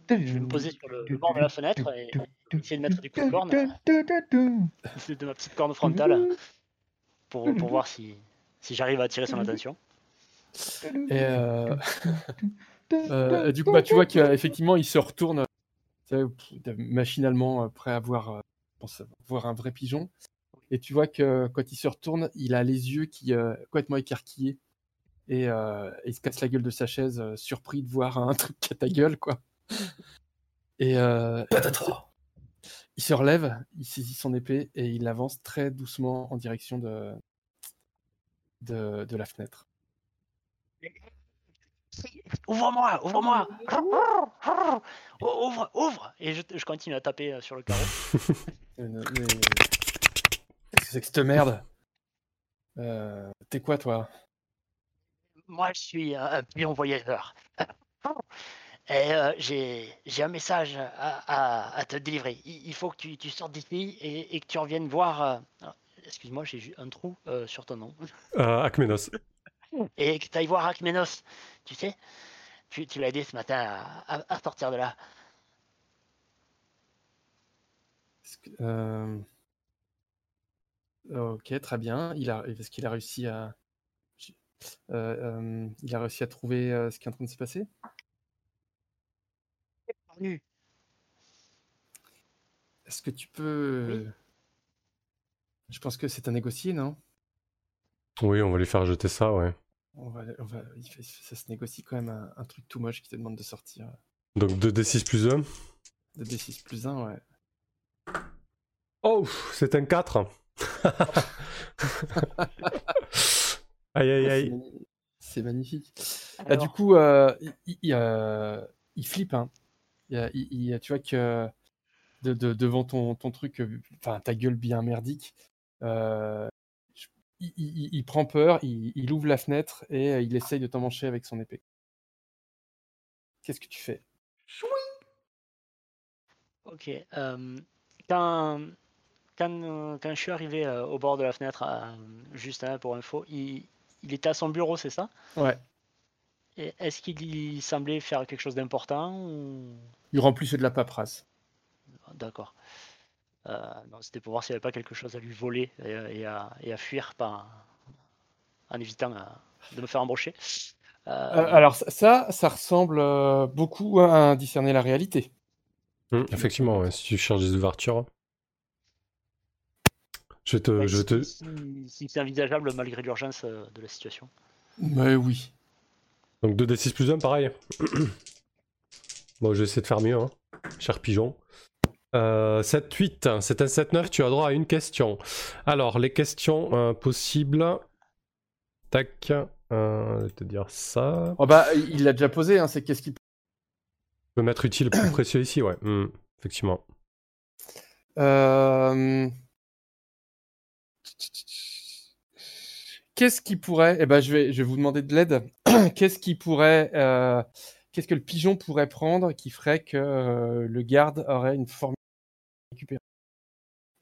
Je vais me poser sur le, bord de la fenêtre et essayer de mettre des coups de corne. de ma petite corne frontale pour, pour voir si, si j'arrive à attirer son attention. Et, du coup, bah, tu vois qu'effectivement, il se retourne machinalement, prêt à voir, pour voir un vrai pigeon. Et tu vois que quand il se retourne, il a les yeux qui euh, complètement écarquillés. Et euh, il se casse la gueule de sa chaise, euh, surpris de voir un truc à ta gueule, quoi. Et euh, il se relève, il saisit son épée et il avance très doucement en direction de, de, de la fenêtre. Ouvre-moi, ouvre-moi Ouvre, ouvre Et je, je continue à taper sur le carreau. Mais- Qu'est-ce que c'est que cette merde? Euh, T'es quoi, toi? Moi, je suis un pion voyageur. Et euh, j'ai j'ai un message à, à- à te délivrer. Il, il faut que tu, tu sortes d'ici et, et que tu reviennes voir. euh, Excuse-moi, j'ai un trou euh, sur ton nom. Euh, Akmenos. Et que tu ailles voir Akmenos. Tu sais, tu, tu l'as aidé ce matin à, à- à sortir de là. Est-ce que- euh, Ok, très bien. Il a... Est-ce qu'il a réussi à... Euh, euh, il a réussi à trouver euh, ce qui est en train de se passer? Parvenu. Est-ce que tu peux... Je pense que c'est à négocier, non? Oui, on va lui faire jeter ça, ouais. on va, on va- il fait- Ça se négocie quand même un, un truc tout moche qui te demande de sortir Donc 2d6 plus 1. de D6 plus 1, ouais. Oh, c'est un 4. Aïe aïe Ah, c'est aïe. C'est magnifique. Ah, Alors du coup, euh, il, il, euh, il flippe. Hein. Il, tu vois que de, de- devant ton, ton truc, enfin ta gueule bien merdique, euh, il, il- il prend peur, il, il ouvre la fenêtre et il essaye de t'emmancher avec son épée. Qu'est-ce que tu fais? Ok. euh, quand, quand, euh, quand je suis arrivé euh, au bord de la fenêtre, euh, juste hein, pour info, il, il était à son bureau, c'est ça? Ouais. Et Est-ce qu'il semblait faire quelque chose d'important ou... Il remplit ceux de la paperasse. D'accord. Euh, non, C'était pour voir s'il n'y avait pas quelque chose à lui voler et, et à, et à fuir par, en évitant euh, de me faire embaucher. Euh, Euh, alors ça- ça, ressemble beaucoup à discerner la réalité. Hum, effectivement, ouais, si tu cherches des ouvertures. Je vais te. ouais, Je te... si, si- si c'est envisageable malgré l'urgence euh, de la situation. Mais oui. Donc 2d6 plus 1, pareil. bon, je vais essayer de faire mieux, hein. cher pigeon. Euh, 7, 8, c'est un 7, 9, tu as droit à une question. Alors, les questions euh, possibles. Tac, euh, je vais te dire ça. Oh bah, il l'a déjà posé, hein, c'est qu'est-ce qu'il peut m'être utile plus précieux ici, ouais. Hmm, effectivement. Euh, Qu'est-ce qui pourrait. Eh ben, je vais, je vais vous demander de l'aide. Qu'est-ce qui pourrait. euh, Qu'est-ce que le pigeon pourrait prendre qui ferait que euh, le garde aurait une forme récupérée?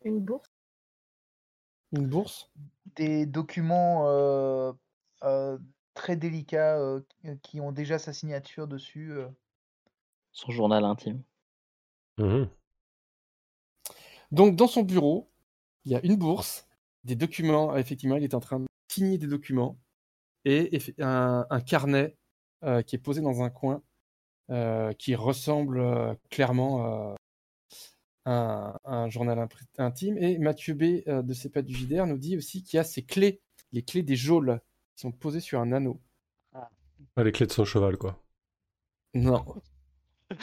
Une bourse Une bourse? Des documents euh, euh, très délicats euh, qui ont déjà sa signature dessus. euh. Son journal intime. Mhm. Donc, dans son bureau, il y a une bourse, des documents. Effectivement, il est en train de signer des documents et un, un carnet euh, qui est posé dans un coin euh, qui ressemble euh, clairement euh, à un, un journal intime. Et Mathieu B euh, de C'est pas du JDR nous dit aussi qu'il y a ces clés, les clés des geôles qui sont posées sur un anneau. Ah, les clés de son cheval, quoi. Non.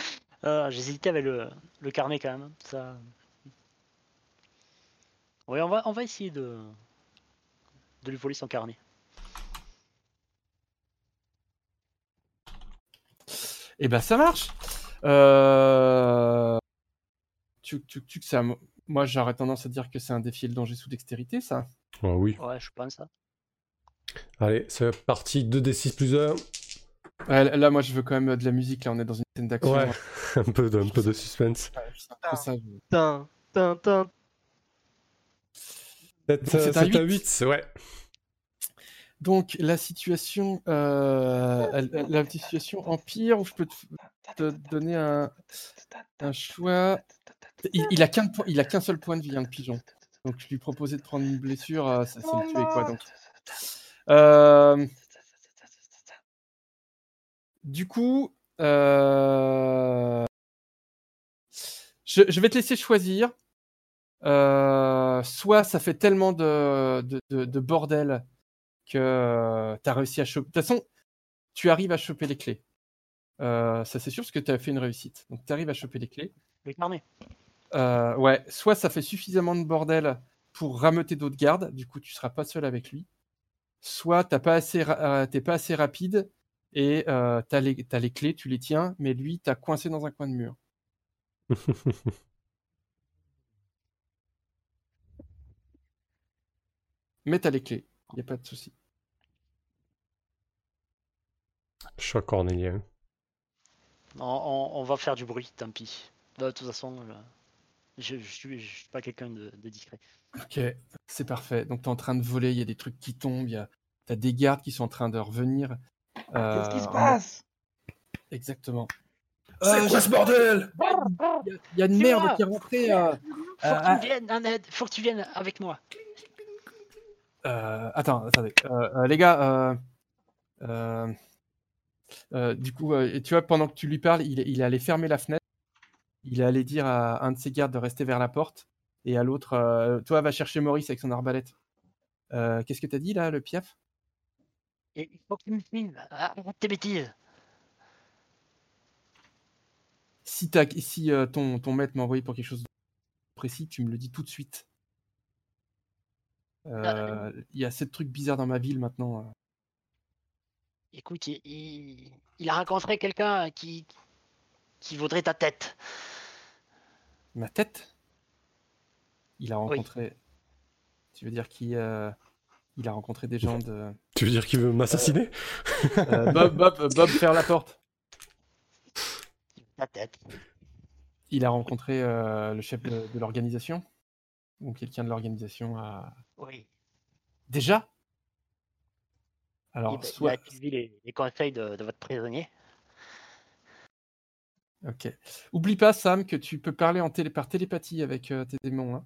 Euh, J'hésitais avec le, le carnet quand même. Ça... Oui, on va, on va essayer de, de lui voler son carnet. Eh ben ça marche. Euh... Tu, tu, tu, que ça... Moi j'aurais tendance à dire que c'est un défi et le danger sous dextérité, ça. Ah oui. Ouais, je pense ça. Allez, c'est parti, 2d6 plus 1. Ouais, là, moi je veux quand même de la musique, là on est dans une scène d'action. Ouais, un peu de, un peu de suspense. Ouais, je- Tin, tin, tin. C'est Donc, c'est un c'est un huit. 8, ouais. Donc la situation, euh, la situation empire où je peux te, te donner un, un choix. Il, il a qu'un point- il a qu'un seul point de vie, hein, le pigeon. Donc je lui proposais de prendre une blessure, euh, ça c'est le tuer quoi. Donc. Euh, Du coup, euh, je, je vais te laisser choisir. Euh, soit ça fait tellement de, de, de- de bordel que tu as réussi à choper. De toute façon, tu arrives à choper les clés. Euh, ça, c'est sûr, parce que tu as fait une réussite. Donc, tu arrives à choper les clés. Le carnet. Euh, ouais, soit ça fait suffisamment de bordel pour rameuter d'autres gardes, du coup, tu seras pas seul avec lui. Soit t'as pas assez, euh, t'es pas assez rapide et euh, t'as les, t'as les clés, tu les tiens, mais lui, t'as coincé dans un coin de mur. Mais t'as les clés, y a pas de souci. Choc cornélien. On, on- on va faire du bruit, tant pis. De toute façon, je, je, suis, pas quelqu'un de, de discret. Ok, c'est parfait. Donc, t'es en train de voler, il y a des trucs qui tombent, il y a... t'as des gardes qui sont en train de revenir. Qu'est-ce qui se Euh, passe? Exactement. C'est Euh, quoi ce bordel? Il y a- il y a une merde moi. qui est rentrée. euh, Faut que tu viennes, Annette, faut que tu viennes avec moi. Euh, attends, attendez. Euh, euh, les gars, du coup, tu vois, pendant que tu lui parles, il, est- il est allé fermer la fenêtre. Il est allé dire à un de ses gardes de rester vers la porte. Et à l'autre, toi, va chercher Maurice avec son arbalète. Qu'est-ce que t'as dit là, le piaf? Il faut que tu me suives. Arrête tes bêtises. Si, euh, ton, ton maître m'a envoyé pour quelque chose de précis, tu me le dis tout de suite. Euh, Il y a sept trucs bizarres dans ma ville maintenant. euh. Écoute, il, il- il a rencontré quelqu'un qui, qui vaudrait ta tête. Ma tête? Il a rencontré. Tu veux dire qu'il euh, il a rencontré des gens de. Tu veux dire qu'il veut m'assassiner? Euh, Bob, Bob, Bob, ferme la porte. Ta tête. Il a rencontré euh, le chef de, de l'organisation Ou quelqu'un de l'organisation a. Oui. Déjà? Il, Alors, il soit. a suivi les, les conseils de, de votre prisonnier. Ok. Oublie pas, Sam, que tu peux parler en télé... par télépathie avec euh, tes démons. hein.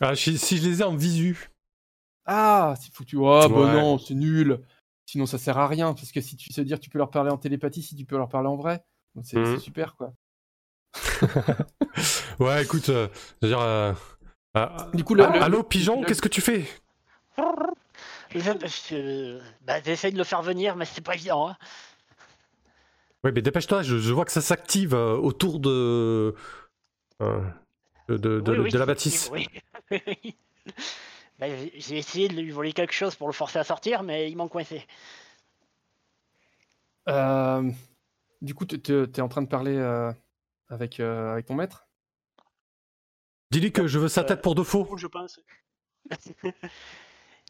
Ah, si, si je les ai en visu. Ah, c'est foutu. Oh, bah Ouais. non, c'est nul. Sinon, ça sert à rien. Parce que si tu sais dire, tu peux leur parler en télépathie, si tu peux leur parler en vrai. C'est Mhm. c'est super, quoi. Ouais, écoute, euh, je veux dire. euh, ah, Du coup, le- ah, le- allô, pigeon, le- qu'est-ce que tu fais? Je- je- bah, J'essaie de le faire venir, mais c'est pas évident. hein. Ouais, mais dépêche-toi, je, je vois que ça s'active euh, autour de. euh, de, de, de- Oui, oui, de la bâtisse. oui. Bah, j'ai essayé de lui voler quelque chose pour le forcer à sortir, mais il m'en coincé. Euh, du coup, tu es en train de parler euh, avec, euh, avec ton maître? Dis-lui que je veux sa tête pour de faux. Je pense.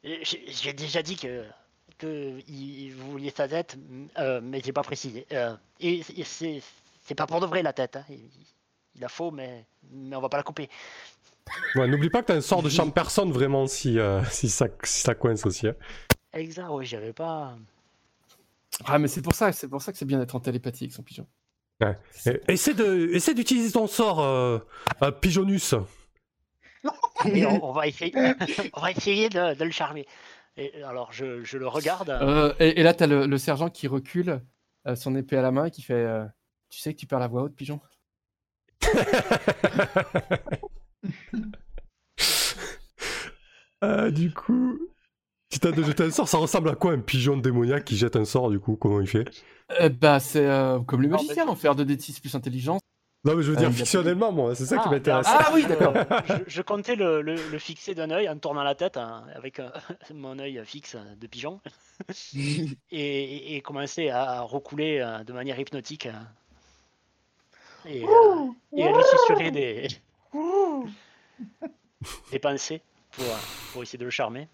J'ai déjà dit que, que il- vous vouliez sa tête, euh, mais j'ai pas précisé. Euh, et et c'est c'est pas pour de vrai la tête. hein. Il, il la faut, mais, mais on va pas la couper. Ouais, n'oublie pas que t'as un sort de champ personne vraiment si, euh, si, ça, si ça coince aussi. hein. Exact, oui, j'avais pas. Ah, mais c'est pour ça, c'est pour ça que c'est bien d'être en télépathie avec son pigeon. Ouais. Et- Essaie de, essaie d'utiliser ton sort, euh, euh, Pigeonus. On, on va essayer, on va essayer de, de le charmer. Et alors, je, je le regarde. Euh, et, et là, t'as le, le sergent qui recule, euh, son épée à la main, et qui fait euh, Tu sais que tu perds la voix haute, pigeon? Ah, du coup, si t'as de jeter un sort, ça ressemble à quoi un pigeon démoniaque qui jette un sort, du coup Comment il fait? Eh bah, c'est euh, comme les magiciens, en faire 2d6 plus intelligence. Non, mais je veux Ah, dire fictionnellement, moi, c'est ça qui Ah, m'intéresse. Ah oui, d'accord. je, je comptais le, le- le fixer d'un œil en tournant la tête hein, avec euh, mon œil fixe de pigeon et, et- commencer à recouler euh, de manière hypnotique euh, et, euh, et à lui susurrer des, des pensées pour, euh, pour essayer de le charmer.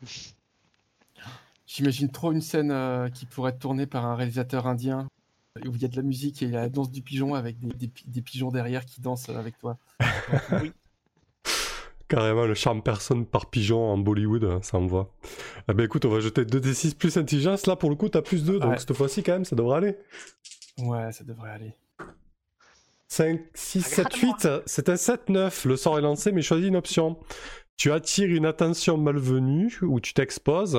J'imagine trop une scène euh, qui pourrait être tournée par un réalisateur indien où il y a de la musique et il y a la danse du pigeon avec des, des pi- des pigeons derrière qui dansent avec toi. Carrément, le charme personne par pigeon en Bollywood, hein, ça envoie. Ah ben écoute, on va jeter 2d6 plus intelligence. Là, pour le coup, t'as plus 2, donc Ouais. cette fois-ci, quand même, ça devrait aller. Ouais, ça devrait aller. 5, 6, 7, 8. C'est un 7, 9. Le sort est lancé, mais choisis une option. Tu attires une attention malvenue ou tu t'exposes.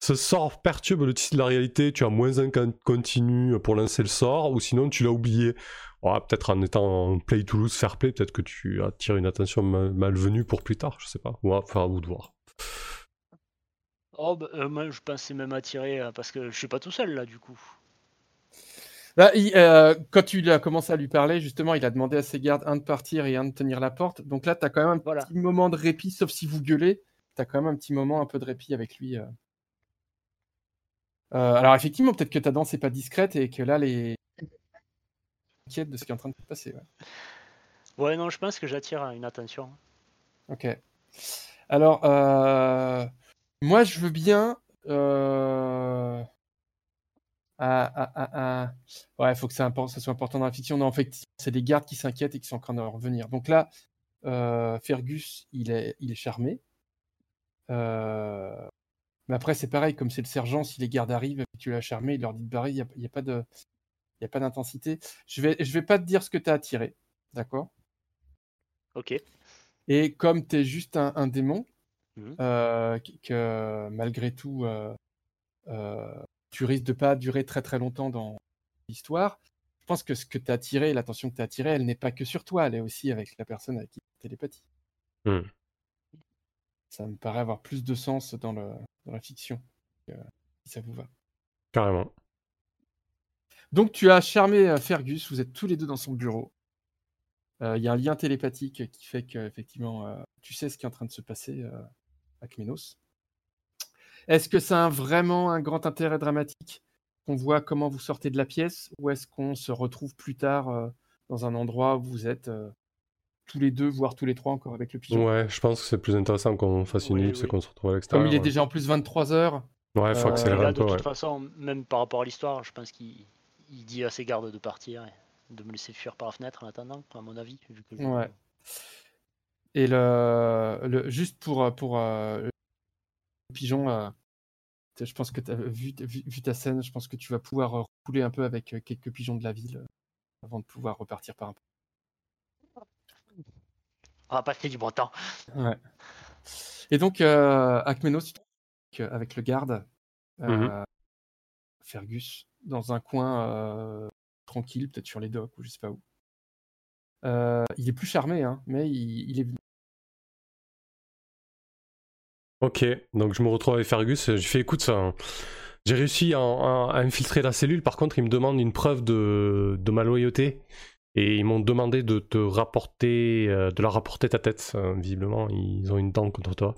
Ce sort perturbe le tissu de la réalité. Tu as moins un continu pour lancer le sort, ou sinon tu l'as oublié. Peut-être en étant en play Toulouse fair play, peut-être que tu attires une attention mal- malvenue pour plus tard, je sais pas. Ou enfin, à vous de voir. Oh, bah, euh, moi je pensais même à tirer euh, parce que je suis pas tout seul là du coup. Bah, il- euh, quand tu as commencé à lui parler, justement, il a demandé à ses gardes un de partir et un de tenir la porte. Donc là, tu as quand même un petit moment de répit, sauf si vous gueulez. Tu as quand même un petit moment un peu de répit avec lui. euh. Euh, alors effectivement, peut-être que ta danse n'est pas discrète et que là, les inquiète de ce qui est en train de se passer. ouais. Ouais, non, je pense que j'attire une attention. Ok. Alors, euh, moi, je veux bien. Euh... Ah, ah, ah, ah. Ouais, il faut que ça, ça soit important dans la fiction. Non, en fait, c'est des gardes qui s'inquiètent et qui sont en train de revenir. Donc là, euh, Fergus, il est, il est charmé. Euh, Mais après, c'est pareil, comme c'est le sergent, si les gardes arrivent et que tu l'as charmé, il leur dit de barrer, il n'y a, y a pas de. Il y a pas d'intensité. Je vais, je vais pas te dire ce que tu as attiré. D'accord? Ok. et comme tu es juste un, un démon, Mhm. euh, que, malgré tout, euh, euh, tu risques de pas durer très très longtemps dans l'histoire, je pense que ce que tu as attiré, l'attention que tu as attirée, elle n'est pas que sur toi, elle est aussi avec la personne avec qui tu télépathie. Hmm. Ça me paraît avoir plus de sens dans, le, dans la fiction, euh, si ça vous va. Carrément. Donc tu as charmé euh, Fergus, vous êtes tous les deux dans son bureau. Euh, Il y a un lien télépathique qui fait que effectivement, euh, tu sais ce qui est en train de se passer à Kmenos. Est-ce que ça a vraiment un grand intérêt dramatique qu'on voit comment vous sortez de la pièce ou est-ce qu'on se retrouve plus tard dans un endroit où vous êtes tous les deux, voire tous les trois encore avec le pigeon Ouais, je pense que c'est plus intéressant qu'on fasse une ellipse et qu'on se retrouve à l'extérieur. Comme il est ouais. déjà en plus 23 heures. Ouais, faut euh, accélérer Là, un de peu, toute ouais. façon, même par rapport à l'histoire, je pense qu'il il dit à ses gardes de partir et de me laisser fuir par la fenêtre en attendant, à mon avis. Vu que je- Ouais. Et le, le juste pour pour euh, le pigeon, euh, je pense que tu vu, vu, vu ta scène, je pense que tu vas pouvoir rouler un peu avec quelques pigeons de la ville avant de pouvoir repartir par un peu. On va passer du bon temps. Ouais. Et donc euh, Akmenos, tu te retrouves avec le garde, euh, Fergus, dans un coin euh, tranquille, peut-être sur les docks ou je sais pas où. Euh, il est plus charmé, hein, mais il, il est Ok, donc je me retrouve avec Fergus. Je fais écoute, ça, j'ai réussi à, à- à infiltrer la cellule. Par contre, ils me demandent une preuve de, de ma loyauté. Et ils m'ont demandé de te rapporter, euh, de leur rapporter ta tête. Euh, visiblement, ils ont une dent contre toi.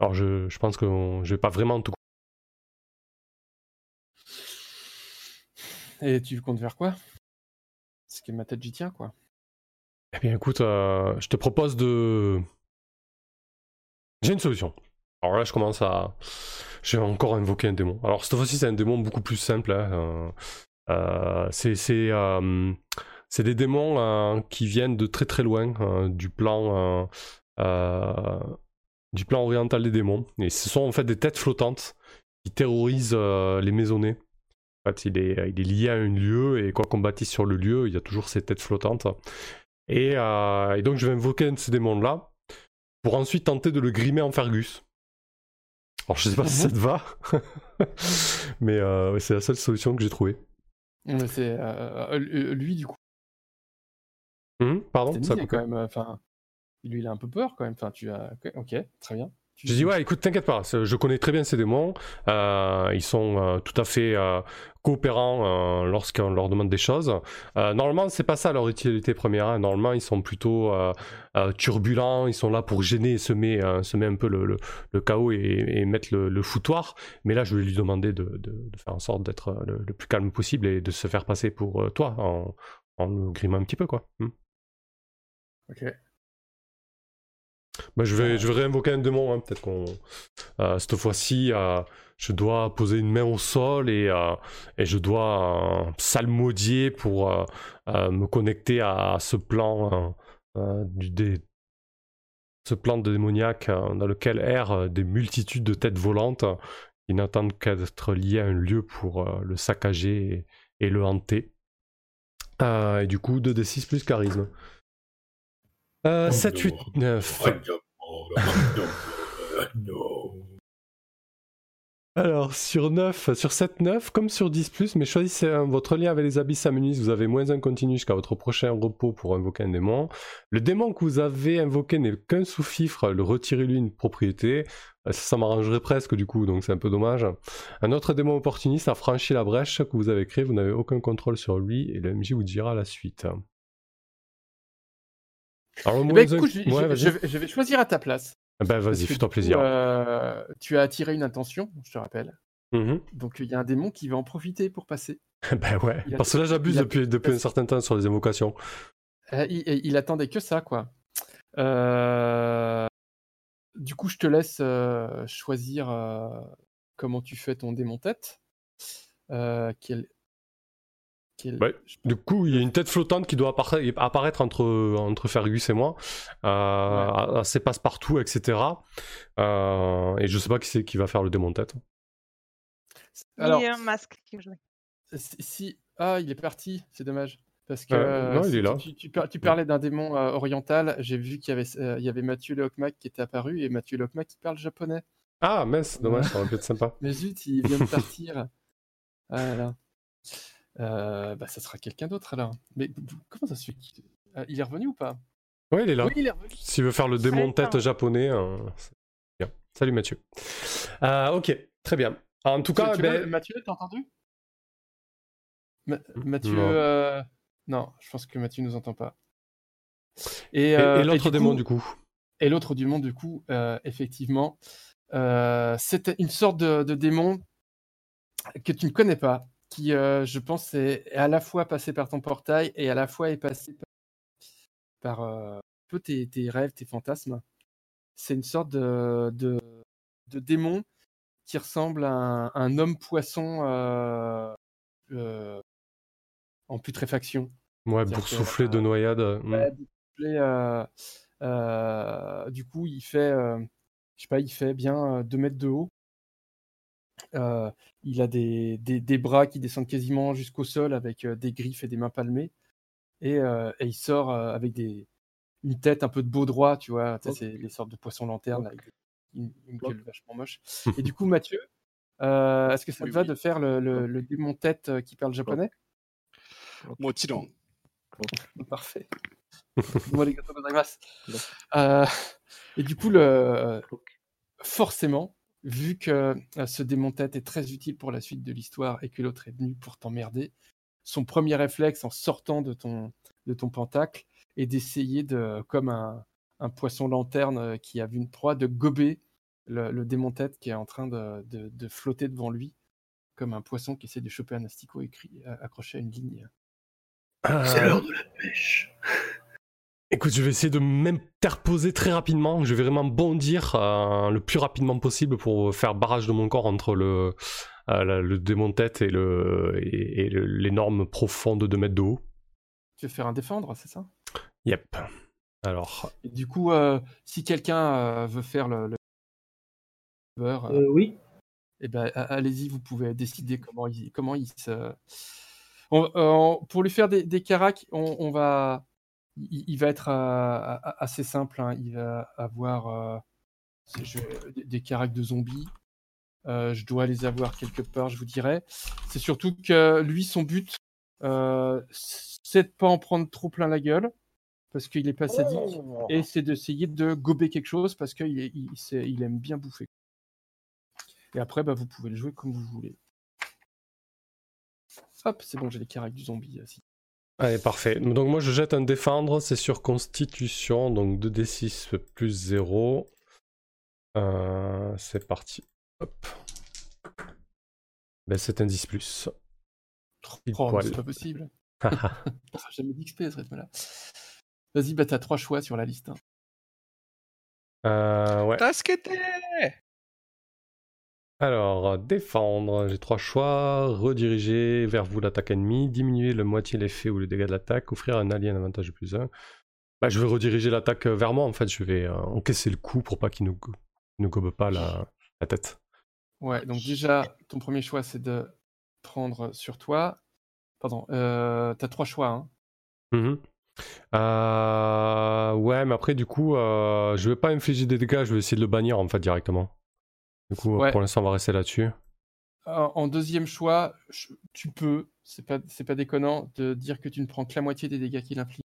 Alors, je, je pense que on- je vais pas vraiment tout. Et tu comptes faire quoi? Parce que ma tête j'y tiens quoi. Eh bien, écoute, euh, je te propose de. J'ai une solution. Alors là, je commence à. J'ai encore invoqué un démon. Alors, cette fois-ci, c'est un démon beaucoup plus simple. hein, euh, euh, c'est c'est, des démons euh, qui viennent de très très loin, euh, du plan. euh, du plan oriental des démons. Et ce sont en fait des têtes flottantes qui terrorisent les maisonnés. En fait, il est, lié à un lieu et quoi qu'on bâtisse sur le lieu, il y a toujours ces têtes flottantes. Et, donc je vais invoquer un de ces démons-là pour ensuite tenter de le grimer en Fergus. Alors je sais pas si ça te va, mais c'est la seule solution que j'ai trouvée. Lui du coup. Hum, pardon, Stanley, ça il est quand même. euh, Enfin, lui il a un peu peur quand même. Enfin, tu as. Ok, très bien. Je dis ouais, écoute, t'inquiète pas, je connais très bien ces démons. euh, ils sont euh, tout à fait euh, coopérants lorsqu'on leur demande des choses. Normalement, c'est pas ça leur utilité première. hein. Normalement, ils sont plutôt turbulents. Ils sont là pour gêner et semer, semer un peu le, le- le chaos et, et mettre le, le foutoir. Mais là, je vais lui demander de, de- de faire en sorte d'être le, plus calme possible et de se faire passer pour toi en, en le grimant un petit peu, quoi. Hmm. Ok. Bah, je, vais, je vais réinvoquer un démon, hein. peut-être qu'on. euh, cette fois-ci, euh, je dois poser une main au sol et, euh, et je dois euh, psalmodier pour euh, euh, me connecter à ce plan euh, euh, du dé- ce plan de démoniaque euh, dans lequel errent euh, des multitudes de têtes volantes euh, qui n'attendent qu'à être liées à un lieu pour euh, le saccager et, et le hanter. Euh, et du coup, 2d6 plus charisme. Euh, 7, 8, 9. Alors, sur 9, sur 7, 9, comme sur 10, mais choisissez un. Votre lien avec les abysses s'amenuise, vous avez moins un continu jusqu'à votre prochain repos pour invoquer un démon. Le démon que vous avez invoqué n'est qu'un sous-fifre, le retirez-lui une propriété. Euh, Ça, ça m'arrangerait presque du coup, donc c'est un peu dommage. Un autre démon opportuniste a franchi la brèche que vous avez créée, vous n'avez aucun contrôle sur lui, et le MJ vous dira la suite. Alors, Eh moins ben, écoute, je, Ouais, je- vas-y. je vais- je vais choisir à ta place. Ah Ben Parce vas-y, fais-toi plaisir. euh, tu as attiré une intention, je te rappelle. Mhm. Donc il y a un démon qui va en profiter pour passer. ben ouais, Il parce que là j'abuse depuis, depuis un certain temps sur les invocations. Euh, il, attendait que ça, quoi. Euh, Du coup, je te laisse choisir comment tu fais ton démon tête. Quel... Ouais. Du coup, il y a une tête flottante qui doit appara- apparaître entre, entre Fergus et moi, euh, assez passe-partout, etc. Euh, et je sais pas qui c'est qui va faire le démon tête. Alors, Il y a un masque qui si, si- Ah, il est parti, c'est dommage. Parce que Euh, non, il est là. Tu, tu par- tu parlais d'un démon euh, oriental, j'ai vu qu'il y avait, euh, il y avait Mathieu Lehockmack qui était apparu, et Mathieu Lehockmack qui parle japonais. Ah, mince, dommage, ça aurait pu être sympa. Mais zut, il vient de partir. Ah là. Euh, bah, ça sera quelqu'un d'autre alors. Mais comment ça se fait Ah, Il est revenu ou pas? Ouais, il est là. Oui, il est revenu. S'il veut faire le démon tête Attends. japonais, euh, c'est bien. Salut Mathieu. Euh, ok, très bien. En tout cas, tu ben, Mathieu, t'as entendu? Ma- Mathieu, Non. euh, non, je pense que Mathieu nous entend pas. Et, et, euh, et l'autre démon coup- du coup? Et l'autre démon, du coup, euh, effectivement, euh, c'était une sorte de, de démon que tu ne connais pas, qui, euh, je pense, est, à la fois passé par ton portail et à la fois est passé par, par, un peu tes, tes rêves, tes fantasmes. C'est une sorte de, de, de démon qui ressemble à un, un homme poisson euh, euh, en putréfaction. Ouais, que, boursouflé de noyade. hmm. Ouais, euh, euh, du coup, il fait, euh, je sais pas, il fait bien 2 mètres de haut. Euh, il a des, bras qui descendent quasiment jusqu'au sol avec euh, des griffes et des mains palmées. Et, euh, il sort avec une tête un peu de beau droit, tu vois. C'est les sortes de poissons lanternes avec une, une gueule vachement moche. et du coup, Mathieu, Est-ce que ça te va de faire le, démon tête qui parle japonais? Moi, Tilan. Parfait. Moi, les gâteaux Et du coup, le, forcément, vu que euh, ce démon tête est très utile pour la suite de l'histoire et que l'autre est venu pour t'emmerder, son premier réflexe en sortant de ton, de ton pentacle est d'essayer de, comme un, un poisson lanterne euh, qui a vu une proie, de gober le, le démon tête qui est en train de, de- de flotter devant lui, comme un poisson qui essaie de choper un asticot écrit, euh, accroché à une ligne. C'est l'heure de la pêche. Écoute, je vais essayer de m'interposer très rapidement. Je vais vraiment bondir euh, le plus rapidement possible pour faire barrage de mon corps entre le, euh, la- le démon tête et le et, et le- l'énorme profond de 2 mètres de haut. Tu veux faire un défendre, c'est ça? Yep. Alors, Et du coup, euh, si quelqu'un euh, veut faire le. Euh, oui. Eh ben, allez-y, vous pouvez décider comment il, comment il se. On- on- pour lui faire des, des caracs, on, on va. Il, il va être euh, assez simple. hein. Il va avoir euh, je- des, caracs de zombies. Euh, je dois les avoir quelque part, je vous dirai. C'est surtout que lui, son but, c'est de pas en prendre trop plein la gueule. parce qu'il est pas sadique, Oh. et c'est d'essayer de gober quelque chose parce qu'il il, aime bien bouffer. Et après, bah, vous pouvez le jouer comme vous voulez. Hop, c'est bon, j'ai les caractères du zombie. ici. Allez, parfait. Donc moi je jette un défendre, c'est sur constitution, donc 2d6 plus 0. Euh, c'est parti. Hop. Ben c'est un 10 plus. Oh, c'est pas possible. Jamais d'XP à ce rythme-là. Vas-y, bah t'as trois choix sur la liste. hein. Euh, ouais. Alors, défendre, j'ai trois choix. Rediriger vers vous l'attaque ennemie, diminuer le moitié l'effet ou le dégât de l'attaque, offrir à un allié un avantage de plus 1. Bah, je vais rediriger l'attaque euh, vers moi, en fait, je vais euh, encaisser le coup pour pas qu'il nous, nous gobe pas la, la tête. Ouais, donc déjà, ton premier choix, c'est de prendre sur toi. Pardon, euh, t'as trois choix. Hein. Mhm. Euh, ouais, mais après, du coup, euh, je vais pas infliger des dégâts, je vais essayer de le bannir, en fait, directement. Du coup, Ouais. pour l'instant, on va rester là-dessus. En deuxième choix, tu peux, c'est pas, c'est pas déconnant, de dire que tu ne prends que la moitié des dégâts qu'il inflige.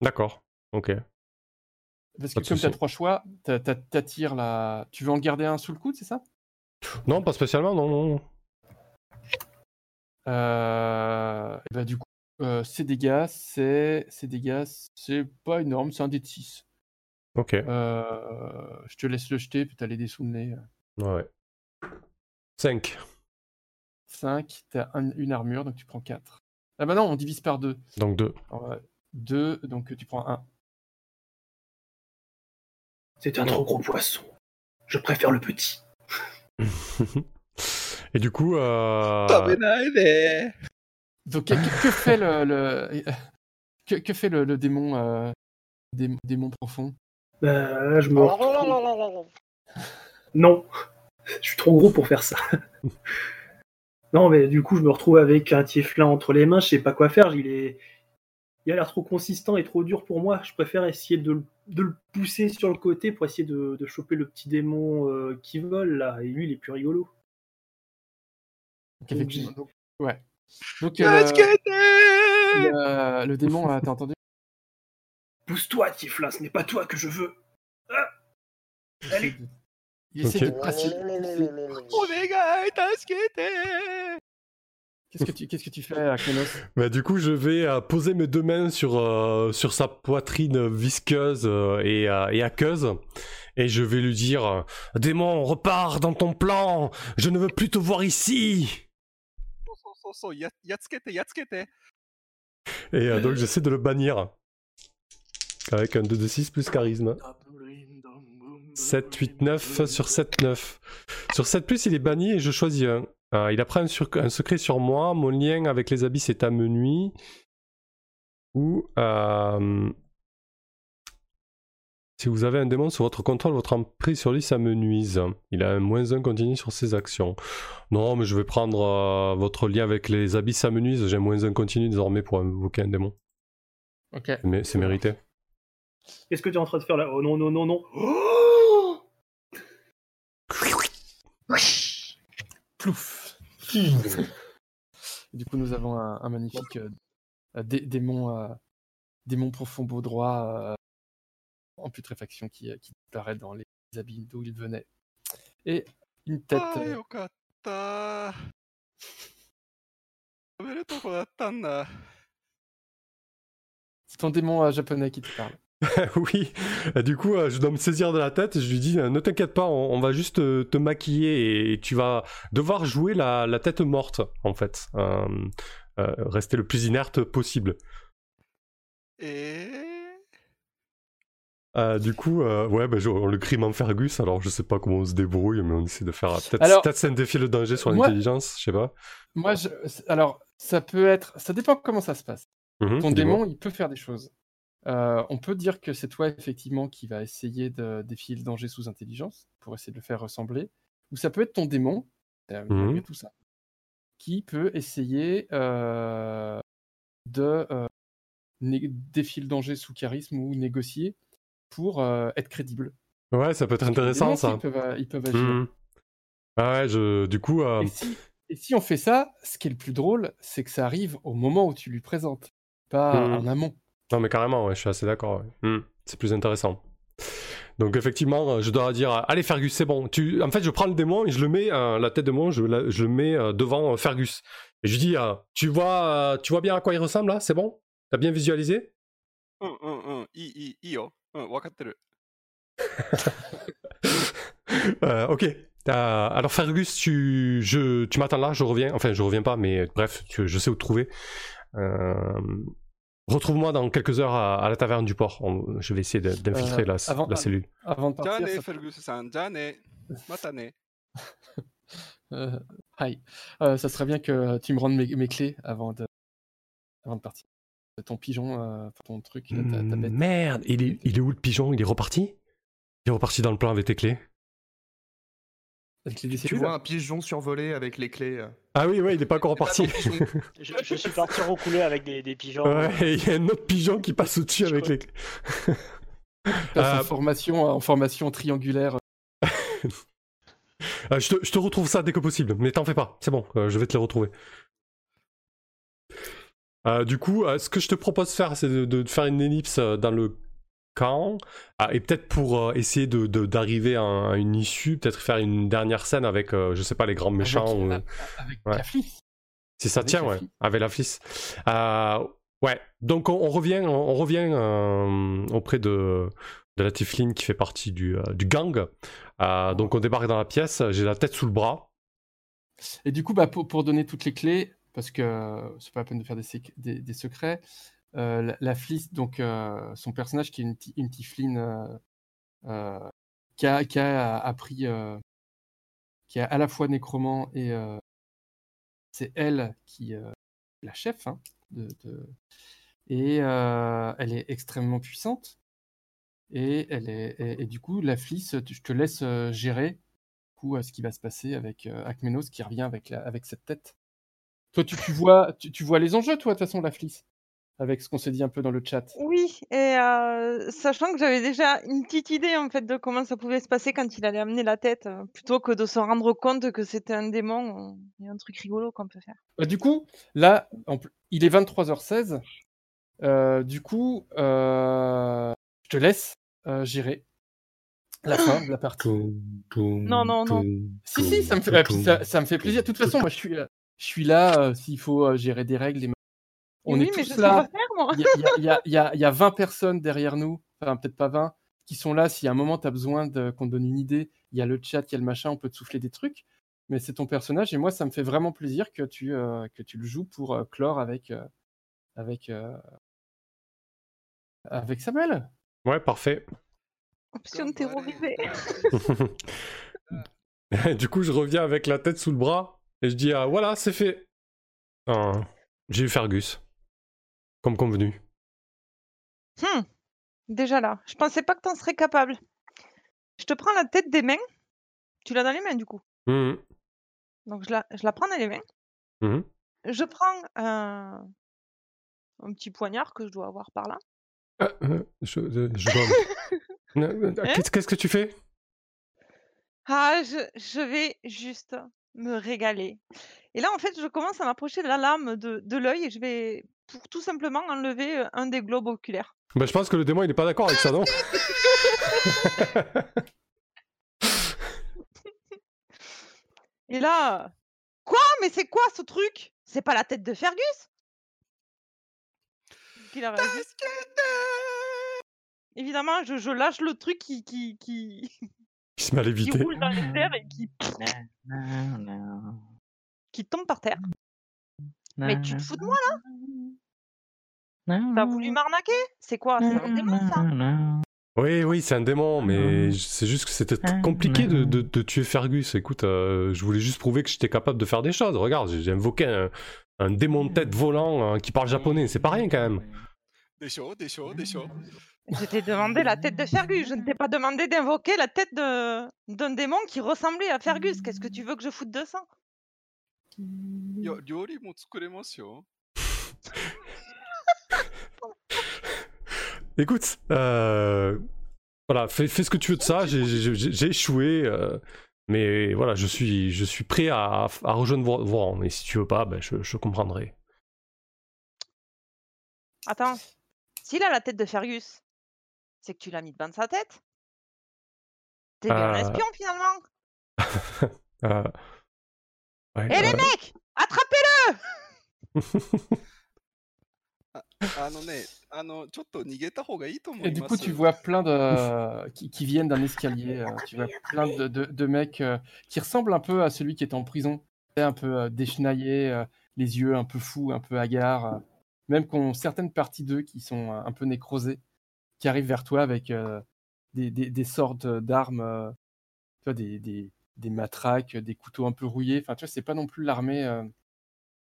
D'accord, ok. Parce que comme tu as trois choix, t'a- t'a- t'attires la. Tu veux en garder un sous le coude, c'est ça? Non, pas spécialement, non, non. non. Euh, et bah, du coup, euh, ces dégâts, c'est ces dégâts, c'est pas énorme, c'est un dé de 6. Ok. Euh, je te laisse le jeter, puis t'as les dés sous le nez. Ouais. 5. 5, t'as un- une armure, donc tu prends 4. Ah bah non, on divise par 2. Donc 2. 2, donc tu prends 1. C'est un trop gros poisson. Je préfère le petit. Et du coup, euh... Donc que, fait le, le- que, que fait le, le démon euh, dé- démon profond? Bah, là, je me Non, je suis trop gros pour faire ça. non, mais du coup, je me retrouve avec un tieflin entre les mains, je sais pas quoi faire. Il est, il a l'air trop consistant et trop dur pour moi. Je préfère essayer de, le- de le pousser sur le côté pour essayer de, de choper le petit démon euh, qui vole là. Et lui, il est plus rigolo. Donc, effectivement, donc- ouais. Donc, euh, que le, le démon, euh, t'as entendu? Pousse-toi, tieflin, ce n'est pas toi que je veux. Ah Allez. Il essaie okay. de passer. Qu'est-ce que, tu, qu'est-ce que tu fais, bah, Du coup, je vais euh, poser mes deux mains sur, euh, sur sa poitrine visqueuse euh, et, et, aqueuse. Et je vais lui dire Démon, repars dans ton plan Je ne veux plus te voir ici Et donc, j'essaie de le bannir. Avec un 2d6 plus charisme. Ah, 7, 8, 9 sur 7, 9. Sur 7 plus, il est banni et je choisis un. Euh, il apprend un, sur- un secret sur moi. Mon lien avec les abysses est amenuis. Ou. euh, si vous avez un démon sous votre contrôle, votre emprise sur lui s'amenuise. Il a un moins 1 continu sur ses actions. Non, mais je vais prendre euh, votre lien avec les abysses s'amenuise. J'ai un moins 1 continu désormais pour invoquer un démon. Ok. Mais c'est mérité. Qu'est-ce que tu es en train de faire là? Oh non, non, non, non. Plouf. du coup, nous avons un, magnifique euh, démon, démon euh, profond beau droit euh, en putréfaction qui, qui dans les habits d'où il venait. Et une tête. C'est ton démon japonais qui te parle. oui, Euh, du coup, euh, je dois me saisir de la tête et je lui dis euh, Ne t'inquiète pas, on, on va juste te maquiller et, tu vas devoir jouer la, la tête morte, en fait. Euh, euh, rester le plus inerte possible. え Euh, du coup, ouais, bah, je- on le crime en Fergus, alors je sais pas comment on se débrouille, mais on essaie de faire. Peut-être Alors, peut-être c'est un défi le danger sur l'intelligence, je sais pas. Moi, je... alors, ça peut être. Ça dépend comment ça se passe. Mhm, Ton démon, il peut faire des choses. Euh, on peut dire que c'est toi, effectivement, qui va essayer de défier le danger sous intelligence pour essayer de le faire ressembler. Ou ça peut être ton démon, euh, Mhm. tout ça, qui peut essayer euh, de défier le danger sous charisme ou négocier pour être crédible. Ouais, ça peut être intéressant ça. Ils peuvent, ils peuvent agir. Mhm. Ah ouais, je, du coup. Et si, et si on fait ça, ce qui est le plus drôle, c'est que ça arrive au moment où tu lui présentes, pas Mhm. en amont. Non, mais carrément, je suis assez d'accord. Hmm. C'est plus intéressant. Donc effectivement, euh, je dois dire, euh, allez Fergus, c'est bon. En fait, je prends le démon et je le mets, euh, la tête de moi, je, le mets devant Fergus. Et je lui dis, tu, vois, tu vois bien à quoi il ressemble là? C'est bon? T'as bien visualisé? Ok. alors Fergus, tu, je, tu m'attends là, je reviens. Enfin, je reviens pas, mais bref, je sais où te trouver. Retrouve-moi dans quelques heures à, la taverne du port. Je vais essayer d'infiltrer euh, la, la cellule. Avant de partir, ça... Ferguson, Matane. Euh, hi. Euh, ça serait bien que tu me rendes mes, clés avant de, partir. Ton pigeon, euh, ton truc, ta, ta bête. Merde, il est, il est où le pigeon? Il est reparti? Il est reparti dans le plan avec tes clés avec les Tu vois un pigeon survolé avec les clés. euh. Ah oui, ouais, il est pas encore reparti. Je, je suis parti recouler avec des, des pigeons. Ouais, il y a un autre pigeon qui passe au-dessus avec les clés. En Euh, formation, en formation triangulaire. Euh, je, te, je te retrouve ça dès que possible, mais t'en fais pas, c'est bon, euh, je vais te les retrouver. Euh, du coup, euh, ce que je te propose de faire, c'est de, de faire une ellipse dans le Ah, et peut-être pour euh, essayer de, d'arriver à, un- à une issue, peut-être faire une dernière scène avec, euh, je sais pas, les grands méchants. ou- Avec Ouais. la flisse. Si ça Avec tient, ouais, avec la flisse. Euh, ouais, donc on, on revient, on, on revient euh, auprès de, de la Tiflin qui fait partie du, euh, du gang. Euh, donc on débarque dans la pièce, j'ai la tête sous le bras. Et du coup, bah, pour, pour donner toutes les clés, parce que euh, c'est pas la peine de faire des, sec- des, des secrets, euh, la, la Fliss, donc euh, son personnage qui est une, une euh, euh, qui, a, qui a appris, euh, qui est à la fois nécromant et euh, c'est elle qui euh, est la chef. hein, Et euh, elle est extrêmement puissante. Et, elle est, et, du coup, la Fliss, je te laisse euh, gérer coup, ce qui va se passer avec euh, Akmenos qui revient avec, avec cette tête. Toi, tu, tu vois, tu, tu vois les enjeux, toi, de toute façon, la Fliss, avec ce qu'on s'est dit un peu dans le chat. Oui, et euh, sachant que j'avais déjà une petite idée en fait de comment ça pouvait se passer quand il allait amener la tête, euh, plutôt que de se rendre compte que c'était un démon, on- il y a un truc rigolo qu'on peut faire. Bah, du coup, là, il est 23h16. Euh, du coup, euh, je te laisse euh, gérer la fin de la partie. Non, non, non. Si, si, ça me fait, puis ça, ça me fait plaisir. De toute façon, moi, je suis, là- je suis là euh, s'il faut gérer des règles. des- On Oui, est mais tous je là. Il y a, il y a- il y a- il y a- il y a 20 personnes derrière nous, enfin peut-être pas 20, qui sont là. Si à un moment tu as besoin de- qu'on te donne une idée, il y a le chat, il y a le machin, on peut te souffler des trucs. Mais c'est ton personnage et moi, ça me fait vraiment plaisir que tu, euh, que tu le joues pour euh, clore avec, euh, avec, euh, avec Samuel. Ouais, parfait. Option terrorisée. du coup, je reviens avec la tête sous le bras et je dis ah, voilà, c'est fait. Ah, J'ai eu Fergus. Comme convenu. Hmm, Déjà là, je pensais pas que t'en serais capable. Je te prends la tête des mains. Tu l'as dans les mains du coup. Mhm, Donc je la, je la prends dans les mains. mhm. Je prends un, un petit poignard que je dois avoir par là. Ah, euh, je, je- je dois- Euh, euh, Hein Qu'est-ce qu'est-ce que tu fais? Ah, je, je vais juste me régaler. Et là, en fait, je commence à m'approcher de la lame de, de l'œil et je vais pour tout simplement enlever euh, un des globes oculaires. bah, Je pense que le démon il est pas d'accord avec ça, non? Et là, quoi? Mais c'est quoi ce truc? C'est pas la tête de Fergus? Qu'il a réagi. Évidemment, je, je lâche le truc qui, qui, qui, Il se met à qui l'éviter. roule dans les airs et qui, qui tombe par terre. Mais tu te fous de moi là? T'as voulu m'arnaquer? C'est quoi? C'est un démon ça? oui, oui, c'est un démon, mais c'est juste que c'était compliqué de, tuer Fergus. Écoute, euh, je voulais juste prouver que j'étais capable de faire des choses. Regarde, j'ai invoqué un, démon de tête volant hein, qui parle japonais. C'est pas rien quand même. Des shows, des shows, des shows. Je t'ai demandé la tête de Fergus. Je ne t'ai pas demandé d'invoquer la tête d'un démon qui ressemblait à Fergus. Qu'est-ce que tu veux que je foute de ça いや、料理も作れますよ。 Écoute, euh, voilà, fais, fais ce que tu veux de ça. J'ai- J'ai j'ai- j'ai échoué, euh, mais voilà, je suis, je suis prêt à, à rejoindre vos, vos rangs. Mais si tu veux pas, ben, je, je comprendrai. Attends, S'il a la tête de Fergus, c'est que tu l'as mis devant sa tête. T'es bien un Euh, espion finalement. Euh, ouais, Et les euh, mecs, attrapez-le あのね、あの、ちょっと逃げた方がいいと思Et い du ま coup, す。 tu vois plein de qui, qui viennent d'un escalier. euh, tu vois plein de, de- de mecs euh, qui ressemblent un peu à celui qui est en prison, un peu euh, déchenaillés, euh, les yeux un peu fous, un peu hagards, euh, même qu'on certaines parties d'eux qui sont euh, un peu nécrosées, qui arrivent vers toi avec euh, des, des, des sortes d'armes, euh, tu vois, des, des, des matraques, des couteaux un peu rouillés. Enfin, tu vois, c'est pas non plus l'armée. euh,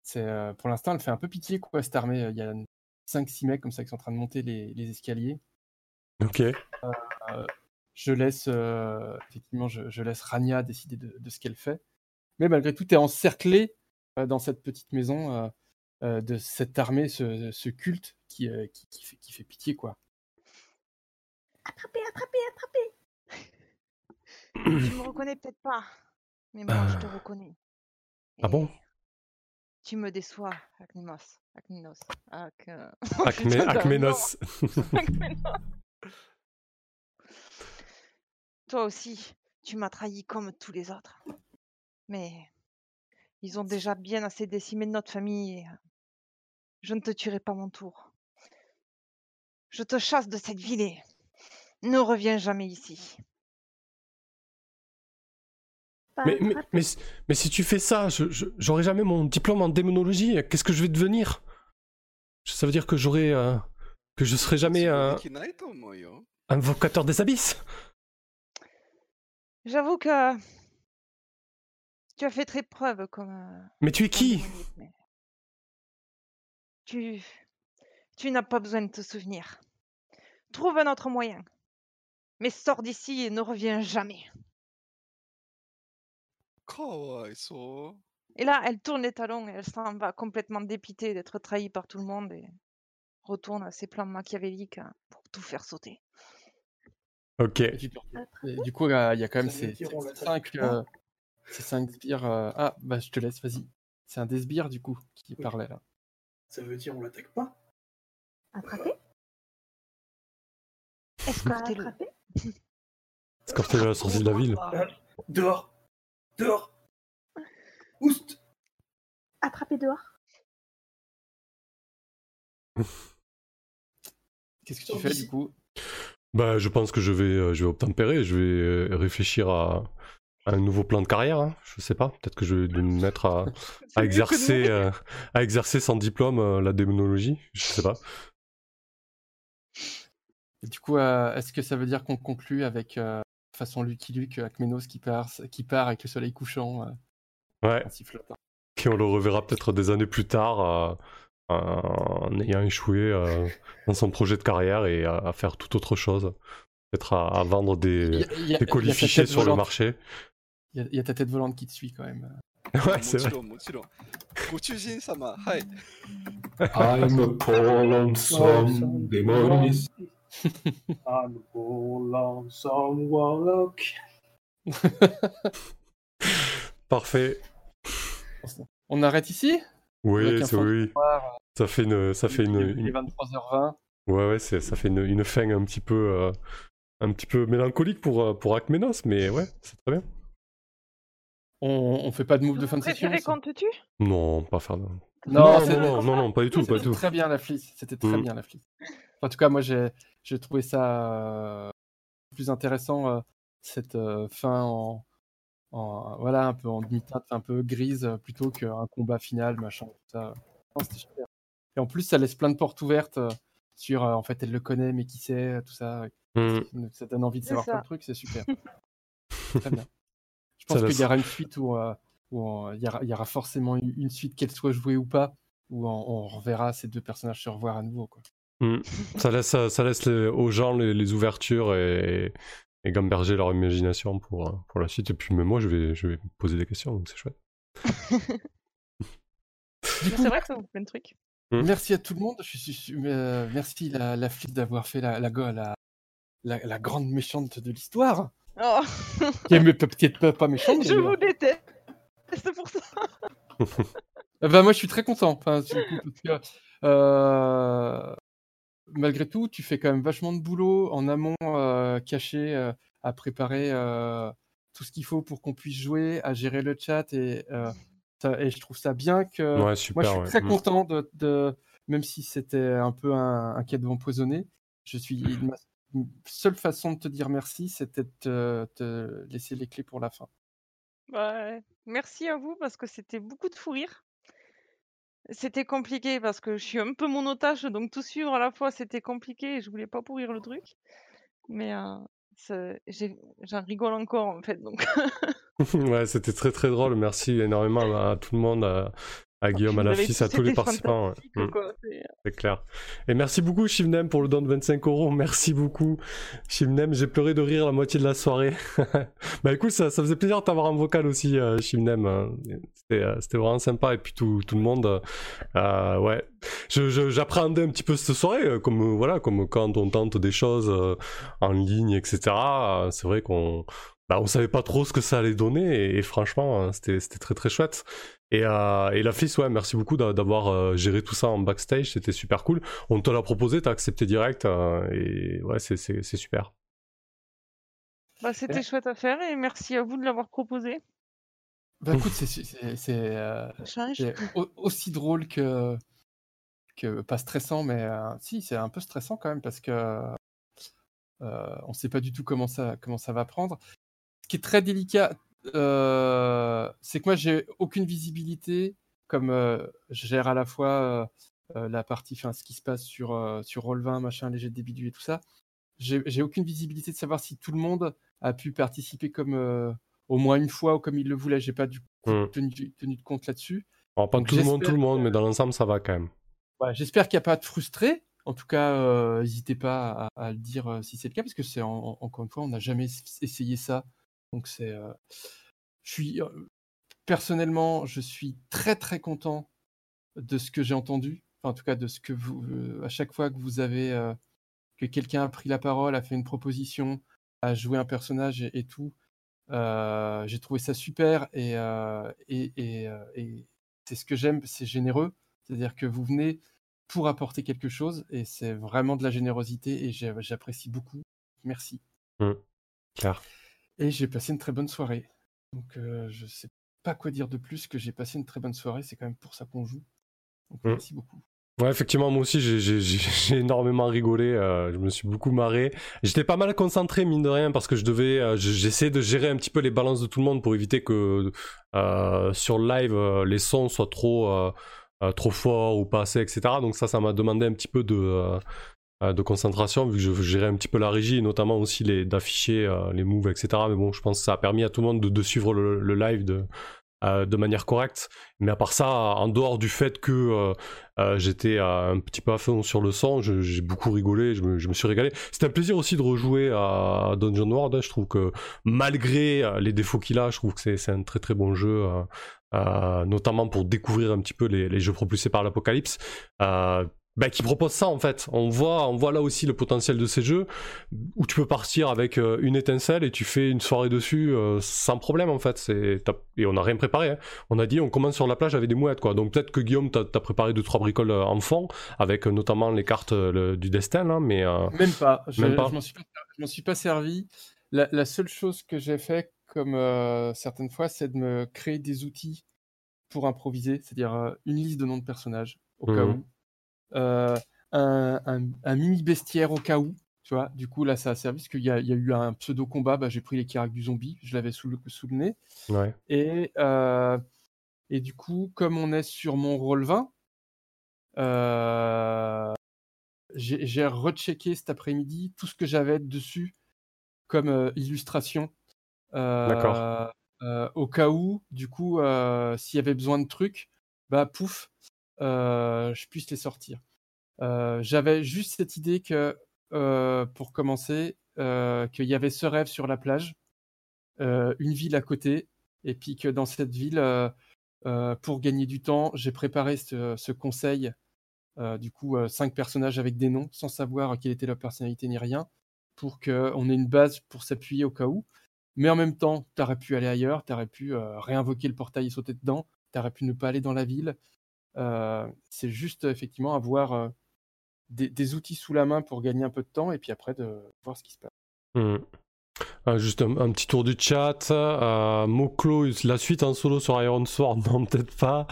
c'est euh, pour l'instant, elle fait un peu pitié quoi cette armée. Il y a 5-6 mecs comme ça qui sont en train de monter les, les escaliers. Ok. Euh, je laisse euh, effectivement, je, je laisse Rania décider de, de ce qu'elle fait. Mais malgré tout, tu es encerclé euh, dans cette petite maison euh, euh, de cette armée, ce, ce culte qui, euh, qui, qui fait, qui fait pitié, quoi. Attrapez, attrapez, attrapez Tu me reconnais peut-être pas, mais moi je te reconnais. Ah bon? Tu me déçois, Acmemos. Acminos. Ac... Acmé- putain, t'as un Acménos. nom. Acménos. Toi aussi, tu m'as trahi comme tous les autres. Mais ils ont déjà bien assez décimé notre famille et je ne te tuerai pas mon tour. Je te chasse de cette ville et ne reviens jamais ici. Mais, si tu fais ça, j'aurai jamais mon diplôme en démonologie. Qu'est-ce que je vais devenir? Ça veut dire que j'aurai. Euh, que je serai jamais euh, un. invocateur des abysses J'avoue que. Tu as fait très preuve comme. Euh, mais tu es qui? Tu. Tu n'as pas besoin de te souvenir. Trouve un autre moyen. Mais sors d'ici et ne reviens jamais. Et là, elle tourne les talons et elle s'en va complètement dépitée d'être trahie par tout le monde et retourne à ses plans machiavéliques hein, pour tout faire sauter. Ok. Du coup, il y a quand même ces, cinq, euh, ces cinq sbires. Euh, ah, bah je te laisse, vas-y. C'est un des sbires, du coup, qui parlait là. Ça veut dire on l'attaque pas? Attraper? Escortez-le. Escortez-le à la sortie de la ville. Dehors Dehors Oust Attrapez dehors Qu'est-ce que tu fais, du coup? Bah, je pense que je vais, euh, je vais obtempérer. Je vais euh, réfléchir à, à un nouveau plan de carrière. hein. Je sais pas. Peut-être que je vais me mettre à, à exercer, euh, à exercer sans diplôme euh, la démonologie. Je sais pas. Et du coup, euh, est-ce que ça veut dire qu'on conclut avec euh, façon Lucky Luke avec Menos qui part, qui part avec le soleil couchant. Euh, ouais. Et hein. on le reverra peut-être des années plus tard euh, en ayant échoué euh, dans son projet de carrière et à, faire tout autre chose. Peut-être à, vendre des, y sur le marché. Il y, a ta tête volante qui te suit quand même. Ouais, c'est vrai. I'm a I'm a poor lonesome warlock. Parfait. On arrête ici? Oui, c'est oui. Ça fait une, ça fait une, Il est une- 23h20. ouais, ouais, ça fait une, une fin un petit peu, euh, un petit peu mélancolique pour, euh, pour Akmenos, mais ouais, c'est très bien. On, on fait pas de move de fin de session qu'on te tue Non, pas faire de. Non, non, non, non, non, pas du tout, pas du C'était tout. très bien la flisse. C'était très Mm. bien la flisse. En tout cas, moi, j'ai j'ai trouvé ça euh, plus intéressant euh, cette euh, fin en, en- voilà un peu en demi-teinte, un peu grise, plutôt qu'un combat final, machin, tout ça. Non, c'était super. Et en plus, ça laisse plein de portes ouvertes euh, sur euh, en fait, elle le connaît, mais qui c'est, tout ça. Ça donne envie de C'est savoir ça. plein de trucs, c'est super. très bien. Je pense qu'il y aura une suite où, euh, où on- il, y aura, il y aura forcément une une suite, qu'elle soit jouée ou pas, où on, on reverra ces deux personnages se revoir à nouveau. Quoi. Mm. Ça laisse, ça laisse les- aux gens les, les ouvertures et, et gamberger leur imagination pour, euh, pour la suite. Et puis, même moi, je vais, je vais poser des questions, donc c'est chouette. Du coup, C'est vrai que ça vaut plein de trucs. Mm. merci à tout le monde. Je suis, je euh, merci la, la flic d'avoir fait la, la, go- la, la, la grande méchante de l'histoire. Oh. Qui est mais peut-être pas, pas méchante. Je vous déteste. C'est pour ça. Euh, Bah, moi, je suis très content. Enfin, du coup, parce que, euh, malgré tout, tu fais quand même vachement de boulot en amont, euh, caché, euh, à préparer euh, tout ce qu'il faut pour qu'on puisse jouer, à gérer le chat et, euh, ça- et je trouve ça bien que. Ouais, super, Moi, je suis ouais. très Mm. content de, de- même si c'était un peu un, un cadeau empoisonné. Je suis ma seule façon de te dire merci, c'était de te, te laisser les clés pour la fin. Ouais, merci à vous parce que c'était beaucoup de fou rire. C'était compliqué parce que je suis un peu mon otage, donc tout suivre à la fois, c'était compliqué et je voulais pas pourrir le truc. Mais euh, j'en rigole encore en fait. Donc ouais, c'était très très drôle. Merci énormément à, tout le monde, à Guillaume, à la fils, tous à tous les participants. ouais. Mm. quoi, c'est- clair. Et merci beaucoup, Shivnem, pour le don de 25 euros. Merci beaucoup, Shivnem. J'ai pleuré de rire la moitié de la soirée. bah écoute, ça, ça faisait plaisir de t'avoir en vocal aussi, euh, Shivnem. Euh, C'était euh, c'était vraiment sympa. Et puis tout, tout le monde, euh, euh, ouais. J'appréhendais un petit peu cette soirée, euh, comme, euh, voilà, comme quand on tente des choses euh, en ligne, etc. Euh, C'est vrai qu'on bah, on savait pas trop ce que ça allait donner. Et, et franchement, euh, c'était c'était très très chouette. Et, euh, et la fille, ouais, merci beaucoup d'a- d'avoir euh, géré tout ça en backstage, c'était super cool. On te l'a proposé, t'as accepté direct, euh, et ouais, c'est- super. bah, c'était chouette à faire et merci à vous de l'avoir proposé. Bah écoute, c'est euh, aussi drôle que, que pas stressant, mais euh, si, c'est un peu stressant quand même parce que euh, on ne sait pas du tout comment ça, comment ça va prendre. Ce qui est très délicat, euh, c'est que moi j'ai aucune visibilité, comme euh, je gère à la fois euh, la partie, enfin ce qui se passe sur, sur Roll20, machin, léger débit et tout ça. J'ai aucune visibilité de savoir si tout le monde a pu participer comme au moins une fois ou comme il le voulait. J'ai pas du coup Mm. tenu, tenu de compte là-dessus. Pas Donc, tout le monde, tout le monde, mais dans l'ensemble, ça va quand même. Ouais, J'espère qu'il n'y a pas de frustrés. En tout cas, n'hésitez pas à, à le dire si c'est le cas, parce que c'est en- en- encore une fois, on n'a jamais essayé ça. Donc c'est, euh, je suis euh, personnellement, je suis très très content de ce que j'ai entendu. Enfin, en tout cas, de ce que vous, euh, à chaque fois que vous avez, que quelqu'un a pris la parole, a fait une proposition, a joué un personnage et, tout, j'ai trouvé ça super et, et, et, c'est ce que j'aime, c'est généreux. C'est-à-dire que vous venez pour apporter quelque chose et c'est vraiment de la générosité et j'apprécie beaucoup. Merci. Mm. Clair. Et j'ai passé une très bonne soirée. Donc euh, je sais pas quoi dire de plus que j'ai passé une très bonne soirée. C'est quand même pour ça qu'on joue. Donc Mm. merci beaucoup. Ouais, effectivement, moi aussi, j'ai- énormément rigolé. euh, je me suis beaucoup marré. J'étais pas mal concentré, mine de rien, parce que je devais, euh, je- j'essayais de gérer un petit peu les balances de tout le monde pour éviter que euh, sur le live euh, les sons soient trop trop forts ou pas assez, etc. Donc ça, ça m'a demandé un petit peu de de concentration vu que je gérais un petit peu la régie notamment aussi les d'afficher euh, les moves, etc. Mais bon, je pense que ça a permis à tout le monde de, suivre le, live de euh, de manière correcte. Mais à part ça, en dehors du fait que euh, euh, j'étais euh, un petit peu à fond sur le je- j'ai beaucoup rigolé, je me, suis régalé. C'était un plaisir aussi de rejouer à Dungeon World. hein. Je trouve que malgré euh, les défauts qu'il a, je trouve que c'est un très très bon jeu, euh, euh, notamment pour découvrir un petit peu les jeux propulsés par l'Apocalypse. Bah, qui propose ça en fait. On voit, on voit là aussi le potentiel de ces jeux où tu peux partir avec euh, une étincelle et tu fais une soirée dessus euh, sans problème en fait. C'est et on n'a rien préparé. hein. On a dit on commence sur la plage avec des mouettes quoi. Donc peut-être que Guillaume t'as as préparé deux trois bricoles euh, en fond avec notamment les cartes le- du destin là, mais Même pas. Je, Même pas. je m'en suis pas, suis servi. La, la seule chose que j'ai fait, comme certaines fois, c'est de me créer des outils pour improviser, c'est-à-dire une liste de noms de personnages au cas Mhm. où, un, un- un mini bestiaire au cas où. Tu vois, du coup là ça a servi parce qu'il y, y a eu un pseudo combat. Bah, j'ai pris les caracs du zombie, je l'avais sous le, sous le nez. ouais. Et, euh, et du coup, comme on est sur mon rôle 20, euh, j'ai rechecké cet après-midi tout ce que j'avais dessus comme euh, illustration. euh, euh, au cas où, du coup, euh, s'il y avait besoin de trucs, bah pouf, euh, je puisse les sortir. Euh, J'avais juste cette idée que, euh, pour commencer, euh, qu'il y avait ce rêve sur la plage, euh, une ville à côté, et puis que dans cette ville, euh, euh, pour gagner du temps, j'ai préparé ce, conseil, euh, du coup, euh, cinq personnages avec des noms, sans savoir quelle était leur personnalité ni rien, pour qu'on ait une base pour s'appuyer au cas où. Mais en même temps, tu aurais pu aller ailleurs, tu aurais pu euh, réinvoquer le portail et sauter dedans, tu aurais pu ne pas aller dans la ville. Euh, c'est juste effectivement avoir euh, des, outils sous la main pour gagner un peu de temps et puis après de voir ce qui se passe. Hmm. Euh, juste un, petit tour du chat. Euh, Moklo, la suite en solo sur Iron Sword, non, peut-être pas.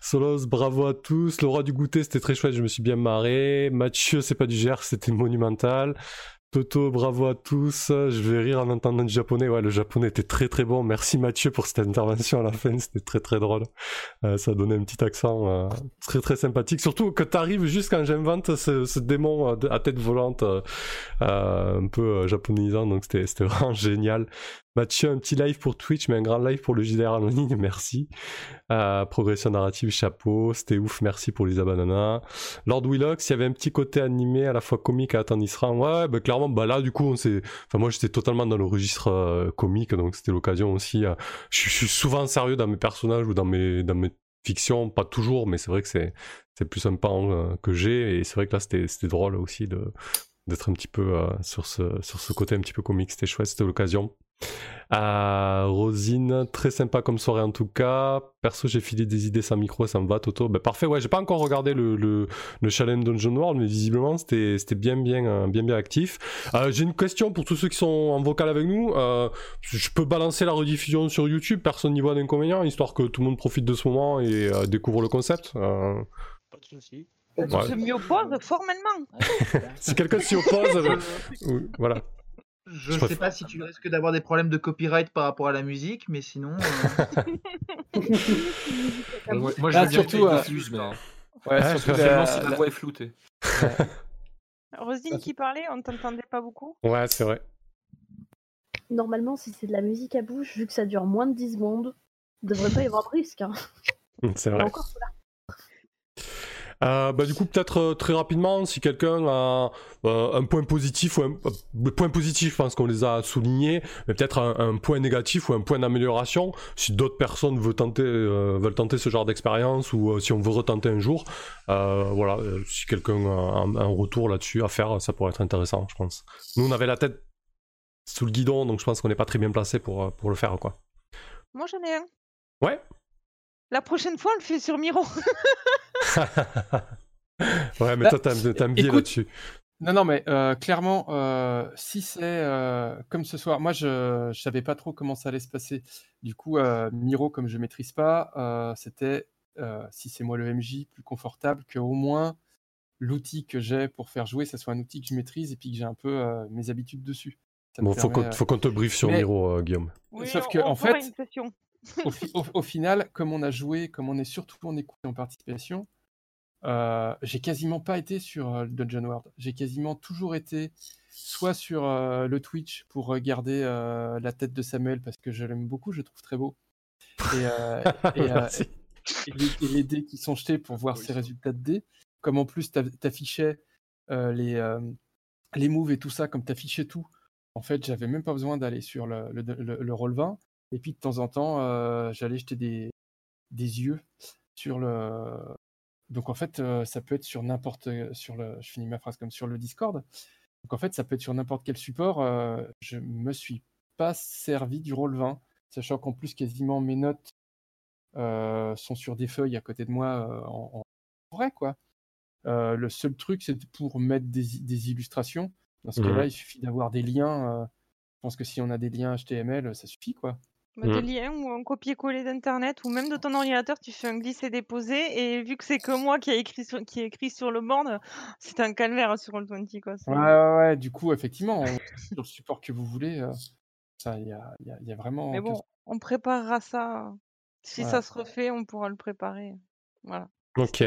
Solos, bravo à tous. Roi du goûter, c'était très chouette, je me suis bien marré. Mathieu, c'est pas du GR, c'était monumental. Toto, bravo à tous. Je vais rire en entendant du japonais. Ouais, le japonais était très très bon. Merci Mathieu pour cette intervention à la fin. C'était très très drôle. Euh, ça donnait un petit accent euh, très très sympathique. Surtout que t'arrives juste quand j'invente ce, ce démon euh, à tête volante euh, euh, un peu euh, japonisant. Donc c'était vraiment génial. Mathieu, un petit live pour Twitch, mais un grand live pour le JDR en ligne. Merci. Euh, progression narrative, chapeau. C'était ouf. Merci pour Lisa Banana. Lord Willox, il y avait un petit côté animé à la fois comique à Attendisran. Ouais, bah clairement, bah là, du coup, on s'est. Enfin, moi, j'étais totalement dans le registre euh, comique, donc c'était l'occasion aussi. euh, Je suis souvent sérieux dans mes personnages ou dans mes, dans mes fictions, pas toujours, mais c'est vrai que c'est c'est plus pan euh, que j'ai, et c'est vrai que là, c'était c'était drôle aussi de d'être un petit peu sur ce sur ce côté un petit peu comique. C'était chouette, c'était l'occasion. Euh, Rosine, très sympa comme soirée en tout cas. Perso, j'ai filé des idées sans micro, ça me va, Toto. Ben, parfait, ouais, j'ai pas encore regardé le, le, le challenge Dungeon World, mais visiblement c'était bien, bien, euh, bien, bien actif. Euh, j'ai une question pour tous ceux qui sont en vocal avec nous. Euh, je peux balancer la rediffusion sur YouTube, personne n'y voit d'inconvénient, histoire que tout le monde profite de ce moment et euh, découvre le concept. Euh, Pas de soucis. Ouais. Je m'y oppose formellement. si quelqu'un s'y oppose, euh, voilà. Je Je sais pas si tu risques d'avoir des problèmes de copyright par rapport à la musique, mais sinon. euh, moi, moi, je veux bien surtout, euh, diffuse, mais. Ouais, Ouais, surtout la- si la voix est floutée. Rosine qui parlait, on t'entendait pas beaucoup? Ouais, c'est vrai. Normalement, si c'est de la musique à bouche, vu que ça dure moins de 10 secondes, il devrait pas y avoir de risque. Hein. C'est vrai. encore. Euh, bah, du coup, peut-être euh, très rapidement, si quelqu'un a euh, un point positif ou un le point positif, je pense qu'on les a soulignés, mais peut-être un, un point négatif ou un point d'amélioration, si d'autres personnes veulent tenter, veulent tenter ce genre d'expérience ou si on veut retenter un jour, voilà, si quelqu'un a un, un retour là-dessus à faire, ça pourrait être intéressant, je pense. Nous, on avait la tête sous le guidon, donc je pense qu'on n'est pas très bien placé pour, pour le faire, quoi. Moi j'en ai un. Ouais. La prochaine fois, on le fait sur Miro. ouais, mais Bah, toi, t'as un- biais là-dessus. Non, non, mais euh, clairement, euh, si c'est euh, comme ce soir, moi je ne savais pas trop comment ça allait se passer. Du coup, euh, Miro, comme je maîtrise pas, euh, c'était, euh, si c'est moi le MJ, plus confortable que au moins l'outil que j'ai pour faire jouer, ça soit un outil que je maîtrise et puis que j'ai un peu euh, mes habitudes dessus. Ça Bon, faut qu'on euh, faut qu'on te briefe sur mais- Miro, euh, Guillaume. Oui, Sauf que, on en fait, une session. Au, fi- au- au final, comme on a joué, comme on est surtout en écoute et en participation, euh, j'ai quasiment pas été sur euh, le Dungeon World. J'ai quasiment toujours été soit sur euh, le Twitch pour regarder euh, la tête de Samuel parce que je l'aime beaucoup, je le trouve très beau. Et, euh, et, euh, Merci. et les, et les dés qui sont jetés pour voir ses résultats de dés. Comme en plus t'af- t'affichais euh, les, euh, les moves et tout ça, comme t'affichais tout, en fait, j'avais même pas besoin d'aller sur le, le, le, le roll 20. Et puis de temps en temps, euh, j'allais jeter des, des yeux sur le. Donc en fait, euh, ça peut être sur n'importe. sur le. Je finis ma phrase comme sur le Discord. Donc en fait, ça peut être sur n'importe quel support. euh, je me suis pas servi du roll 20, sachant qu'en plus quasiment mes notes euh, sont sur des feuilles à côté de moi euh, en, en vrai quoi. Euh, le seul truc, c'est pour mettre des, des illustrations. Dans ce Mhm. cas-là, il suffit d'avoir des liens. euh, je pense que si on a des liens HTML, ça suffit quoi. Bah, Des liens ou un copier-coller d'internet ou même de ton ordinateur, tu fais un glisser-déposer et vu que c'est que moi qui ai écrit sur, qui ai écrit sur le board, c'est un calvaire sur Roll20 quoi. c'est- Ouais, ouais, ouais, du coup, effectivement, sur le support que vous voulez, euh, ça, il y a, y a- il y a vraiment. Mais bon, on préparera ça. Si Ouais. ça se refait, on pourra le préparer. Voilà. Ok.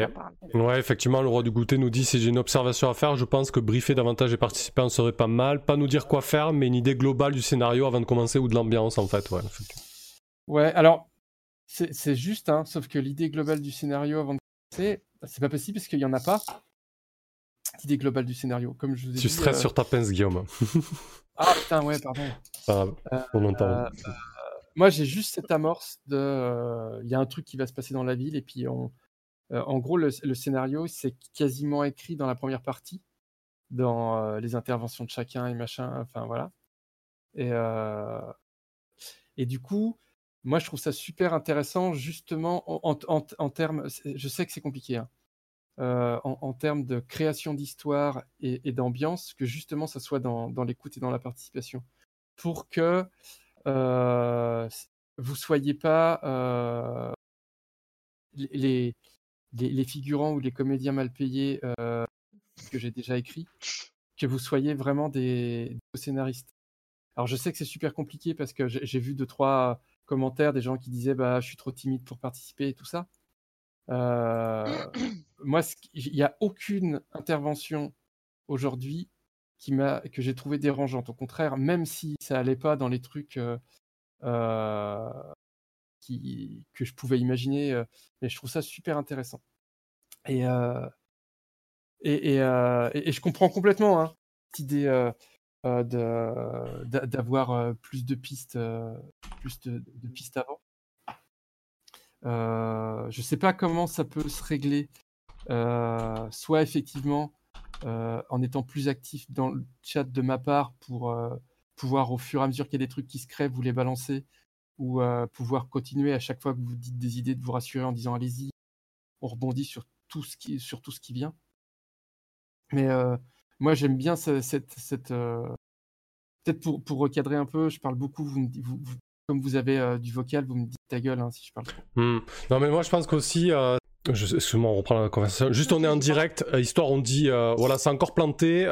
Ouais, effectivement, le roi du goûter nous dit si j'ai une observation à faire, je pense que briefer davantage les participants serait pas mal. Pas nous dire quoi faire, mais une idée globale du scénario avant de commencer ou de l'ambiance en fait. Ouais. Ouais, alors, c'est juste, hein, sauf que l'idée globale du scénario avant de commencer, c'est pas possible parce qu'il y en a pas. L'idée globale du scénario, comme je vous ai Tu dit. stresses euh, sur ta pince, Guillaume. Ah putain, ouais, pardon. Pas grave, on entend. Euh, moi, j'ai juste cette amorce de. Il y a un truc qui va se passer dans la ville, et puis on. Euh, en gros, le, scénario, c'est quasiment écrit dans la première partie, dans euh, les interventions de chacun et machin, enfin voilà. Et, euh, et du coup, moi, je trouve ça super intéressant, justement, en, termes. Je sais que c'est compliqué, hein, en, termes de création d'histoire et, d'ambiance que justement ça soit dans, l'écoute et dans la participation. Pour que euh, vous soyez pas les, les, figurants ou les comédiens mal payés euh, que j'ai déjà écrits, que vous soyez vraiment des, scénaristes. Alors je sais que c'est super compliqué parce que j'ai vu deux trois commentaires des gens qui disaient bah je suis trop timide pour participer et tout ça. Euh, moi, il n'y a aucune intervention aujourd'hui que j'ai trouvé dérangeante. Au contraire, même si ça allait pas dans les trucs euh, que je pouvais imaginer, euh, mais je trouve ça super intéressant. Et, euh, euh, et- et je comprends complètement hein, cette idée d'avoir plus de pistes, plus de, pistes avant. Je sais pas comment ça peut se régler, soit effectivement en étant plus actif dans le chat de ma part pour pouvoir au fur et à mesure qu'il y a des trucs qui se créent, vous les balancer, ou euh, pouvoir continuer à chaque fois que vous dites des idées de vous rassurer en disant allez-y, on rebondit sur tout ce qui, sur tout ce qui vient. Mais euh, moi j'aime bien ce- cette, cette euh, peut-être pour, pour recadrer un peu, je parle beaucoup, vous me, comme vous avez du vocal, vous me dites ta gueule hein, si je parle. Hmm. Non, mais moi, je pense qu'aussi. Excuse-moi, on reprend la conversation. Juste, on est en direct, histoire, on dit voilà, c'est encore planté.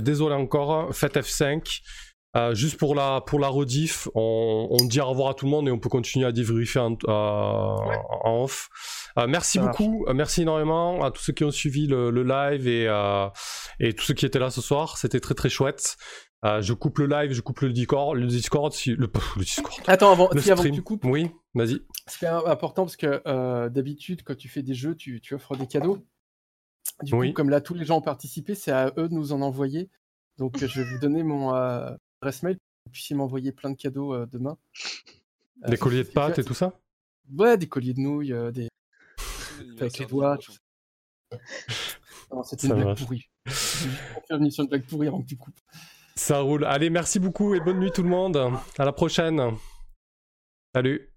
désolé encore, faites F5. Euh, juste pour la, pour la rediff, on, on dit au revoir à tout le monde et on peut continuer à débriefer en, euh, en off. Euh, merci Ça beaucoup, merci énormément à tous ceux qui ont suivi le, le live et, et tous ceux qui étaient là ce soir. C'était très très chouette. Je coupe le live, je coupe le Discord, le Discord, si, le, le Discord. Attends, avant, le si, avant que tu coupes. Oui, vas-y. C'est important parce que d'habitude, quand tu fais des jeux, tu, tu offres des cadeaux. Du Oui. coup, comme là, tous les gens ont participé, c'est à eux de nous en envoyer. Donc, je vais vous donner mon euh, adresse mail pour que vous puissiez m'envoyer plein de cadeaux euh, demain. Des colliers de pâtes et tout ça? Ouais, des colliers de nouilles, euh, des. avec les doigts, tout ça. Non, c'était une blague pourrie. Faire une mission de blague pourrie avant que tu coupes. Ça roule. Allez, merci beaucoup et bonne nuit tout le monde. À la prochaine. Salut.